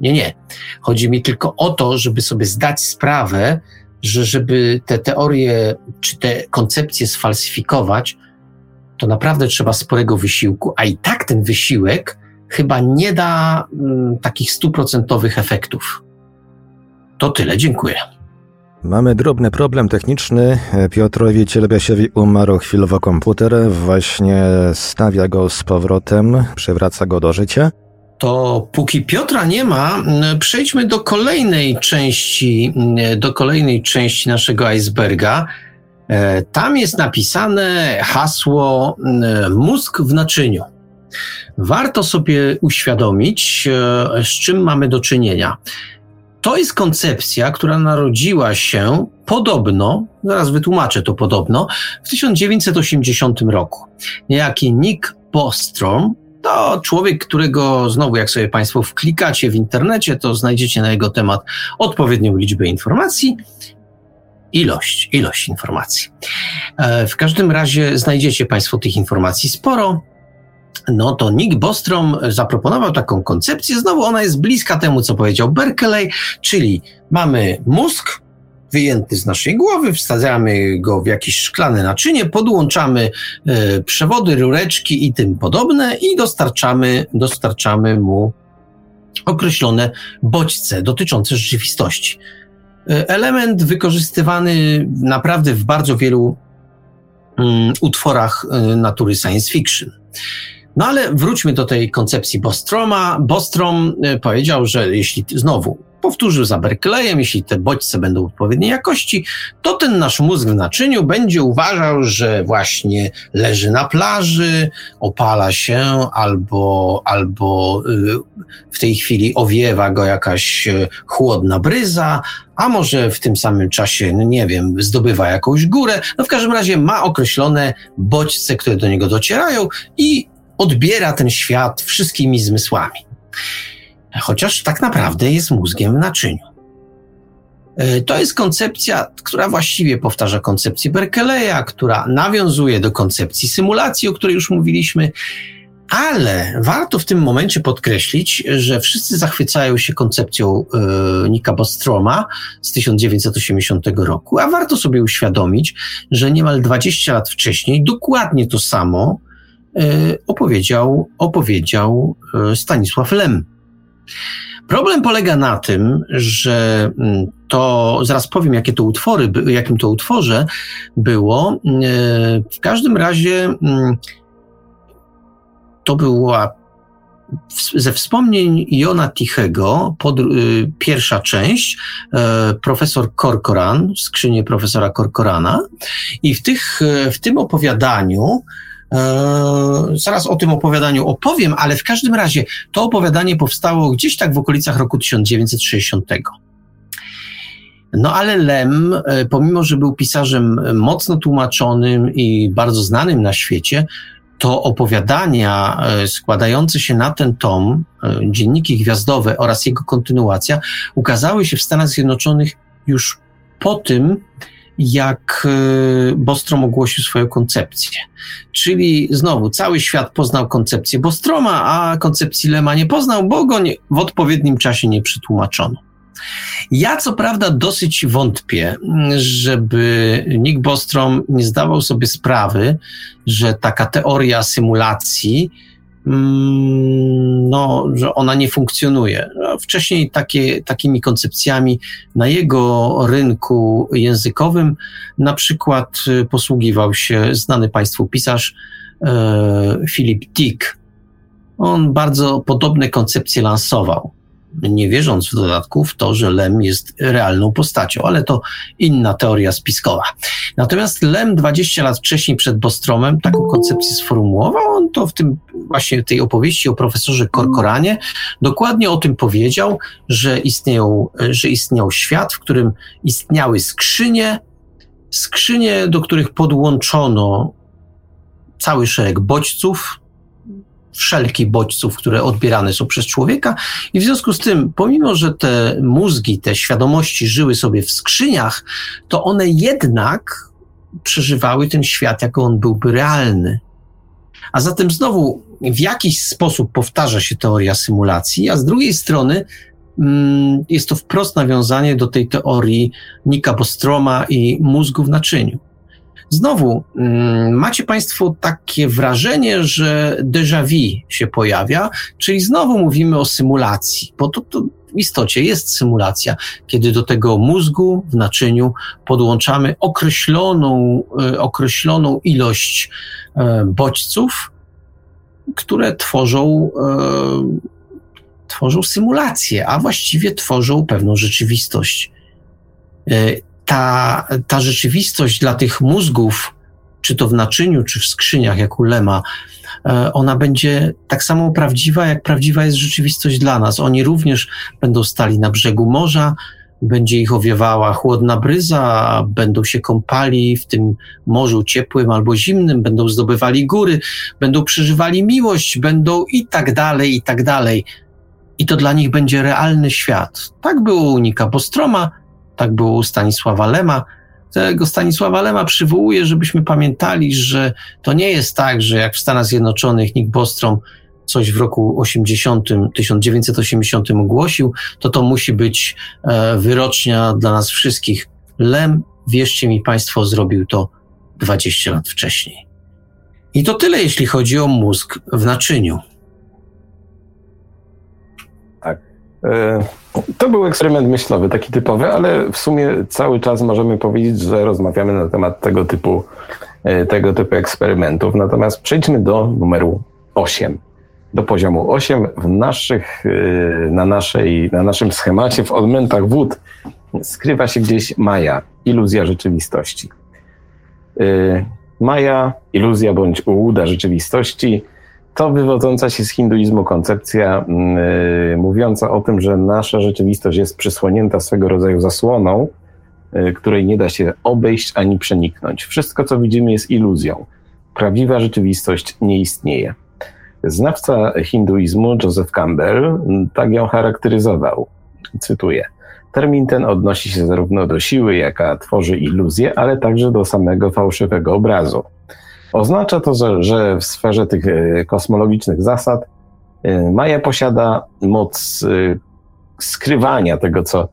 Nie, nie. Chodzi mi tylko o to, żeby sobie zdać sprawę, że żeby te teorie czy te koncepcje sfalsyfikować, to naprawdę trzeba sporego wysiłku, a i tak ten wysiłek chyba nie da mm, takich stuprocentowych efektów. To tyle, dziękuję. Mamy drobny problem techniczny. Piotrowi Cielebiasiowi umarł chwilowo komputer, właśnie stawia go z powrotem, przywraca go do życia. To póki Piotra nie ma, mm, przejdźmy do kolejnej części, mm, do kolejnej części naszego iceberga, tam jest napisane hasło e, mózg w naczyniu. Warto sobie uświadomić, e, z czym mamy do czynienia. To jest koncepcja, która narodziła się podobno, zaraz wytłumaczę to podobno, w 1980 roku. Niejaki Nick Bostrom to człowiek, którego znowu, jak sobie Państwo wklikacie w internecie, to znajdziecie na jego temat odpowiednią liczbę informacji ilość, ilość informacji. E, w każdym razie znajdziecie Państwo tych informacji sporo. no to Nick Bostrom zaproponował taką koncepcję. Znowu ona jest bliska temu, co powiedział Berkeley, czyli mamy mózg wyjęty z naszej głowy, wsadzamy go w jakieś szklane naczynie, podłączamy e, przewody, rureczki i tym podobne i dostarczamy, dostarczamy mu określone bodźce dotyczące rzeczywistości. E, element wykorzystywany naprawdę w bardzo wielu mm, utworach e, natury science fiction. No ale wróćmy do tej koncepcji Bostroma. Bostrom e, powiedział, że jeśli znowu powtórzył za Berkeleyem, jeśli te bodźce będą odpowiedniej jakości, to ten nasz mózg w naczyniu będzie uważał, że właśnie leży na plaży, opala się albo, albo y, w tej chwili owiewa go jakaś y, chłodna bryza, a może w tym samym czasie, no nie wiem, zdobywa jakąś górę. No w każdym razie ma określone bodźce, które do niego docierają i odbiera ten świat wszystkimi zmysłami. Chociaż tak naprawdę jest mózgiem w naczyniu. E, to jest koncepcja, która właściwie powtarza koncepcję Berkeleya, która nawiązuje do koncepcji symulacji, o której już mówiliśmy, ale warto w tym momencie podkreślić, że wszyscy zachwycają się koncepcją e, Nika Bostroma z 1980 roku, a warto sobie uświadomić, że niemal 20 lat wcześniej dokładnie to samo E, opowiedział, opowiedział Stanisław Lem. Problem polega na tym, że mm, to, zaraz powiem, jakie to utwory, jakim to utworze było. E, w każdym razie mm, to była ze wspomnień Jona Tichego, pod, y, pierwsza część, y, profesor Korkoran, skrzynie profesora Korkorana i w, tych, w tym opowiadaniu zaraz o tym opowiadaniu opowiem, ale w każdym razie to opowiadanie powstało gdzieś tak w okolicach roku 1960. No ale Lem, e, pomimo że był pisarzem mocno tłumaczonym i bardzo znanym na świecie, to opowiadania e, składające się na ten tom, e, dzienniki gwiazdowe oraz jego kontynuacja, ukazały się w Stanach Zjednoczonych już po tym, jak e, Bostrom ogłosił swoją koncepcję. Czyli znowu cały świat poznał koncepcję Bostroma, a koncepcji Lema nie poznał, bo go nie, w odpowiednim czasie nie przetłumaczono. Ja co prawda dosyć wątpię, żeby Nick Bostrom nie zdawał sobie sprawy, że taka teoria symulacji no, że ona nie funkcjonuje. Wcześniej takie, takimi koncepcjami na jego rynku językowym na przykład y, posługiwał się znany Państwu pisarz e, Philip Dick. On bardzo podobne koncepcje lansował nie wierząc w dodatku w to, że Lem jest realną postacią, ale to inna teoria spiskowa. Natomiast Lem 20 lat wcześniej przed Bostromem taką koncepcję sformułował, on to w tym właśnie tej opowieści o profesorze Korkoranie dokładnie o tym powiedział, że istnieją, że istniał świat, w którym istniały skrzynie, skrzynie, do których podłączono cały szereg bodźców, wszelkich bodźców, które odbierane są przez człowieka. I w związku z tym, pomimo, że te mózgi, te świadomości żyły sobie w skrzyniach, to one jednak przeżywały ten świat, jako on byłby realny. A zatem znowu w jakiś sposób powtarza się teoria symulacji, a z drugiej strony mm, jest to wprost nawiązanie do tej teorii Nika Bostroma i mózgu w naczyniu. Znowu, mm, macie Państwo takie wrażenie, że déjà vu się pojawia, czyli znowu mówimy o symulacji, bo to, to w istocie jest symulacja, kiedy do tego mózgu w naczyniu podłączamy określoną, e, określoną ilość e, bodźców, które tworzą, e, tworzą symulację, a właściwie tworzą pewną rzeczywistość ta, ta rzeczywistość dla tych mózgów, czy to w naczyniu, czy w skrzyniach, jak u Lema, e, ona będzie tak samo prawdziwa, jak prawdziwa jest rzeczywistość dla nas. Oni również będą stali na brzegu morza, będzie ich owiewała chłodna bryza, będą się kąpali w tym morzu ciepłym albo zimnym, będą zdobywali góry, będą przeżywali miłość, będą i tak dalej, i tak dalej. I to dla nich będzie realny świat. Tak było u Nika Bostroma, tak było u Stanisława Lema. tego Stanisława Lema przywołuję, żebyśmy pamiętali, że to nie jest tak, że jak w Stanach Zjednoczonych Nick Bostrom coś w roku 80, 1980 ogłosił, to to musi być e, wyrocznia dla nas wszystkich. Lem, wierzcie mi Państwo, zrobił to 20 lat wcześniej. I to tyle, jeśli chodzi o mózg w naczyniu. To był eksperyment myślowy, taki typowy, ale w sumie cały czas możemy powiedzieć, że rozmawiamy na temat tego typu, e, tego typu eksperymentów. Natomiast przejdźmy do numeru 8. Do poziomu 8 w naszych, e, na, naszej, na naszym schemacie w odmętach wód skrywa się gdzieś Maja, iluzja rzeczywistości. Maja, iluzja bądź ułuda rzeczywistości to wywodząca się z hinduizmu koncepcja yy, mówiąca o tym, że nasza rzeczywistość jest przysłonięta swego rodzaju zasłoną, yy, której nie da się obejść ani przeniknąć. Wszystko, co widzimy, jest iluzją. Prawdziwa rzeczywistość nie istnieje. Znawca hinduizmu Joseph Campbell tak ją charakteryzował. Cytuję. Termin ten odnosi się zarówno do siły, jaka tworzy iluzję, ale także do samego fałszywego obrazu. Oznacza to, że, że w sferze tych e, kosmologicznych zasad e, Maja posiada moc e, skrywania tego, co,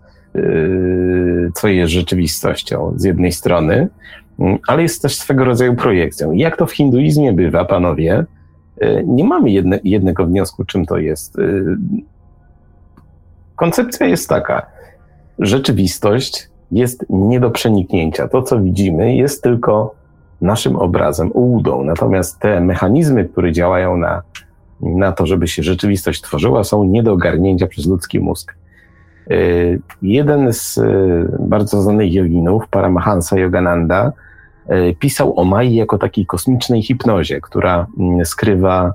co jest rzeczywistością z jednej strony, ale jest też swego rodzaju projekcją. Jak to w hinduizmie bywa, panowie, nie mamy jedne, jednego wniosku, czym to jest. Koncepcja jest taka, rzeczywistość jest nie do przeniknięcia. To, co widzimy, jest tylko naszym obrazem, ułudą. Natomiast te mechanizmy, które działają na, na to, żeby się rzeczywistość tworzyła, są nie do ogarnięcia przez ludzki mózg. Y, jeden z y, bardzo znanych joginów, Paramahansa Yogananda, y, pisał o Mai jako takiej kosmicznej hipnozie, która mm, skrywa,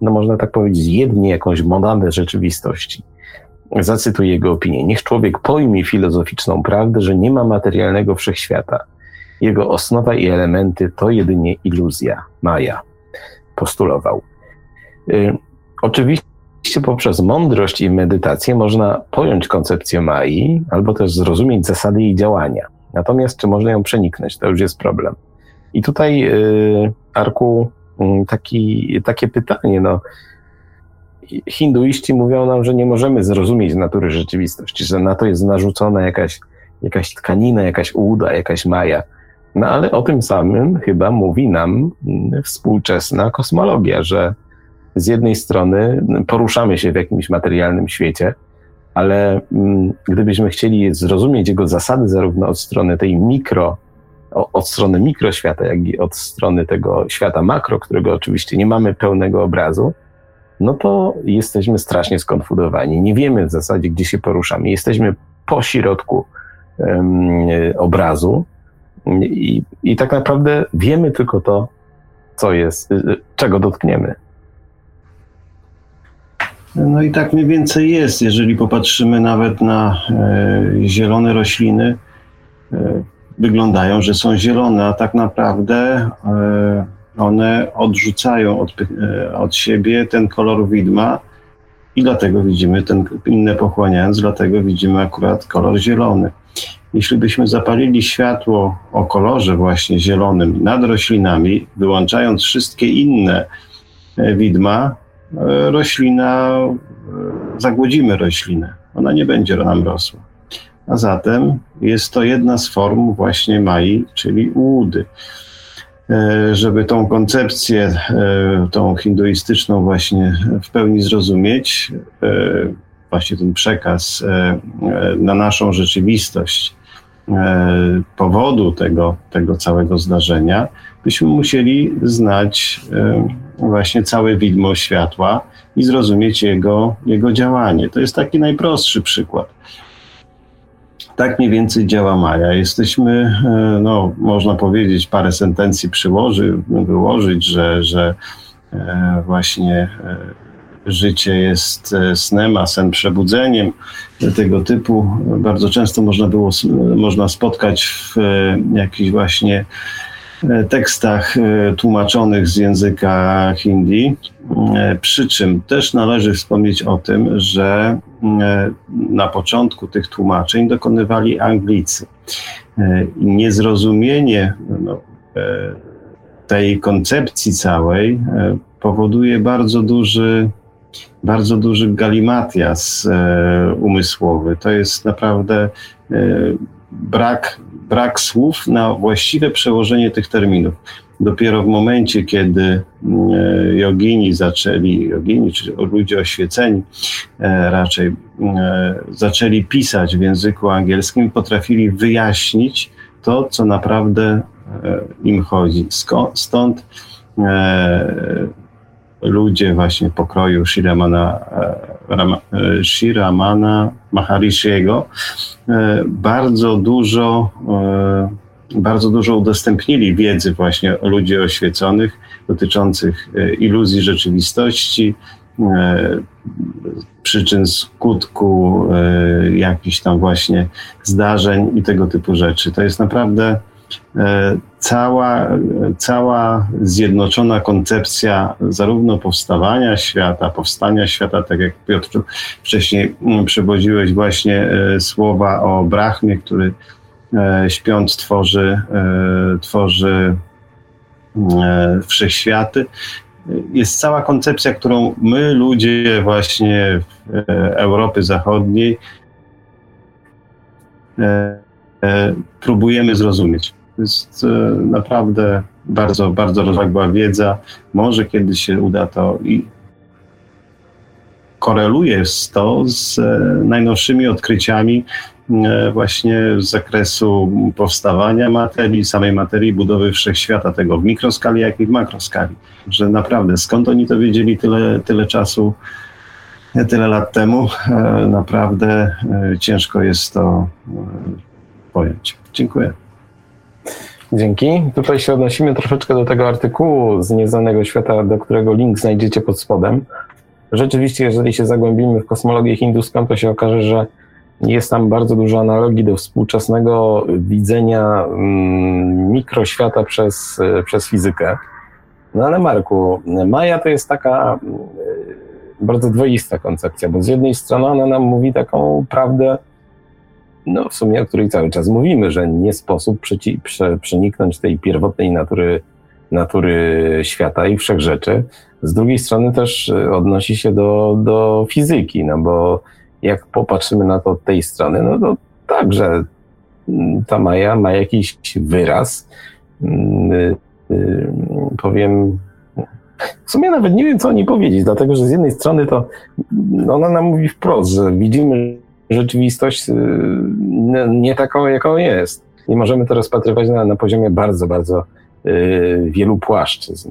no można tak powiedzieć, jednie jakąś monadę rzeczywistości. Zacytuję jego opinię. Niech człowiek pojmie filozoficzną prawdę, że nie ma materialnego wszechświata. Jego osnowa i elementy to jedynie iluzja, maja, postulował. Y, oczywiście poprzez mądrość i medytację można pojąć koncepcję Mai, albo też zrozumieć zasady jej działania. Natomiast czy można ją przeniknąć, to już jest problem. I tutaj, y, Arku, y, taki, takie pytanie, no, hinduiści mówią nam, że nie możemy zrozumieć natury rzeczywistości, że na to jest narzucona jakaś, jakaś tkanina, jakaś ułuda, jakaś maja. No ale o tym samym chyba mówi nam współczesna kosmologia, że z jednej strony poruszamy się w jakimś materialnym świecie, ale mm, gdybyśmy chcieli zrozumieć jego zasady zarówno od strony tej mikro, od strony mikroświata, jak i od strony tego świata makro, którego oczywiście nie mamy pełnego obrazu, no to jesteśmy strasznie skonfudowani. Nie wiemy w zasadzie, gdzie się poruszamy. Jesteśmy po środku obrazu, i, I tak naprawdę wiemy tylko to, co jest, y, y, czego dotkniemy. No i tak mniej więcej jest, jeżeli popatrzymy nawet na e, zielone rośliny, e, wyglądają, że są zielone, a tak naprawdę e, one odrzucają od, e, od siebie ten kolor widma i dlatego widzimy ten inne pochłaniając, dlatego widzimy akurat kolor zielony jeśli byśmy zapalili światło o kolorze właśnie zielonym nad roślinami, wyłączając wszystkie inne e, widma, e, roślina, e, zagłodzimy roślinę. Ona nie będzie nam rosła. A zatem jest to jedna z form właśnie mai, czyli ułudy. Żeby tą koncepcję, tą hinduistyczną właśnie w pełni zrozumieć, właśnie ten przekaz na naszą rzeczywistość, powodu tego, tego całego zdarzenia, byśmy musieli znać e, właśnie całe widmo światła i zrozumieć jego, jego działanie. To jest taki najprostszy przykład. Tak mniej więcej działa Maja. Jesteśmy, e, no, można powiedzieć, parę sentencji przyłoży, wyłożyć, że, że właśnie życie jest e, snem, a sen przebudzeniem tego typu. Bardzo często można było można spotkać w e, jakichś właśnie e, tekstach tłumaczonych z języka hindi. Przy czym też należy wspomnieć o tym, że na początku tych tłumaczeń dokonywali Anglicy. Niezrozumienie no, tej koncepcji całej powoduje bardzo duży bardzo duży galimatias e, umysłowy. To jest naprawdę e, brak, brak słów na właściwe przełożenie tych terminów. Dopiero w momencie, kiedy e, jogini zaczęli, jogini, czy ludzie oświeceni raczej, zaczęli pisać w języku angielskim, potrafili wyjaśnić to, co naprawdę im chodzi. Skąd, stąd ludzie właśnie pokroju Shiramana, e, Shiramana Maharishiego e, bardzo dużo, e, bardzo dużo udostępnili wiedzy właśnie o ludzi oświeconych dotyczących iluzji rzeczywistości, przyczyn skutku, jakichś tam właśnie zdarzeń i tego typu rzeczy. To jest naprawdę E, cała, cała zjednoczona koncepcja zarówno powstawania świata, powstania świata, tak jak Piotr wcześniej przewodziłeś właśnie e, słowa o Brahmie, który e, śpiąc tworzy, tworzy wszechświaty. Jest cała koncepcja, którą my, ludzie właśnie Europy Zachodniej, próbujemy zrozumieć. Jest e, naprawdę bardzo, bardzo rozległa wiedza. Może kiedyś się uda to i koreluje to z e, najnowszymi odkryciami e, właśnie z zakresu powstawania materii, samej materii, budowy wszechświata, tego w mikroskali, jak i w makroskali. Że naprawdę, skąd oni to wiedzieli tyle, tyle czasu, tyle lat temu, naprawdę ciężko jest to pojąć. Dziękuję. Dzięki. Tutaj się odnosimy troszeczkę do tego artykułu z Nieznanego Świata, do którego link znajdziecie pod spodem. Rzeczywiście, jeżeli się zagłębimy w kosmologię hinduską, to się okaże, że jest tam bardzo dużo analogii do współczesnego widzenia mm, mikroświata przez, przez fizykę. No ale Marku, Maja to jest taka mm, bardzo dwoista koncepcja, bo z jednej strony ona nam mówi taką prawdę, no w sumie o której cały czas mówimy, że nie sposób przeci- prze- przeniknąć tej pierwotnej natury, natury świata i wszechrzeczy. Z drugiej strony też e, odnosi się do, do fizyki, no bo jak popatrzymy na to od tej strony, no to tak, że mm, ta Maja ma jakiś wyraz, yy, yy, powiem, w sumie nawet nie wiem, co o niej powiedzieć, dlatego że z jednej strony to ona nam mówi wprost, że widzimy, rzeczywistość y, nie taką, jaką jest. I możemy to rozpatrywać na, na poziomie bardzo, bardzo y, wielu płaszczyzn.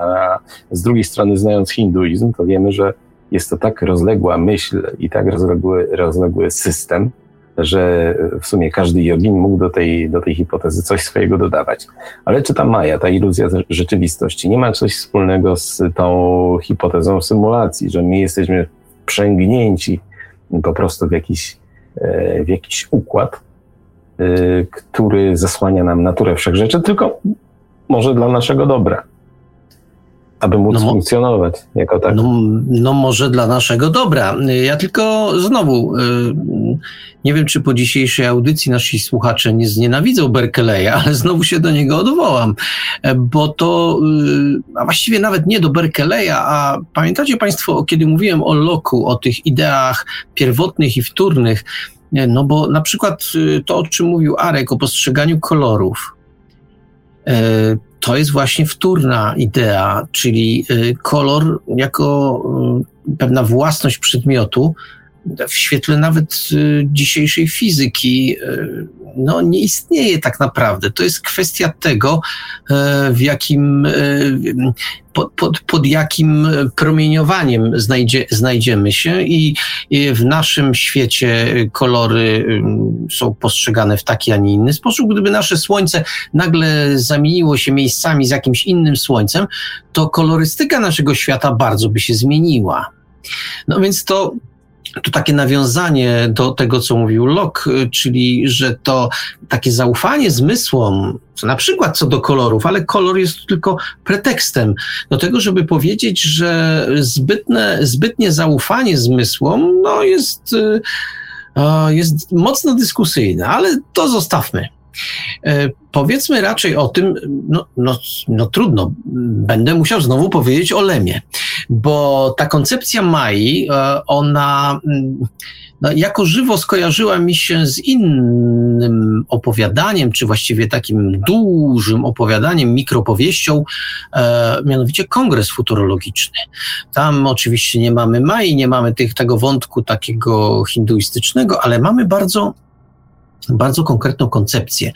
A z drugiej strony, znając hinduizm, to wiemy, że jest to tak rozległa myśl i tak rozległy, rozległy system, że w sumie każdy jogin mógł do tej, do tej hipotezy coś swojego dodawać. Ale czy ta Maja, ta iluzja rzeczywistości, nie ma coś wspólnego z tą hipotezą symulacji, że my jesteśmy przęgnięci po prostu w jakiś, e, w jakiś układ, e, który zasłania nam naturę wszechrzeczy, tylko może dla naszego dobra, aby móc no, funkcjonować jako tak. No, no, może dla naszego dobra. Ja tylko znowu e, nie wiem, czy po dzisiejszej audycji nasi słuchacze nie znienawidzą Berkeleya, ale znowu się do niego odwołam, bo to, a właściwie nawet nie do Berkeleya, a pamiętacie Państwo, kiedy mówiłem o Loku, o tych ideach pierwotnych i wtórnych, no bo na przykład to, o czym mówił Arek, o postrzeganiu kolorów, to jest właśnie wtórna idea, czyli kolor jako pewna własność przedmiotu, w świetle nawet y, dzisiejszej fizyki y, no, nie istnieje tak naprawdę. To jest kwestia tego, y, w jakim, pod, pod, pod jakim promieniowaniem znajdzie, znajdziemy się i, w naszym świecie kolory są postrzegane w taki, a nie inny sposób. Gdyby nasze Słońce nagle zamieniło się miejscami z jakimś innym Słońcem, to kolorystyka naszego świata bardzo by się zmieniła. No więc to to takie nawiązanie do tego, co mówił Locke, czyli że to takie zaufanie zmysłom, na przykład co do kolorów, ale kolor jest tylko pretekstem do tego, żeby powiedzieć, że zbytne, zbytnie zaufanie zmysłom no jest, jest mocno dyskusyjne, ale to zostawmy. E, powiedzmy raczej o tym, no, no, no trudno, będę musiał znowu powiedzieć o Lemie, bo ta koncepcja Mai, e, ona mm, no, jako żywo skojarzyła mi się z innym opowiadaniem, czy właściwie takim dużym opowiadaniem, mikropowieścią, e, mianowicie Kongres Futurologiczny. Tam oczywiście nie mamy Mai, nie mamy tych, tego wątku takiego hinduistycznego, ale mamy bardzo bardzo konkretną koncepcję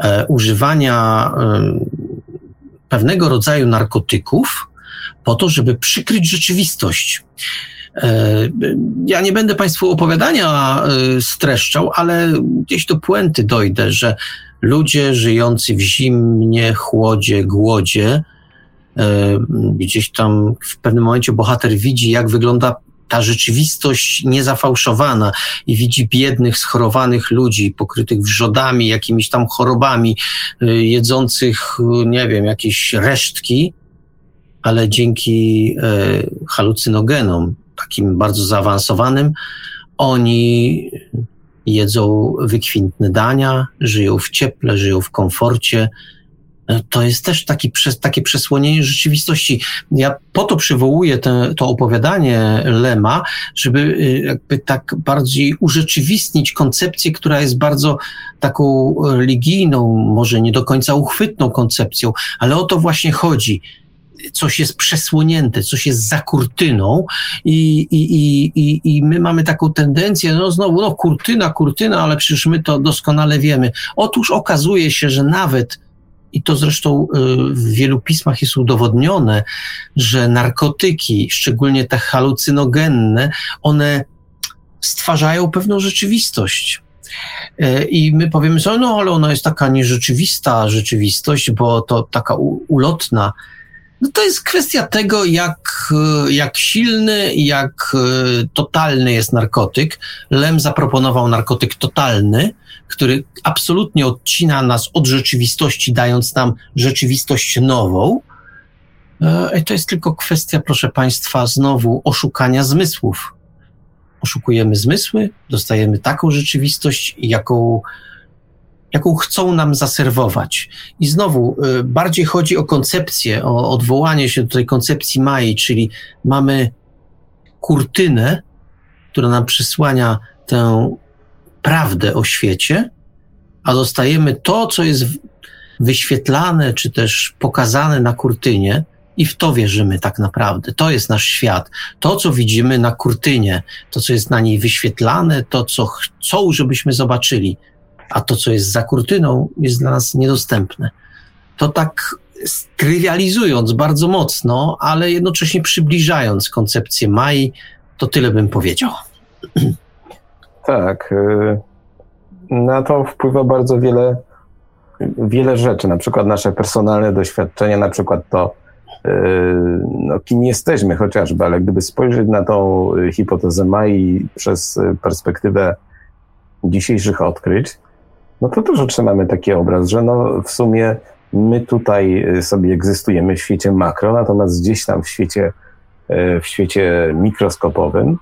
e, używania e, pewnego rodzaju narkotyków po to, żeby przykryć rzeczywistość. E, ja nie będę Państwu opowiadania e, streszczał, ale gdzieś do puenty dojdę, że ludzie żyjący w zimnie, chłodzie, głodzie, e, gdzieś tam w pewnym momencie bohater widzi, jak wygląda ta rzeczywistość niezafałszowana i widzi biednych, schorowanych ludzi pokrytych wrzodami, jakimiś tam chorobami, y, jedzących, nie wiem, jakieś resztki, ale dzięki y, halucynogenom, takim bardzo zaawansowanym, oni jedzą wykwintne dania, żyją w cieple, żyją w komforcie, to jest też taki, takie przesłonienie rzeczywistości. Ja po to przywołuję te, to opowiadanie Lema, żeby y, jakby tak bardziej urzeczywistnić koncepcję, która jest bardzo taką religijną, może nie do końca uchwytną koncepcją, ale o to właśnie chodzi coś jest przesłonięte, coś jest za kurtyną i, i, i, i, i my mamy taką tendencję, no znowu, no kurtyna, kurtyna, ale przecież my to doskonale wiemy. Otóż okazuje się, że nawet i to zresztą y, w wielu pismach jest udowodnione, że narkotyki, szczególnie te halucynogenne, one stwarzają pewną rzeczywistość. Y, I my powiemy sobie, no ale ona jest taka nierzeczywista rzeczywistość, bo to taka ulotna. No to jest kwestia tego, jak, y, jak silny, jak totalny jest narkotyk. Lem zaproponował narkotyk totalny, który absolutnie odcina nas od rzeczywistości, dając nam rzeczywistość nową. E, I to jest tylko kwestia, proszę Państwa, znowu oszukania zmysłów. Oszukujemy zmysły, dostajemy taką rzeczywistość, jaką, jaką chcą nam zaserwować. I znowu e, bardziej chodzi o koncepcję, o odwołanie się do tej koncepcji Mai, czyli mamy kurtynę, która nam przysłania tę prawdę o świecie, a dostajemy to, co jest wyświetlane czy też pokazane na kurtynie, i w to wierzymy tak naprawdę. To jest nasz świat. To, co widzimy na kurtynie, to, co jest na niej wyświetlane, to, co chcą, żebyśmy zobaczyli, a to, co jest za kurtyną, jest dla nas niedostępne. To tak trywializując bardzo mocno, ale jednocześnie przybliżając koncepcję Mai, to tyle bym powiedział. Tak. Y, na to wpływa bardzo wiele, wiele rzeczy, na przykład nasze personalne doświadczenia, na przykład to, y, no, kim jesteśmy chociażby, ale gdyby spojrzeć na tą hipotezę Mai przez perspektywę dzisiejszych odkryć, no to też otrzymamy taki obraz, że no w sumie my tutaj sobie egzystujemy w świecie makro, natomiast gdzieś tam w świecie, w świecie mikroskopowym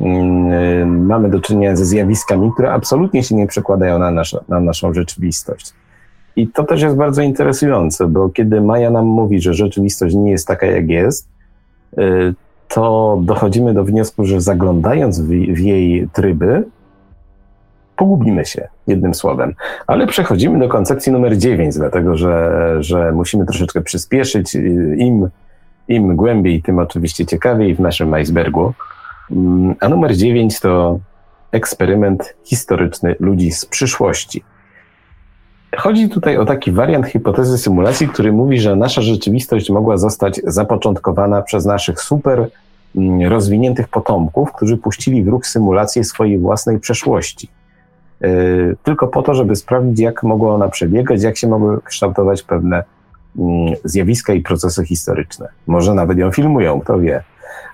Mm, mamy do czynienia ze zjawiskami, które absolutnie się nie przekładają na, nasz, na naszą rzeczywistość. I to też jest bardzo interesujące, bo kiedy Maja nam mówi, że rzeczywistość nie jest taka, jak jest, y, to dochodzimy do wniosku, że zaglądając w jej tryby, pogubimy się, jednym słowem. Ale przechodzimy do koncepcji numer 9, dlatego że, że musimy troszeczkę przyspieszyć. Im, Im głębiej, tym oczywiście ciekawiej w naszym icebergu. Mm, a numer 9 to eksperyment historyczny ludzi z przyszłości. Chodzi tutaj o taki wariant hipotezy symulacji, który mówi, że nasza rzeczywistość mogła zostać zapoczątkowana przez naszych super mm, rozwiniętych potomków, którzy puścili w ruch symulację swojej własnej przeszłości. Yy, tylko po to, żeby sprawdzić, jak mogła ona przebiegać, jak się mogły kształtować pewne yy, zjawiska i procesy historyczne. Może nawet ją filmują, kto wie.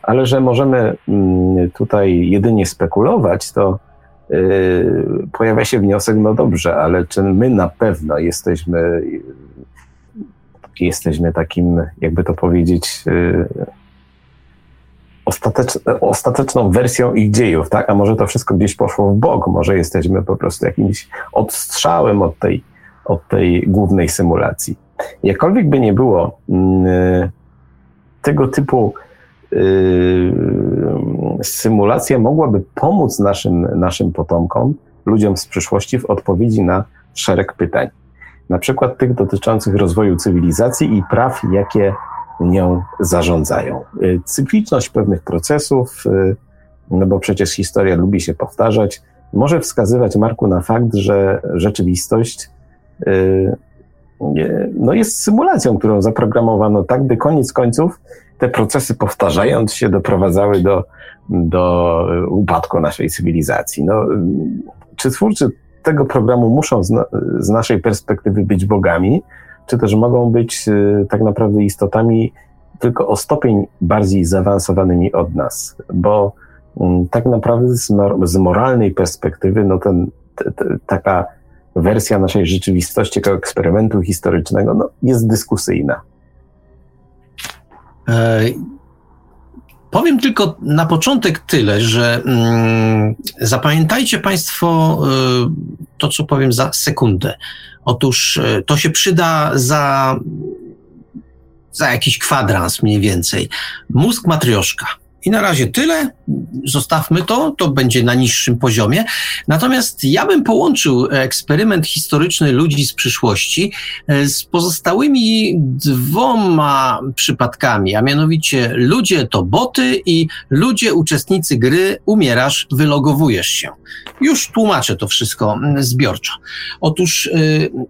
ale że możemy mm, tutaj jedynie spekulować, to yy, pojawia się wniosek, no dobrze, ale czy my na pewno jesteśmy, jesteśmy takim, jakby to powiedzieć, ostatecz, ostateczną wersją ich dziejów, tak? A może to wszystko gdzieś poszło w bok, może jesteśmy po prostu jakimś odstrzałem od tej, od tej głównej symulacji. Jakkolwiek by nie było, yy, tego typu yy, symulacja mogłaby pomóc naszym, naszym potomkom, ludziom z przyszłości w odpowiedzi na szereg pytań. Na przykład tych dotyczących rozwoju cywilizacji i praw, jakie nią zarządzają. Yy, cykliczność pewnych procesów, yy, no bo przecież historia lubi się powtarzać, może wskazywać Marku na fakt, że rzeczywistość no jest symulacją, którą zaprogramowano tak, by koniec końców te procesy powtarzając się doprowadzały do, do upadku naszej cywilizacji. No, czy twórcy tego programu muszą z, na, z naszej perspektywy być bogami, czy też mogą być y, tak naprawdę istotami tylko o stopień bardziej zaawansowanymi od nas, bo y, tak naprawdę z, moralnej perspektywy, no ten, taka wersja naszej rzeczywistości jako eksperymentu historycznego no, jest dyskusyjna. E, powiem tylko na początek tyle, że mm, zapamiętajcie Państwo y, to, co powiem za sekundę. Otóż y, to się przyda za, za jakiś kwadrans mniej więcej. Mózg matrioszka. I na razie tyle. Zostawmy to, to będzie na niższym poziomie. Natomiast ja bym połączył eksperyment historyczny ludzi z przyszłości e, z pozostałymi dwoma przypadkami, a mianowicie ludzie to boty i ludzie, uczestnicy gry, umierasz, wylogowujesz się. Już tłumaczę to wszystko zbiorczo. Otóż e,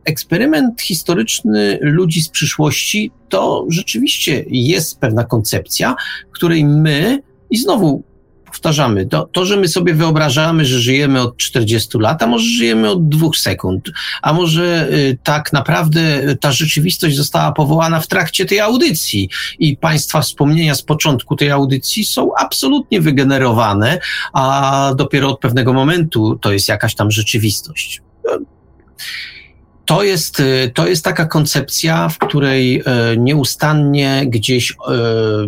eksperyment historyczny ludzi z przyszłości to rzeczywiście jest pewna koncepcja, której my i znowu powtarzamy, to, to, że my sobie wyobrażamy, że żyjemy od 40 lat, a może żyjemy od dwóch sekund, a może y, tak naprawdę ta rzeczywistość została powołana w trakcie tej audycji. I Państwa wspomnienia z początku tej audycji są absolutnie wygenerowane, a dopiero od pewnego momentu to jest jakaś tam rzeczywistość to jest, y, to jest taka koncepcja, w której y, nieustannie gdzieś y,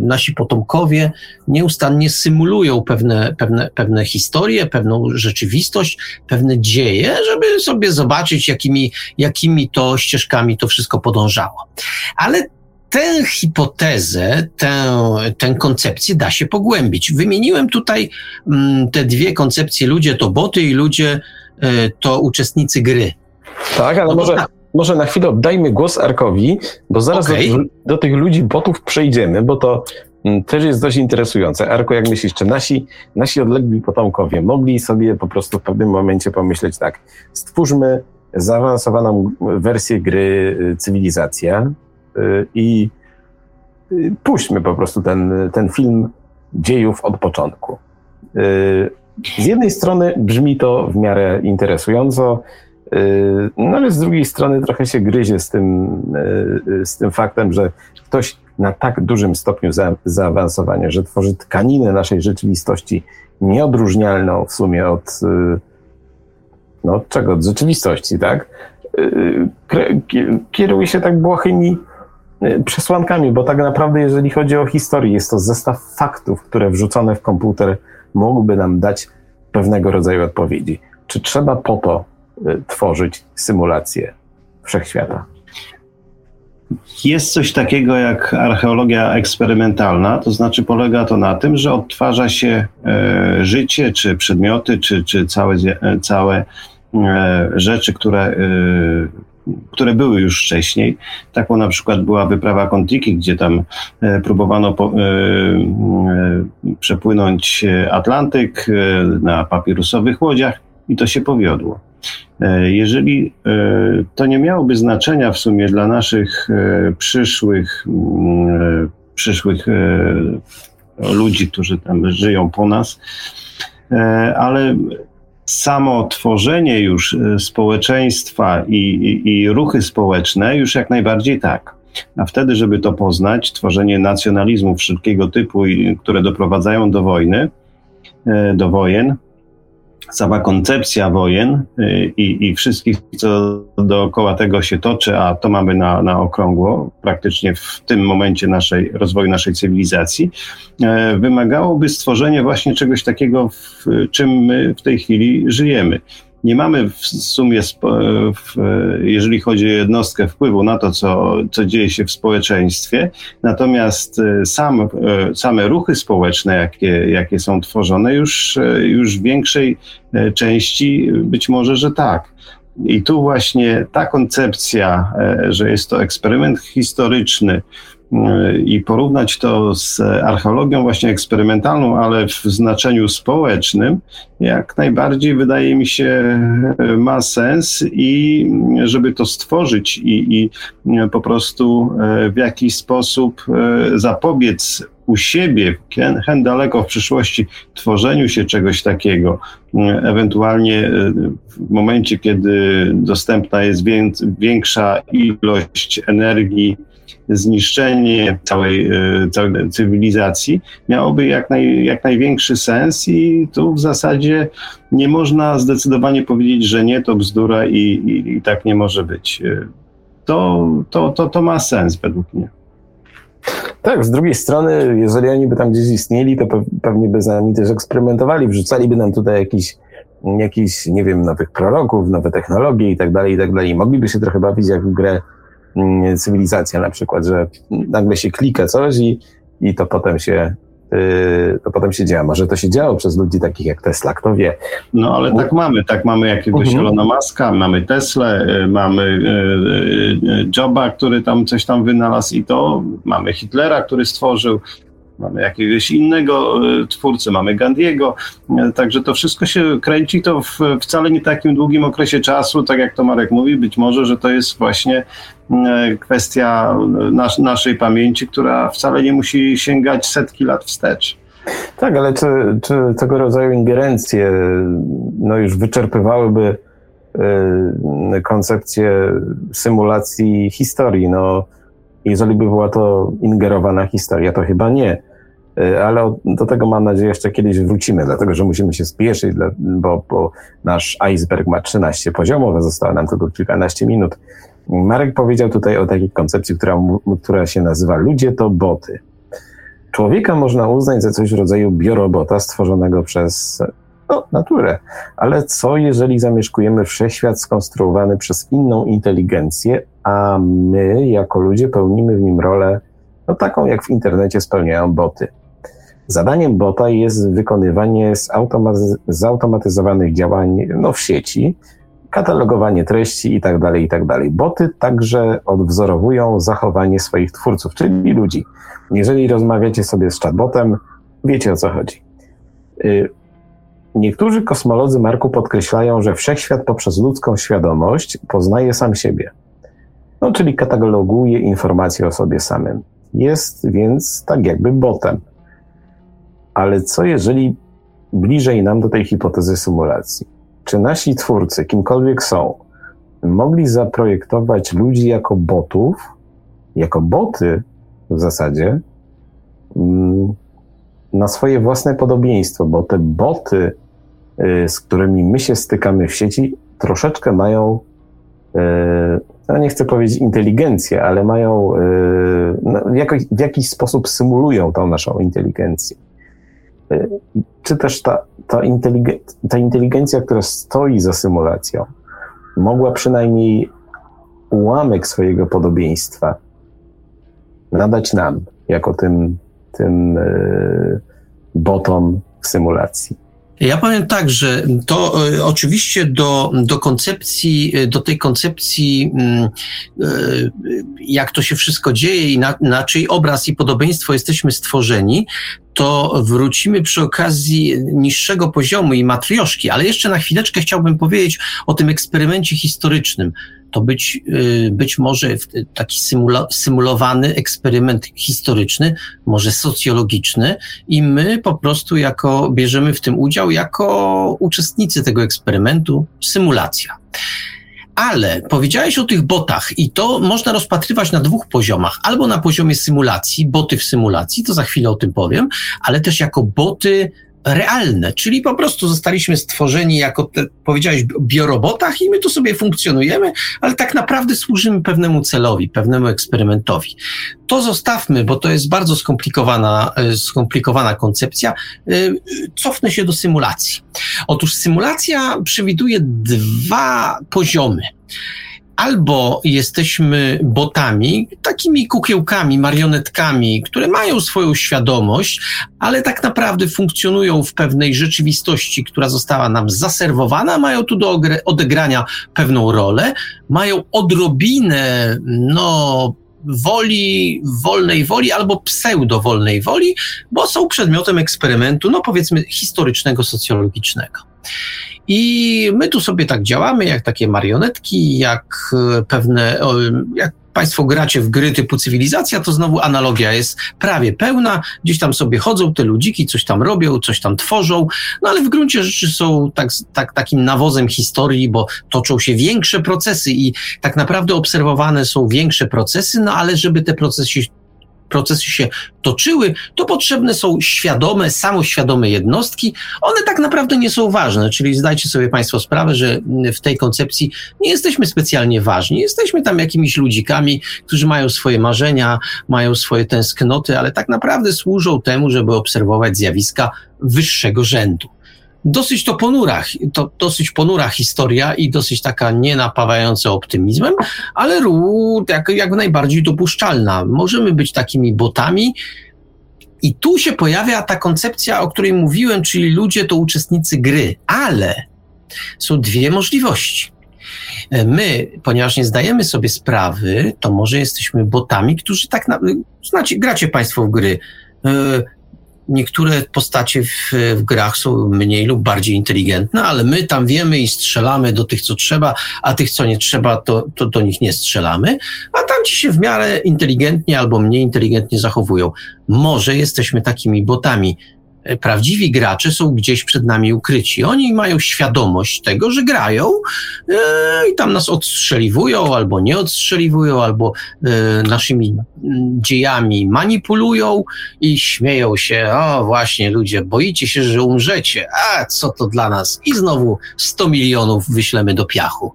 nasi potomkowie nieustannie symulują pewne, pewne, pewne historie, pewną rzeczywistość, pewne dzieje, żeby sobie zobaczyć, jakimi, jakimi to ścieżkami to wszystko podążało. Ale tę hipotezę, tę, tę koncepcję da się pogłębić. Wymieniłem tutaj mm, te dwie koncepcje, ludzie to boty i ludzie to uczestnicy gry. Tak, ale no może, tak. może na chwilę oddajmy głos Arkowi, bo zaraz okay. do, do, tych ludzi botów przejdziemy, bo to mm, też jest dość interesujące. Arko, jak myślisz, czy nasi, nasi odlegli potomkowie mogli sobie po prostu w pewnym momencie pomyśleć tak, stwórzmy zaawansowaną wersję gry y, Cywilizacja y, i y, puśćmy po prostu ten, ten film dziejów od początku. Z jednej strony brzmi to w miarę interesująco, Yy, no ale z drugiej strony trochę się gryzie z tym, yy, z tym faktem, że ktoś na tak dużym stopniu za, zaawansowania, że tworzy tkaninę naszej rzeczywistości nieodróżnialną w sumie od, no od czego? Od rzeczywistości, tak? Kieruje się tak błahymi przesłankami, bo tak naprawdę jeżeli chodzi o historię, jest to zestaw faktów, które wrzucone w komputer mogłyby nam dać pewnego rodzaju odpowiedzi. Czy trzeba po to Y, tworzyć symulację wszechświata. Jest coś takiego jak archeologia eksperymentalna, to znaczy polega to na tym, że odtwarza się e, życie, czy przedmioty, czy, czy całe, e, całe e, rzeczy, które, które były już wcześniej. Taką na przykład była wyprawa Kontiki, gdzie tam próbowano po, przepłynąć Atlantyk na papirusowych łodziach i to się powiodło. E, jeżeli e, to nie miałoby znaczenia w sumie dla naszych e, przyszłych, mm, przyszłych ludzi, którzy tam żyją po nas, ale samo tworzenie już społeczeństwa i, i, i ruchy społeczne już jak najbardziej tak. A wtedy, żeby to poznać, tworzenie nacjonalizmu wszelkiego typu, które doprowadzają do wojny, do wojen, sama koncepcja wojen y, i, i wszystkich, co dookoła tego się toczy, a to mamy na, na okrągło, praktycznie w tym momencie naszej, rozwoju naszej cywilizacji, e, wymagałoby stworzenia właśnie czegoś takiego, w czym my w tej chwili żyjemy nie mamy w sumie, jeżeli chodzi o jednostkę, wpływu na to, co, co dzieje się w społeczeństwie, natomiast e, sam, e, same ruchy społeczne, jakie, jakie są tworzone, już, e, już w większej części być może, że tak. I tu właśnie ta koncepcja, że jest to eksperyment historyczny, i porównać to z archeologią właśnie eksperymentalną, ale w znaczeniu społecznym, jak najbardziej wydaje mi się ma sens i żeby to stworzyć i, i po prostu w jakiś sposób zapobiec u siebie, hen daleko w przyszłości, tworzeniu się czegoś takiego, ewentualnie w momencie, kiedy dostępna jest większa ilość energii, zniszczenie całej, e, całej cywilizacji miałoby jak, naj, jak największy sens i tu w zasadzie nie można zdecydowanie powiedzieć, że nie, to bzdura i, i, i tak nie może być. E, to, to, to, to ma sens według mnie. Tak, z drugiej strony, jeżeli oni by tam gdzieś istnieli, to pewnie by z nami też eksperymentowali, wrzucaliby nam tutaj jakiś, jakiś, nie wiem, nowych proroków, nowe technologie i tak dalej, i tak dalej. Mogliby się trochę bawić jak w grę cywilizacja na przykład, że nagle się klika coś i, i to potem się yy, to potem się działa. Może to się działo przez ludzi takich jak Tesla, kto wie. No ale tak mamy, tak mamy jakiegoś mhm. Elona Muska, mamy Tesla, yy, mamy yy, Joba, który tam coś tam wynalazł i to, mamy Hitlera, który stworzył mamy jakiegoś innego e, twórcę, mamy Gandiego, e, także to wszystko się kręci to w wcale nie takim długim okresie czasu, tak jak to Marek mówi, być może, że to jest właśnie e, kwestia nas, naszej pamięci, która wcale nie musi sięgać setki lat wstecz. Tak, ale czy, czy tego rodzaju ingerencje no już wyczerpywałyby koncepcję symulacji historii? No, jeżeli by była to ingerowana historia, to chyba nie. E, ale do tego mam nadzieję jeszcze kiedyś wrócimy, dlatego że musimy się spieszyć, bo, bo nasz iceberg ma 13 poziomów, a zostało nam tylko kilkanaście minut. Marek powiedział tutaj o takiej koncepcji, która, która się nazywa ludzie to boty. Człowieka można uznać za coś w rodzaju biorobota stworzonego przez no, naturę. Ale co jeżeli zamieszkujemy wszechświat skonstruowany przez inną inteligencję, a my jako ludzie pełnimy w nim rolę no, taką, jak w internecie spełniają boty? Zadaniem bota jest wykonywanie zautomatyzowanych działań no, w sieci, katalogowanie treści itd., tak itd. Tak Boty także odwzorowują zachowanie swoich twórców, czyli ludzi. Jeżeli rozmawiacie sobie z chatbotem, wiecie o co chodzi. Y, niektórzy kosmolodzy Marku podkreślają, że wszechświat poprzez ludzką świadomość poznaje sam siebie. No, czyli kataloguje informacje o sobie samym. Jest więc tak jakby botem. Ale co jeżeli bliżej nam do tej hipotezy symulacji? Czy nasi twórcy, kimkolwiek są, mogli zaprojektować ludzi jako botów, jako boty w zasadzie, mm, na swoje własne podobieństwo, bo te boty, y, z którymi my się stykamy w sieci, troszeczkę mają, y, no nie chcę powiedzieć inteligencję, ale mają, y, no w jakiś sposób symulują tą naszą inteligencję czy też ta, ta, inteligen, ta inteligencja, która stoi za symulacją, mogła przynajmniej ułamek swojego podobieństwa nadać nam, jako tym, tym yy, botom w symulacji. Ja powiem tak, że to y, oczywiście do, do koncepcji, y, do tej koncepcji, y, jak to się wszystko dzieje i na, na czyj obraz i podobieństwo jesteśmy stworzeni, to wrócimy przy okazji niższego poziomu i matrioszki, ale jeszcze na chwileczkę chciałbym powiedzieć o tym eksperymencie historycznym. To być, y, być może taki symula, symulowany eksperyment historyczny, może socjologiczny i my po prostu jako, bierzemy w tym udział jako uczestnicy tego eksperymentu, symulacja. Ale powiedziałeś o tych botach i to można rozpatrywać na dwóch poziomach. Albo na poziomie symulacji, boty w symulacji, to za chwilę o tym powiem, ale też jako boty realne, czyli po prostu zostaliśmy stworzeni jako, te, powiedziałeś, biorobotach i my tu sobie funkcjonujemy, ale tak naprawdę służymy pewnemu celowi, pewnemu eksperymentowi. To zostawmy, bo to jest bardzo skomplikowana, e, skomplikowana koncepcja. E, cofnę się do symulacji. Otóż symulacja przewiduje dwa poziomy albo jesteśmy botami, takimi kukiełkami, marionetkami, które mają swoją świadomość, ale tak naprawdę funkcjonują w pewnej rzeczywistości, która została nam zaserwowana, mają tu do odegrania pewną rolę, mają odrobinę, no, woli, wolnej woli albo pseudo-wolnej woli, bo są przedmiotem eksperymentu, no powiedzmy, historycznego, socjologicznego. I my tu sobie tak działamy, jak takie marionetki, jak e, pewne, jak Państwo gracie w gry typu cywilizacja, to znowu analogia jest prawie pełna. Gdzieś tam sobie chodzą te ludziki, coś tam robią, coś tam tworzą, no ale w gruncie rzeczy są tak, tak, takim nawozem historii, bo toczą się większe procesy i tak naprawdę obserwowane są większe procesy, no ale żeby te procesy procesy się toczyły, to potrzebne są świadome, samoświadome jednostki. One tak naprawdę nie są ważne, czyli zdajcie sobie Państwo sprawę, że w tej koncepcji nie jesteśmy specjalnie ważni. Jesteśmy tam jakimiś ludzikami, którzy mają swoje marzenia, mają swoje tęsknoty, ale tak naprawdę służą temu, żeby obserwować zjawiska wyższego rzędu dosyć to ponura, to dosyć ponura historia i dosyć taka nienapawająca optymizmem, ale jak, jak najbardziej dopuszczalna. Możemy być takimi botami, i tu się pojawia ta koncepcja, o której mówiłem, czyli ludzie to uczestnicy gry, ale są dwie możliwości. My, ponieważ nie zdajemy sobie sprawy, to może jesteśmy botami, którzy tak na, znacie, gracie Państwo w gry. Niektóre postacie w, w, grach są mniej lub bardziej inteligentne, ale my tam wiemy i strzelamy do tych, co trzeba, a tych, co nie trzeba, to, to do nich nie strzelamy, a tam ci się w miarę inteligentnie albo mniej inteligentnie zachowują. Może jesteśmy takimi botami. E, prawdziwi gracze są gdzieś przed nami ukryci. Oni mają świadomość tego, że grają yy, i tam nas odstrzeliwują, albo nie odstrzeliwują, albo yy, naszymi mm, dziejami manipulują i śmieją się. O, właśnie, ludzie, boicie się, że umrzecie. A co to dla nas? I znowu 100 milionów wyślemy do piachu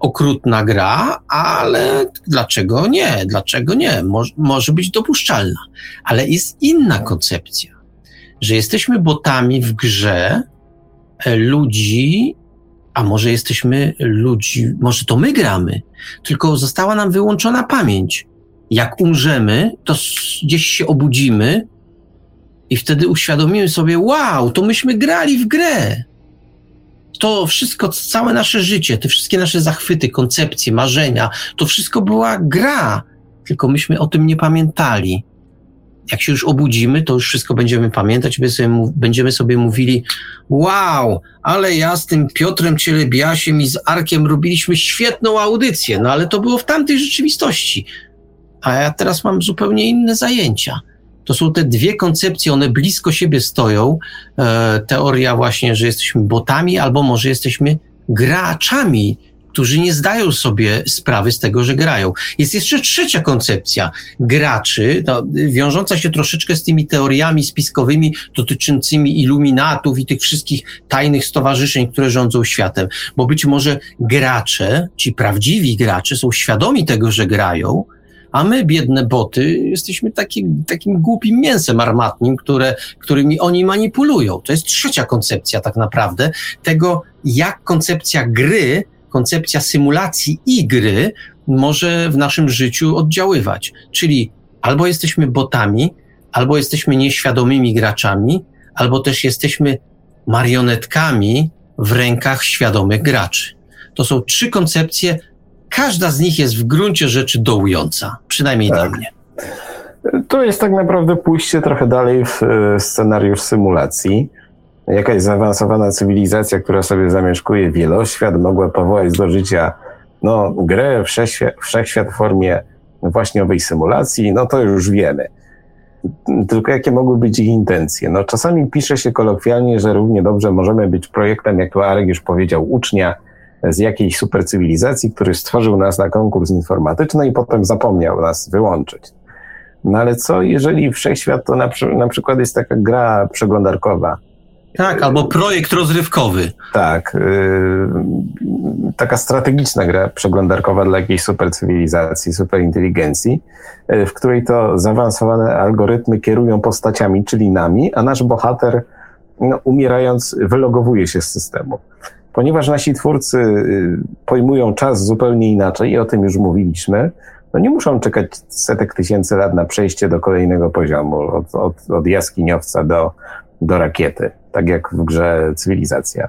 okrutna gra, ale dlaczego nie? Dlaczego nie? Może, może być dopuszczalna. Ale jest inna koncepcja że jesteśmy botami w grze e, ludzi, a może jesteśmy ludzi, może to my gramy, tylko została nam wyłączona pamięć. Jak umrzemy, to gdzieś się obudzimy i wtedy uświadomimy sobie, wow, to myśmy grali w grę. To wszystko, całe nasze życie, te wszystkie nasze zachwyty, koncepcje, marzenia, to wszystko była gra, tylko myśmy o tym nie pamiętali jak się już obudzimy, to już wszystko będziemy pamiętać, będziemy sobie mówili, wow, ale ja z tym Piotrem Cielebiasiem i z Arkiem robiliśmy świetną audycję, no ale to było w tamtej rzeczywistości. A ja teraz mam zupełnie inne zajęcia. To są te dwie koncepcje, one blisko siebie stoją. E, teoria właśnie, że jesteśmy botami, albo może jesteśmy graczami którzy nie zdają sobie sprawy z tego, że grają. Jest jeszcze trzecia koncepcja graczy, no, wiążąca się troszeczkę z tymi teoriami spiskowymi dotyczącymi iluminatów i tych wszystkich tajnych stowarzyszeń, które rządzą światem. Bo być może gracze, ci prawdziwi gracze są świadomi tego, że grają, a my, biedne boty, jesteśmy takim, takim głupim mięsem armatnim, które, którymi oni manipulują. To jest trzecia koncepcja tak naprawdę tego, jak koncepcja gry koncepcja symulacji i gry może w naszym życiu oddziaływać. Czyli albo jesteśmy botami, albo jesteśmy nieświadomymi graczami, albo też jesteśmy marionetkami w rękach świadomych graczy. To są trzy koncepcje, każda z nich jest w gruncie rzeczy dołująca, przynajmniej tak. dla mnie. To jest tak naprawdę pójście trochę dalej w e, scenariusz symulacji jakaś zaawansowana cywilizacja, która sobie zamieszkuje wieloświat, mogła powołać do życia no, grę, wszechświat, wszechświat w formie właśnie owej symulacji, no to już wiemy. Tylko jakie mogły być ich intencje? No czasami pisze się kolokwialnie, że równie dobrze możemy być projektem, jak tu Arek już powiedział, ucznia, z jakiejś supercywilizacji, który stworzył nas na konkurs informatyczny i potem zapomniał nas wyłączyć. No ale co, jeżeli wszechświat to na, na przykład jest taka gra przeglądarkowa, tak, albo projekt rozrywkowy. Tak. Yy, taka strategiczna gra przeglądarkowa dla jakiejś supercywilizacji, superinteligencji, yy, w której to zaawansowane algorytmy kierują postaciami, czyli nami, a nasz bohater, no, umierając, wylogowuje się z systemu. Ponieważ nasi twórcy yy, pojmują czas zupełnie inaczej, i o tym już mówiliśmy, no nie muszą czekać setek tysięcy lat na przejście do kolejnego poziomu, od, od, od jaskiniowca do, do rakiety tak jak w grze Cywilizacja.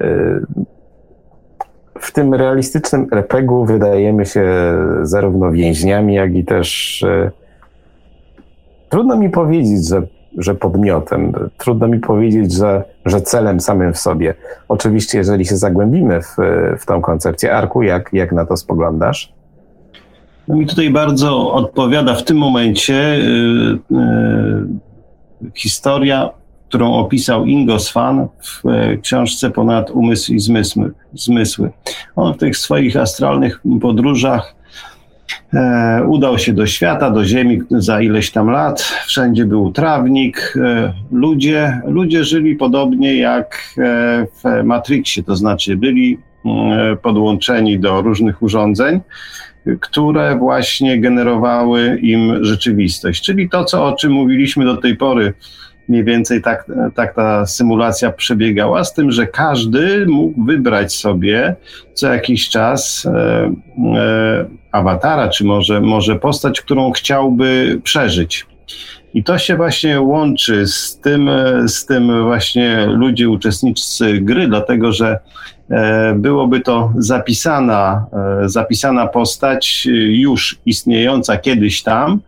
Y, w tym realistycznym RPG-u wydajemy się zarówno więźniami, jak i też y, trudno mi powiedzieć, że, że podmiotem. Trudno mi powiedzieć, że, że celem samym w sobie. Oczywiście, jeżeli się zagłębimy w, w tą koncepcję Arku, jak, jak na to spoglądasz? No mi tutaj bardzo odpowiada w tym momencie yy, yy, historia którą opisał Ingo Swan w e, książce Ponad umysł i zmysły. zmysły. On w tych swoich astralnych podróżach e, udał się do świata, do Ziemi za ileś tam lat. Wszędzie był trawnik. E, ludzie, ludzie żyli podobnie jak e, w Matrixie, to znaczy byli e, podłączeni do różnych urządzeń które właśnie generowały im rzeczywistość. Czyli to, co, o czym mówiliśmy do tej pory mniej więcej tak, tak ta symulacja przebiegała, z tym, że każdy mógł wybrać sobie co jakiś czas e, e, awatara, czy może, może postać, którą chciałby przeżyć. I to się właśnie łączy z tym, z tym właśnie ludzie uczestnicy gry, dlatego że e, byłoby to zapisana, e, zapisana postać już istniejąca kiedyś tam,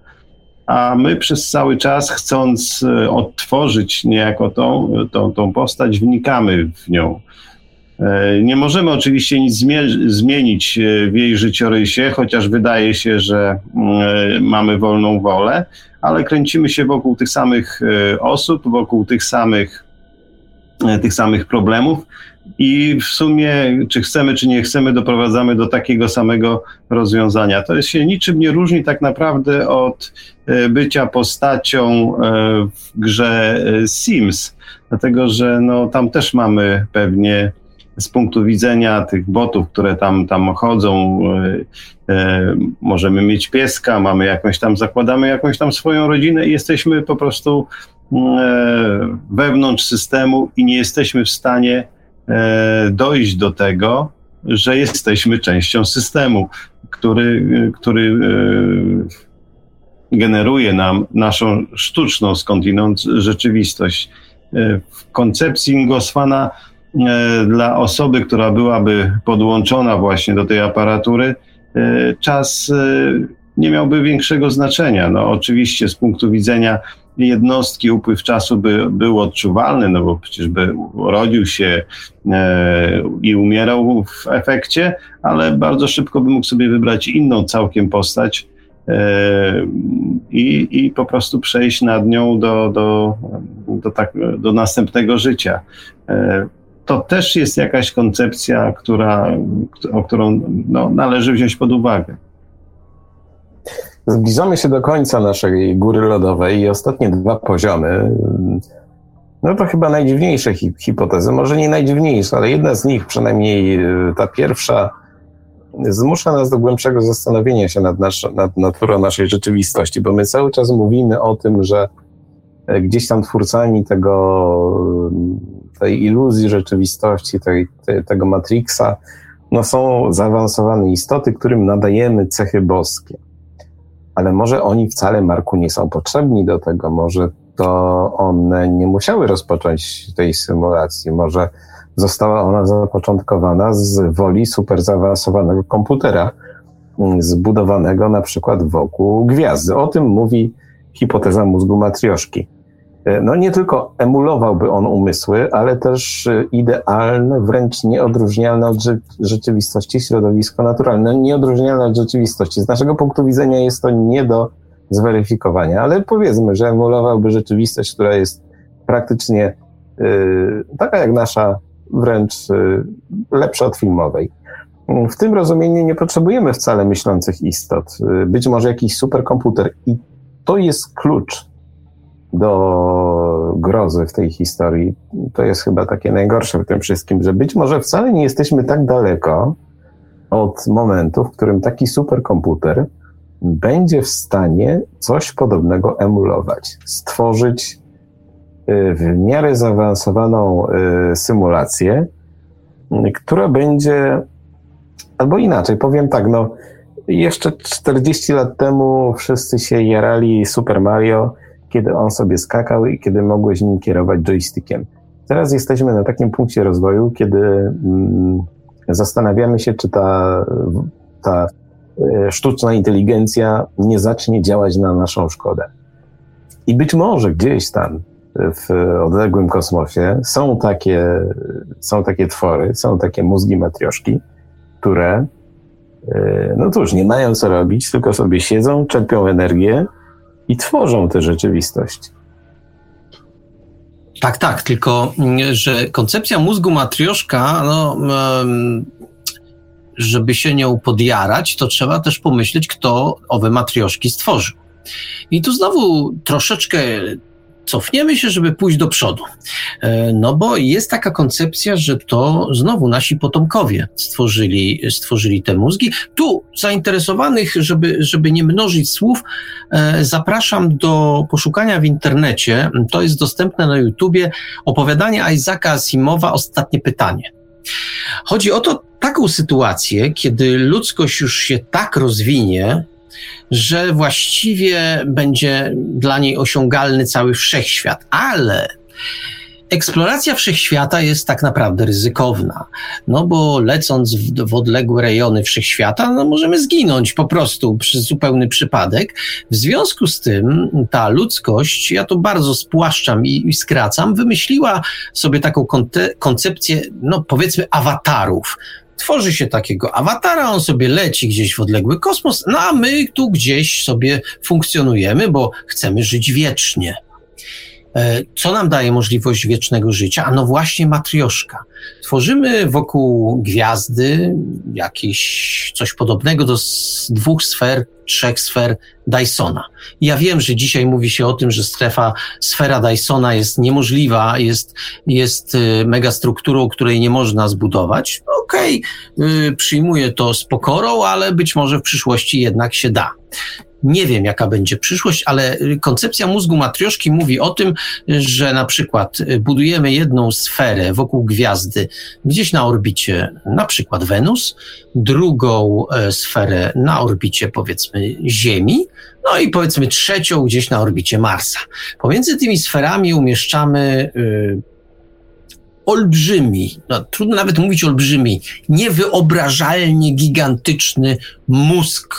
a my przez cały czas, chcąc e, odtworzyć niejako tą, tą, tą postać, wnikamy w nią. E, nie możemy oczywiście nic zmienić e, w jej życiorysie, chociaż wydaje się, że mamy wolną wolę, ale kręcimy się wokół tych samych osób, wokół tych samych, tych samych problemów i w sumie, czy chcemy, czy nie chcemy, doprowadzamy do takiego samego rozwiązania. To się niczym nie różni tak naprawdę od e, bycia postacią e, w grze e, Sims, dlatego że no, tam też mamy pewnie z punktu widzenia tych botów, które tam, tam chodzą, możemy mieć pieska, mamy jakąś tam, zakładamy jakąś tam swoją rodzinę i jesteśmy po prostu wewnątrz systemu i nie jesteśmy w stanie dojść do tego, że jesteśmy częścią systemu, który, który e, generuje nam naszą sztuczną skądinąd rzeczywistość. E, w koncepcji Ingosfana dla osoby, która byłaby podłączona właśnie do tej aparatury, czas nie miałby większego znaczenia. No, oczywiście z punktu widzenia jednostki upływ czasu by był odczuwalny, no bo przecież by urodził się e, i umierał w efekcie, ale bardzo szybko by mógł sobie wybrać inną całkiem postać e, i, i po prostu przejść nad nią do, do, do, tak, do następnego życia. E, to też jest jakaś koncepcja, która, o którą no, należy wziąć pod uwagę. Zbliżamy się do końca naszej góry lodowej i ostatnie dwa poziomy. No to chyba najdziwniejsze hi hipotezy, może nie najdziwniejsze, ale jedna z nich, przynajmniej y, ta pierwsza, zmusza nas do głębszego zastanowienia się nad, nasz, nad naturą naszej rzeczywistości, bo my cały czas mówimy o tym, że e, gdzieś tam twórcami tego, tej iluzji rzeczywistości, tej, tej, tego Matrixa, no są zaawansowane istoty, którym nadajemy cechy boskie ale może oni wcale, Marku, nie są potrzebni do tego, może to one nie musiały rozpocząć tej symulacji, może została ona zapoczątkowana z woli super zaawansowanego komputera, mm, zbudowanego na przykład wokół gwiazdy. O tym mówi hipoteza mózgu matrioszki. E, no nie tylko emulowałby on umysły, ale też e, idealne, wręcz nieodróżnialne od rzeczywistości środowisko naturalne. Nieodróżnialne od rzeczywistości. Z naszego punktu widzenia jest to nie do zweryfikowania, ale powiedzmy, że emulowałby rzeczywistość, która jest praktycznie yy, taka jak nasza wręcz lepsza od filmowej. W tym rozumieniu nie potrzebujemy wcale myślących istot. Być może jakiś superkomputer. I to jest klucz do grozy w tej historii. To jest chyba takie najgorsze w tym wszystkim, że być może wcale nie jesteśmy tak daleko od momentu, w którym taki superkomputer będzie w stanie coś podobnego emulować, stworzyć y, w miarę zaawansowaną y, symulację, która będzie, albo inaczej, powiem tak, no, jeszcze 40 lat temu wszyscy się jarali Super Mario, kiedy on sobie skakał i kiedy mogłeś nim kierować joystickiem. Teraz jesteśmy na takim punkcie rozwoju, kiedy mm, zastanawiamy się, czy ta, ta e, sztuczna inteligencja nie zacznie działać na naszą szkodę. I być może gdzieś tam w odległym kosmosie są takie, są takie twory, są takie mózgi matrioszki, które e, no cóż, nie mają co robić, tylko sobie siedzą, czerpią energię i tworzą tę rzeczywistość. Tak, tak, tylko mm, że koncepcja mózgu matrioszka, no, żeby się nią podjarać, to trzeba też pomyśleć, kto owe matrioszki stworzył. I tu znowu troszeczkę cofniemy się, żeby pójść do przodu. E, no bo jest taka koncepcja, że to znowu nasi potomkowie stworzyli, stworzyli te mózgi. Tu zainteresowanych, żeby, żeby nie mnożyć słów, e, zapraszam do poszukania w internecie. To jest dostępne na YouTubie. Opowiadanie Isaaca Asimowa Ostatnie pytanie. Chodzi o to taką sytuację, kiedy ludzkość już się tak rozwinie, że właściwie będzie dla niej osiągalny cały wszechświat, ale eksploracja wszechświata jest tak naprawdę ryzykowna. No bo lecąc w, w, odległe rejony wszechświata, no możemy zginąć po prostu przez zupełny przypadek. W związku z tym ta ludzkość, ja to bardzo spłaszczam i, i skracam, wymyśliła sobie taką koncepcję, no powiedzmy, awatarów tworzy się takiego awatara, on sobie leci gdzieś w odległy kosmos, no a my tu gdzieś sobie funkcjonujemy, bo chcemy żyć wiecznie. E, co nam daje możliwość wiecznego życia? A no właśnie matrioszka. Tworzymy wokół gwiazdy jakieś coś podobnego do dwóch sfer, trzech sfer Dysona. Ja wiem, że dzisiaj mówi się o tym, że strefa, sfera Dysona jest niemożliwa, jest, jest y, megastrukturą, której nie można zbudować. Okej, okay, przyjmuję to z pokorą, ale być może w przyszłości jednak się da. Nie wiem, jaka będzie przyszłość, ale koncepcja mózgu matrioszki mówi o tym, że na przykład budujemy jedną sferę wokół gwiazdy gdzieś na orbicie, na przykład Wenus, drugą e, sferę na orbicie powiedzmy Ziemi, no i powiedzmy trzecią gdzieś na orbicie Marsa. Pomiędzy tymi sferami umieszczamy y, olbrzymi, no, trudno nawet mówić olbrzymi, niewyobrażalnie gigantyczny mózg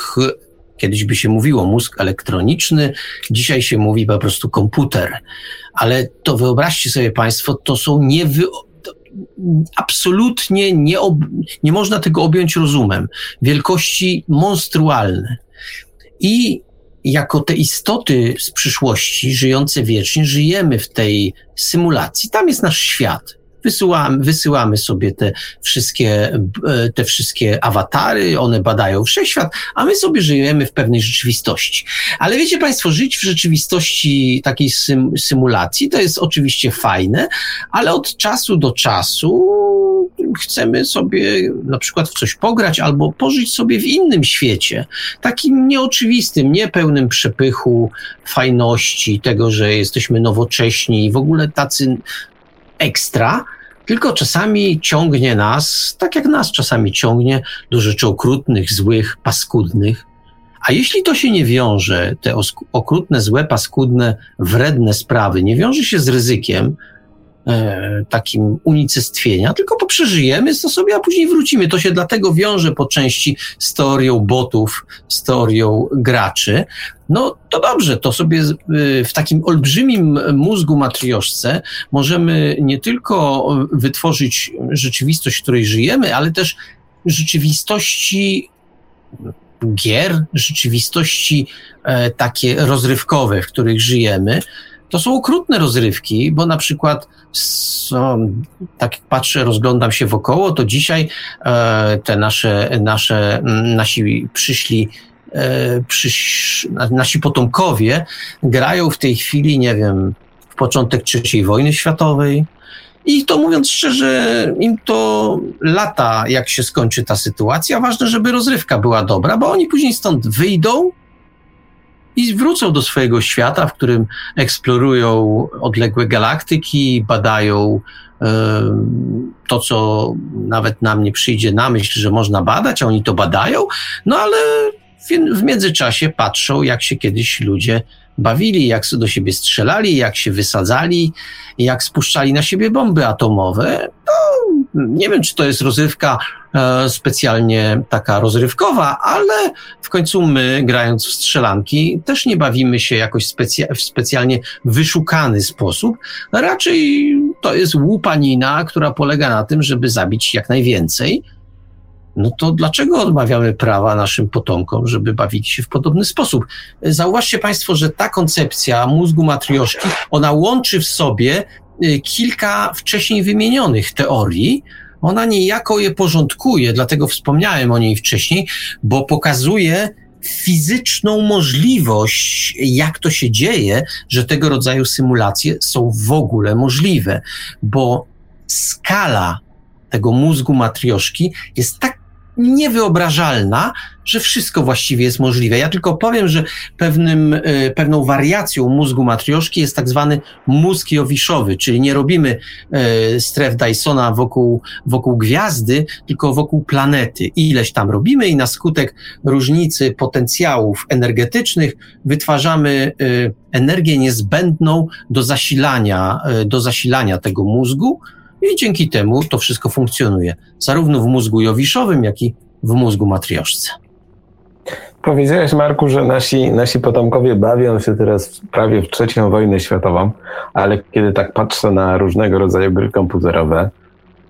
Kiedyś by się mówiło mózg elektroniczny, dzisiaj się mówi po prostu komputer. Ale to wyobraźcie sobie Państwo, to są niewy, absolutnie nie, ob, nie można tego objąć rozumem. Wielkości monstrualne. I jako te istoty z przyszłości, żyjące wiecznie, żyjemy w tej symulacji. Tam jest nasz świat. Wysyłamy, wysyłamy sobie te wszystkie, e, te wszystkie awatary, one badają wszechświat, a my sobie żyjemy w pewnej rzeczywistości. Ale wiecie Państwo, żyć w rzeczywistości takiej sym, symulacji to jest oczywiście fajne, ale od czasu do czasu chcemy sobie na przykład w coś pograć albo pożyć sobie w innym świecie, takim nieoczywistym, niepełnym przepychu, fajności, tego, że jesteśmy nowocześni i w ogóle tacy ekstra, tylko czasami ciągnie nas, tak jak nas czasami ciągnie, do rzeczy okrutnych, złych, paskudnych. A jeśli to się nie wiąże, te okrutne, złe, paskudne, wredne sprawy, nie wiąże się z ryzykiem, takim unicestwienia, tylko poprzeżyjemy to sobie, a później wrócimy. To się dlatego wiąże po części z teorią botów, z teorią graczy. No to dobrze, to sobie y, w takim olbrzymim mózgu matrioszce możemy nie tylko wytworzyć rzeczywistość, w której żyjemy, ale też rzeczywistości gier, rzeczywistości e, takie rozrywkowe, w których żyjemy, to są okrutne rozrywki, bo na przykład tak patrzę, rozglądam się wokoło, to dzisiaj e, te nasze, nasze, nasi przyszli e, przysz, nasi potomkowie grają w tej chwili, nie wiem, w początek III wojny światowej, i to mówiąc szczerze, im to lata, jak się skończy ta sytuacja. Ważne, żeby rozrywka była dobra, bo oni później stąd wyjdą i wrócą do swojego świata, w którym eksplorują odległe galaktyki, badają to, co nawet nam nie przyjdzie na myśl, że można badać, a oni to badają, no ale w, w międzyczasie patrzą, jak się kiedyś ludzie bawili, jak do siebie strzelali, jak się wysadzali, jak spuszczali na siebie bomby atomowe. No, nie wiem, czy to jest rozrywka e, specjalnie taka rozrywkowa, ale w końcu my, grając w strzelanki, też nie bawimy się jakoś specja w specjalnie wyszukany sposób. Raczej to jest łupanina, która polega na tym, żeby zabić jak najwięcej no to dlaczego odmawiamy prawa naszym potomkom, żeby bawić się w podobny sposób? Zauważcie Państwo, że ta koncepcja mózgu matrioszki, ona łączy w sobie y, kilka wcześniej wymienionych teorii, ona niejako je porządkuje, dlatego wspomniałem o niej wcześniej, bo pokazuje fizyczną możliwość, jak to się dzieje, że tego rodzaju symulacje są w ogóle możliwe, bo skala tego mózgu matrioszki jest tak niewyobrażalna, że wszystko właściwie jest możliwe. Ja tylko powiem, że pewnym, e, pewną wariacją mózgu matrioszki jest tak zwany mózg jowiszowy, czyli nie robimy e, stref Dysona wokół, wokół gwiazdy, tylko wokół planety. Ileś tam robimy i na skutek różnicy potencjałów energetycznych wytwarzamy e, energię niezbędną do zasilania, do zasilania tego mózgu, i dzięki temu to wszystko funkcjonuje, zarówno w mózgu jowiszowym, jak i w mózgu matrioszce. Powiedziałeś, Marku, że nasi, nasi potomkowie bawią się teraz prawie w trzecią wojnę światową, ale kiedy tak patrzę na różnego rodzaju gry komputerowe,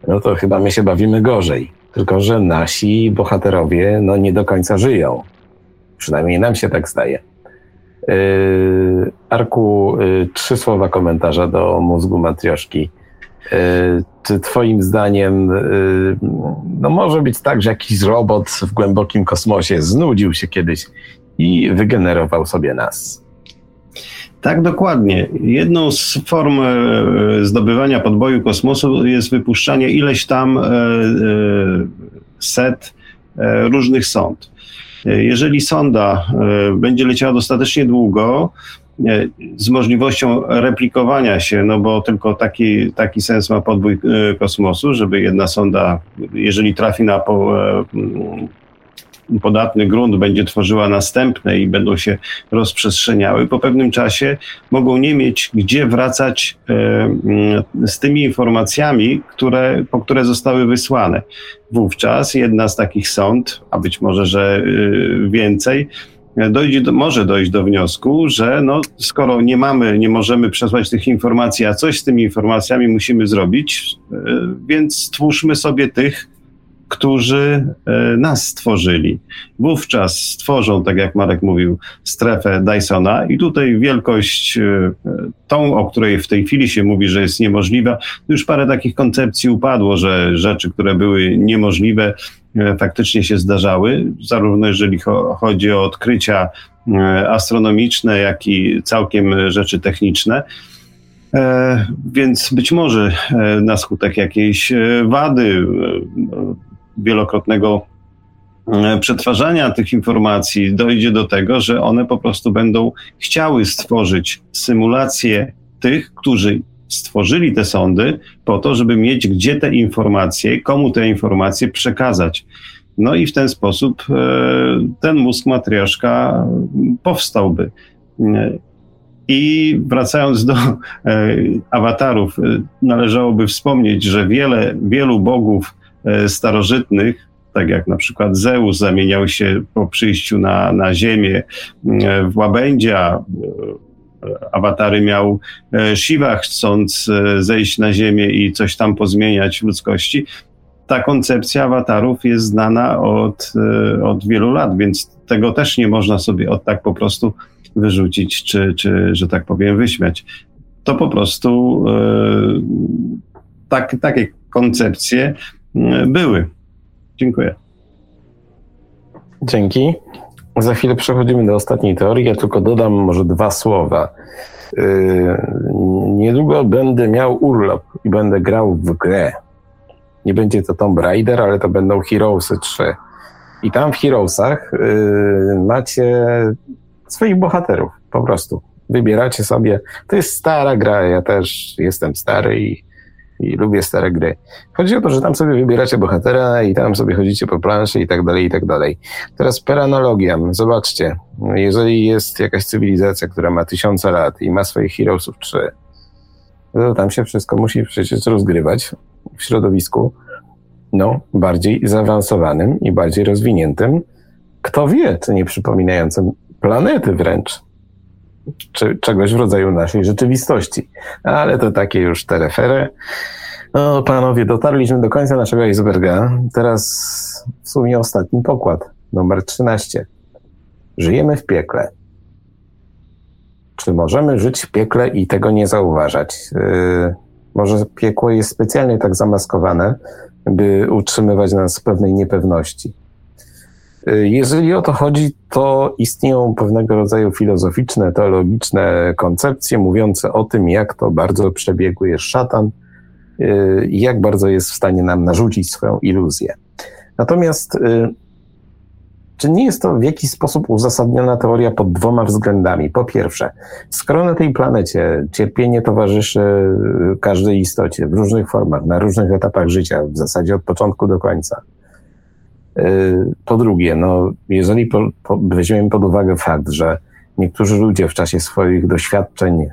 no to chyba my się bawimy gorzej. Tylko, że nasi bohaterowie no, nie do końca żyją. Przynajmniej nam się tak zdaje. Yy, Arku, yy, trzy słowa komentarza do mózgu matrioszki. E, czy Twoim zdaniem e, no może być tak, że jakiś robot w głębokim kosmosie znudził się kiedyś i wygenerował sobie nas? Tak, dokładnie. Jedną z form e, zdobywania podboju kosmosu jest wypuszczanie ileś tam set różnych sond. Jeżeli sonda będzie leciała dostatecznie długo, z możliwością replikowania się, no bo tylko taki, taki sens ma podbój e, kosmosu, żeby jedna sonda, jeżeli trafi na po, e, podatny grunt, będzie tworzyła następne i będą się rozprzestrzeniały, po pewnym czasie mogą nie mieć gdzie wracać e, z tymi informacjami, które, po które zostały wysłane. Wówczas jedna z takich sond, a być może, że więcej, dojdzie do, może dojść do wniosku, że no, skoro nie mamy, nie możemy przesłać tych informacji, a coś z tymi informacjami musimy zrobić, e, więc stwórzmy sobie tych, którzy e, nas stworzyli. Wówczas stworzą, tak jak Marek mówił, strefę Dysona i tutaj wielkość e, tą, o której w tej chwili się mówi, że jest niemożliwa, już parę takich koncepcji upadło, że rzeczy, które były niemożliwe, faktycznie się zdarzały, zarówno jeżeli chodzi o odkrycia e, astronomiczne, jak i całkiem rzeczy techniczne. E, więc być może na skutek jakiejś wady, wielokrotnego przetwarzania tych informacji dojdzie do tego, że one po prostu będą chciały stworzyć symulację tych, którzy stworzyli te sądy po to, żeby mieć gdzie te informacje, komu te informacje przekazać. No i w ten sposób e, ten mózg matrioszka powstałby. I wracając do e, awatarów, e, należałoby wspomnieć, że wiele, wielu bogów starożytnych, tak jak na przykład Zeus zamieniał się po przyjściu na, na ziemię w łabędzia, awatary miał e, Shiva, chcąc e, zejść na ziemię i coś tam pozmieniać w ludzkości. Ta koncepcja awatarów jest znana od, e, od wielu lat, więc tego też nie można sobie od tak po prostu wyrzucić, czy, czy że tak powiem, wyśmiać. to po prostu tak, takie koncepcje były. Dziękuję. Dzięki. Za chwilę przechodzimy do ostatniej teorii. Ja tylko dodam może dwa słowa. Yy, niedługo będę miał urlop i będę grał w grę. Nie będzie to Tomb Raider, ale to będą Heroesy 3. I tam w Heroesach yy, macie swoich bohaterów, po prostu. Wybieracie sobie. To jest stara gra, ja też jestem stary i i lubię stare gry. Chodzi o to, że tam sobie wybieracie bohatera i tam sobie chodzicie po planszy i tak dalej, i tak dalej. Teraz per analogia, zobaczcie, jeżeli jest jakaś cywilizacja, która ma tysiące lat i ma swoich heroesów trzy, to tam się wszystko musi przecież rozgrywać w środowisku, no, bardziej zaawansowanym i bardziej rozwiniętym. Kto wie, czy nie przypominającym planety wręcz czy, czegoś w rodzaju naszej rzeczywistości. Ale to takie już terefery. No, panowie, dotarliśmy do końca naszego iceberga. Teraz w sumie ostatni pokład, numer 13. Żyjemy w piekle. Czy możemy żyć w piekle i tego nie zauważać? Yy, może piekło jest specjalnie tak zamaskowane, by utrzymywać nas w pewnej niepewności. Jeżeli o to chodzi, to istnieją pewnego rodzaju filozoficzne, teologiczne koncepcje mówiące o tym, jak to bardzo przebiegły jest szatan y, i jak bardzo jest w stanie nam narzucić swoją iluzję. Natomiast y, czy nie jest to w jakiś sposób uzasadniona teoria pod dwoma względami? Po pierwsze, skoro na tej planecie cierpienie towarzyszy każdej istocie w różnych formach, na różnych etapach życia, w zasadzie od początku do końca, Y, po drugie, no, jeżeli po, po, weźmiemy pod uwagę fakt, że niektórzy ludzie w czasie swoich doświadczeń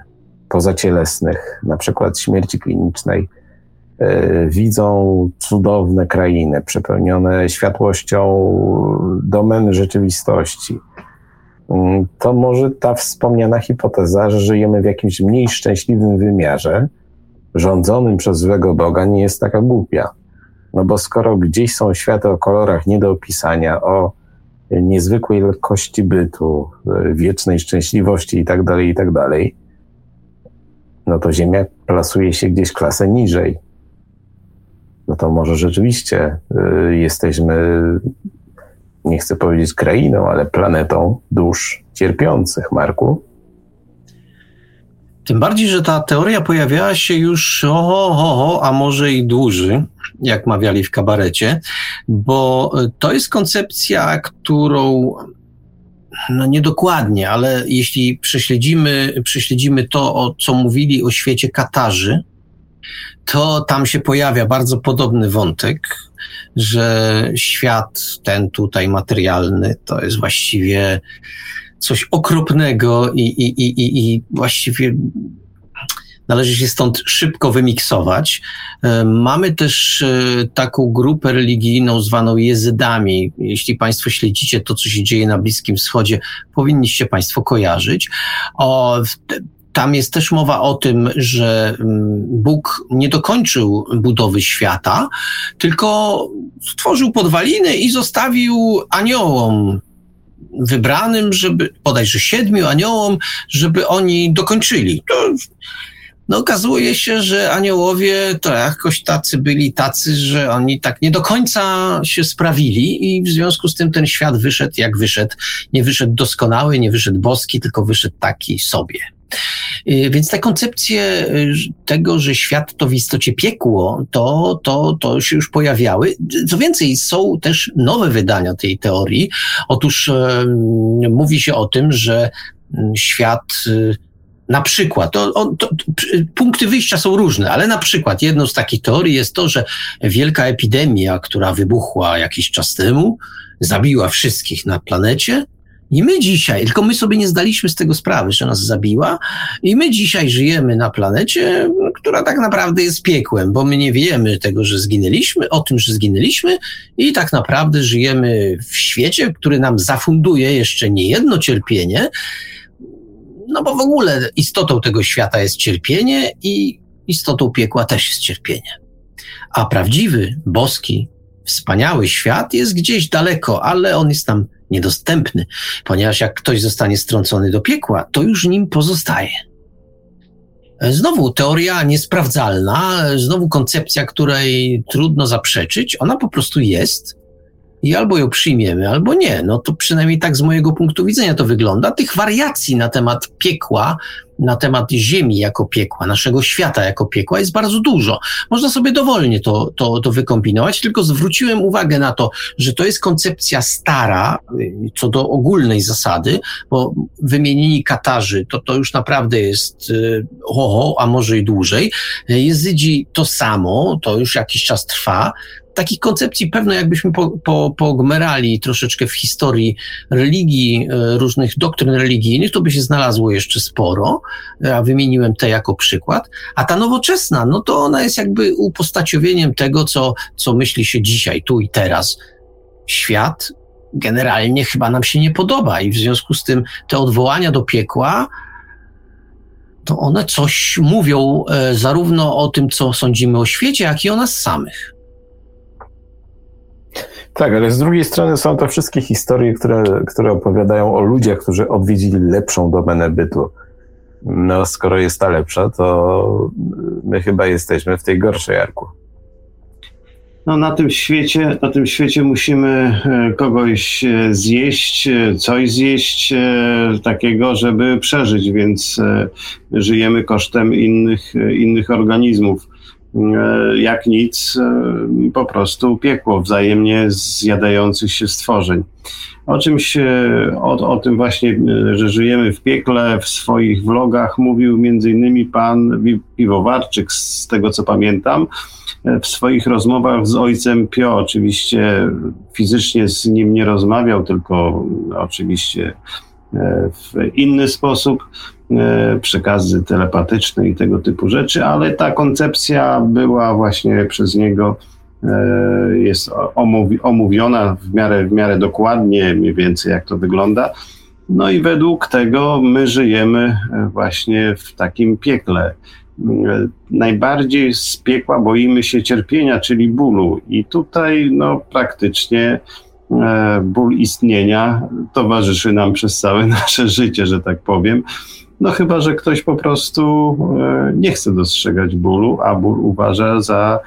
pozacielesnych, na przykład śmierci klinicznej, y, widzą cudowne krainy przepełnione światłością domen rzeczywistości, y, to może ta wspomniana hipoteza, że żyjemy w jakimś mniej szczęśliwym wymiarze, rządzonym przez złego Boga, nie jest taka głupia. No bo skoro gdzieś są światy o kolorach nie do opisania, o niezwykłej lekkości bytu, wiecznej szczęśliwości itd., tak itd., tak no to Ziemia plasuje się gdzieś klasę niżej. No to może rzeczywiście y, jesteśmy, nie chcę powiedzieć krainą, ale planetą dusz cierpiących, Marku. Tym bardziej, że ta teoria pojawiała się już oho, oho, a może i dłużej, jak mawiali w kabarecie, bo to jest koncepcja, którą no niedokładnie, ale jeśli prześledzimy, prześledzimy to, o co mówili o świecie Katarzy, to tam się pojawia bardzo podobny wątek, że świat ten tutaj materialny to jest właściwie coś okropnego i, i, i, i właściwie należy się stąd szybko wymiksować. E, mamy też e, taką grupę religijną zwaną jezydami. Jeśli Państwo śledzicie to, co się dzieje na Bliskim Wschodzie, powinniście Państwo kojarzyć. O, tam jest też mowa o tym, że mm, Bóg nie dokończył budowy świata, tylko stworzył podwaliny i zostawił aniołom wybranym, żeby, bodajże siedmiu aniołom, żeby oni dokończyli. To, no okazuje się, że aniołowie to jakoś tacy byli tacy, że oni tak nie do końca się sprawili i w związku z tym ten świat wyszedł jak wyszedł. Nie wyszedł doskonały, nie wyszedł boski, tylko wyszedł taki sobie. Y, więc te koncepcje y, tego, że świat to w istocie piekło, to, to, to się już pojawiały. Co więcej, są też nowe wydania tej teorii. Otóż mówi się o tym, że mm, świat y, na przykład, to, to, punkty wyjścia są różne, ale na przykład jedną z takich teorii jest to, że wielka epidemia, która wybuchła jakiś czas temu, zabiła wszystkich na planecie, i my dzisiaj, tylko my sobie nie zdaliśmy z tego sprawy, że nas zabiła, i my dzisiaj żyjemy na planecie, która tak naprawdę jest piekłem, bo my nie wiemy tego, że zginęliśmy, o tym, że zginęliśmy, i tak naprawdę żyjemy w świecie, który nam zafunduje jeszcze nie jedno cierpienie, no bo w ogóle istotą tego świata jest cierpienie i istotą piekła też jest cierpienie. A prawdziwy, boski, wspaniały świat jest gdzieś daleko, ale on jest nam niedostępny, ponieważ jak ktoś zostanie strącony do piekła, to już nim pozostaje. Znowu teoria niesprawdzalna, znowu koncepcja, której trudno zaprzeczyć, ona po prostu jest i albo ją przyjmiemy, albo nie. No to przynajmniej tak z mojego punktu widzenia to wygląda. Tych wariacji na temat piekła, na temat Ziemi jako piekła, naszego świata jako piekła jest bardzo dużo. Można sobie dowolnie to, to, to wykombinować, tylko zwróciłem uwagę na to, że to jest koncepcja stara, co do ogólnej zasady, bo wymienieni Katarzy, to, to już naprawdę jest ho, a może i dłużej. Jezydzi to samo, to już jakiś czas trwa takich koncepcji pewno jakbyśmy po, po, pogmerali troszeczkę w historii religii, e, różnych doktryn religijnych, to by się znalazło jeszcze sporo, a wymieniłem te jako przykład. A ta nowoczesna, no to ona jest jakby upostaciowieniem tego, co, co myśli się dzisiaj, tu i teraz. Świat generalnie chyba nam się nie podoba i w związku z tym te odwołania do piekła, to one coś mówią e, zarówno o tym, co sądzimy o świecie, jak i o nas samych. Tak, ale z drugiej strony są to wszystkie historie, które, które opowiadają o ludziach, którzy odwiedzili lepszą domenę bytu. No, skoro jest ta lepsza, to my chyba jesteśmy w tej gorszej arku. No, na tym świecie, na tym świecie musimy e, kogoś e, zjeść, e, coś zjeść takiego, żeby przeżyć, więc żyjemy kosztem innych, innych organizmów. E, jak nic, e, po prostu piekło wzajemnie zjadających się stworzeń. O czymś, o, o tym właśnie, że żyjemy w piekle, w swoich vlogach mówił innymi pan Piwowarczyk, z tego co pamiętam, e, w swoich rozmowach z ojcem Pio. Oczywiście fizycznie z nim nie rozmawiał, tylko oczywiście w inny sposób. E, przekazy telepatyczne i tego typu rzeczy, ale ta koncepcja była właśnie przez niego e, jest omówiona w miarę, w miarę dokładnie, mniej więcej jak to wygląda. No i według tego my żyjemy e, właśnie w takim piekle. Najbardziej z piekła boimy się cierpienia, czyli bólu. I tutaj no, praktycznie ból istnienia towarzyszy nam przez całe (laughs) nasze życie, że tak powiem. No chyba, że ktoś po prostu e, nie chce dostrzegać bólu, a ból uważa za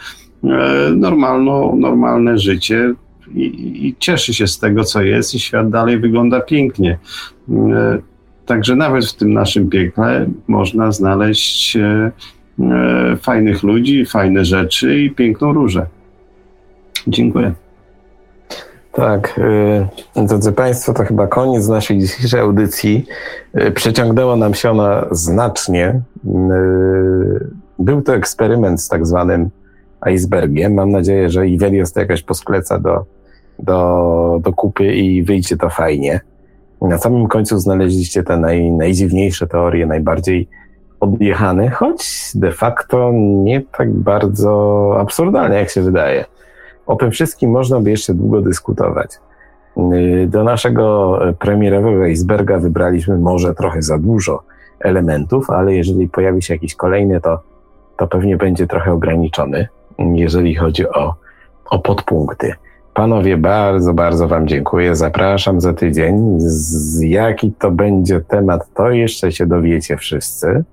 e, normalną, normalne życie i, i cieszy się z tego, co jest i świat dalej wygląda pięknie. E, także nawet w tym naszym piekle można znaleźć fajnych ludzi, fajne rzeczy i piękną różę. Dziękuję. Tak, y, drodzy Państwo, to chyba koniec naszej dzisiejszej audycji. Y, przeciągnęła nam się ona znacznie. Y, był to eksperyment z tak zwanym icebergiem. Mam nadzieję, że Iwelios to jakaś poskleca do, do, do kupy i wyjdzie to fajnie. Na samym końcu znaleźliście te naj, najdziwniejsze teorie, najbardziej odjechane, choć de facto nie tak bardzo absurdalnie, jak się wydaje. O tym wszystkim można by jeszcze długo dyskutować. Y, do naszego premierowego iceberga wybraliśmy może trochę za dużo elementów, ale jeżeli pojawi się jakiś kolejny, to, to pewnie będzie trochę ograniczony, jeżeli chodzi o, o podpunkty. Panowie, bardzo, bardzo Wam dziękuję. Zapraszam za tydzień. Z jaki to będzie temat, to jeszcze się dowiecie wszyscy.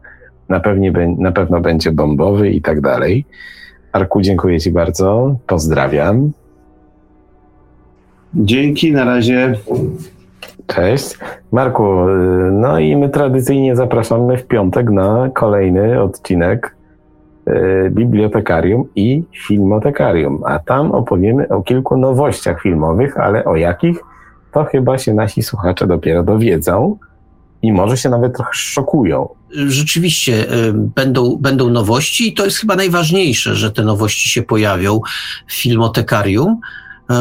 Na, pewnie, na pewno będzie bombowy i tak dalej. Arku, dziękuję Ci bardzo. Pozdrawiam. Dzięki, na razie. Cześć. Marku, no i my tradycyjnie zapraszamy w piątek na kolejny odcinek y, Bibliotekarium i Filmotekarium, a tam opowiemy o kilku nowościach filmowych, ale o jakich to chyba się nasi słuchacze dopiero dowiedzą i może się nawet trochę szokują. Rzeczywiście y, będą, będą nowości i to jest chyba najważniejsze, że te nowości się pojawią w filmotekarium. Y,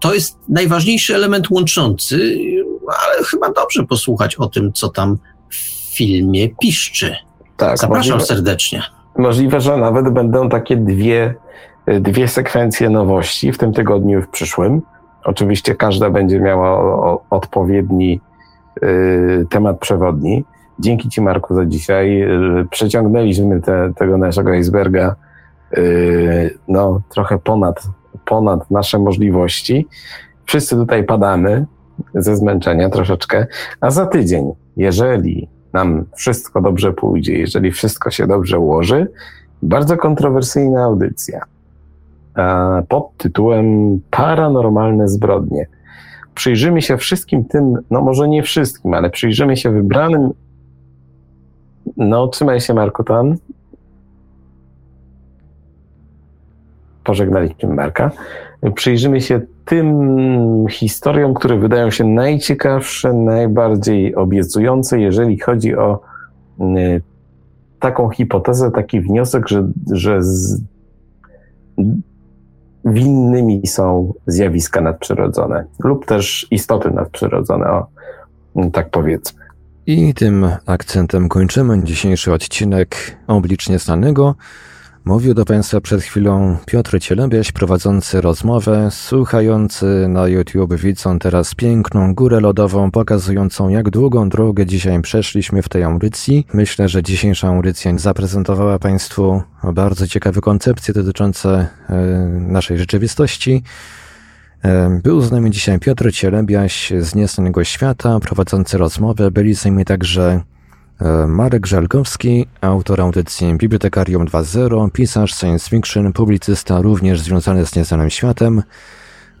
to jest najważniejszy element łączący, ale chyba dobrze posłuchać o tym, co tam w filmie piszczy. Tak, Zapraszam możliwe, serdecznie. Możliwe, że nawet będą takie dwie, dwie sekwencje nowości w tym tygodniu i w przyszłym. Oczywiście każda będzie miała odpowiedni Y, temat przewodni. Dzięki Ci, Marku, za dzisiaj. Y, przeciągnęliśmy te, tego naszego iceberga y, no, trochę ponad, ponad nasze możliwości. Wszyscy tutaj padamy ze zmęczenia troszeczkę, a za tydzień, jeżeli nam wszystko dobrze pójdzie, jeżeli wszystko się dobrze ułoży, bardzo kontrowersyjna audycja pod tytułem Paranormalne zbrodnie. Przyjrzymy się wszystkim tym, no może nie wszystkim, ale przyjrzymy się wybranym. No, trzymaj się, Marko, tam. Pożegnaliśmy Marka. Przyjrzymy się tym historiom, które wydają się najciekawsze, najbardziej obiecujące, jeżeli chodzi o y, taką hipotezę, taki wniosek, że, że z, winnymi są zjawiska nadprzyrodzone lub też istoty nadprzyrodzone, o, tak powiedzmy. I tym akcentem kończymy dzisiejszy odcinek Oblicz Nieznanego. Mówił do Państwa przed chwilą Piotr Cielebiaś, prowadzący rozmowę, słuchający na YouTube widzą teraz piękną górę lodową, pokazującą jak długą drogę dzisiaj przeszliśmy w tej audycji. Myślę, że dzisiejsza audycja zaprezentowała Państwu bardzo ciekawe koncepcje dotyczące e, naszej rzeczywistości. E, był z nami dzisiaj Piotr Cielebiaś z Nieznanego Świata, prowadzący rozmowę. Byli z nami także Marek Żalkowski, autor audycji Bibliotekarium 2.0, pisarz science fiction, publicysta również związany z nieznanym światem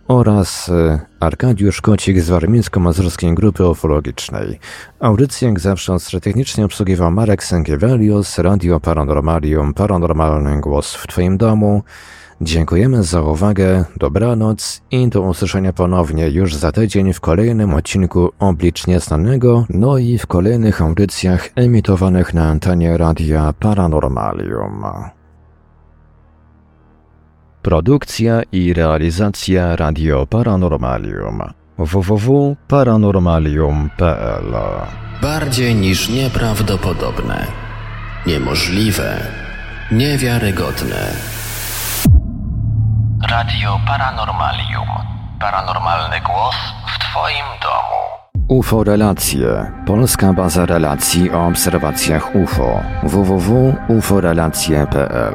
oraz e, Arkadiusz Kocik z Warmińsko-Mazurskiej Grupy Ufologicznej. Audycję jak zawsze technicznie obsługiwał Marek Sękiewelius, Radio Paranormalium, Paranormalny Głos w Twoim domu, Dziękujemy za uwagę, dobranoc i do usłyszenia ponownie już za tydzień w kolejnym odcinku Oblicz Nieznanego, no i w kolejnych audycjach emitowanych na antenie Radia Paranormalium. Produkcja i realizacja Radio Paranormalium www.paranormalium.pl Bardziej niż nieprawdopodobne, niemożliwe, niewiarygodne. Radio Paranormalium. Paranormalny głos w Twoim domu. UFO Relacje. Polska baza relacji o obserwacjach UFO. www.uforelacje.pl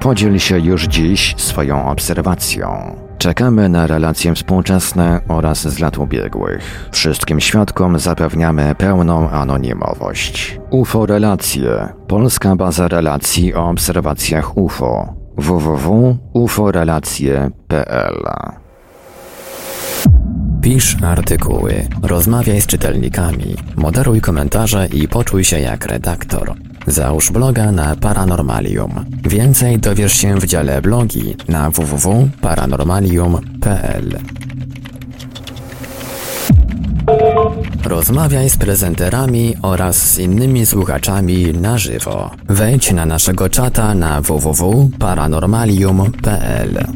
Podziel się już dziś swoją obserwacją. Czekamy na relacje współczesne oraz z lat ubiegłych. Wszystkim świadkom zapewniamy pełną anonimowość. UFO Relacje. Polska baza relacji o obserwacjach UFO www.uforelacje.pl Pisz artykuły, rozmawiaj z czytelnikami, moderuj komentarze i poczuj się jak redaktor. Załóż bloga na Paranormalium. Więcej dowiesz się w dziale blogi na www.paranormalium.pl. Rozmawiaj z prezenterami oraz z innymi słuchaczami na żywo. Wejdź na naszego czata na www.paranormalium.pl.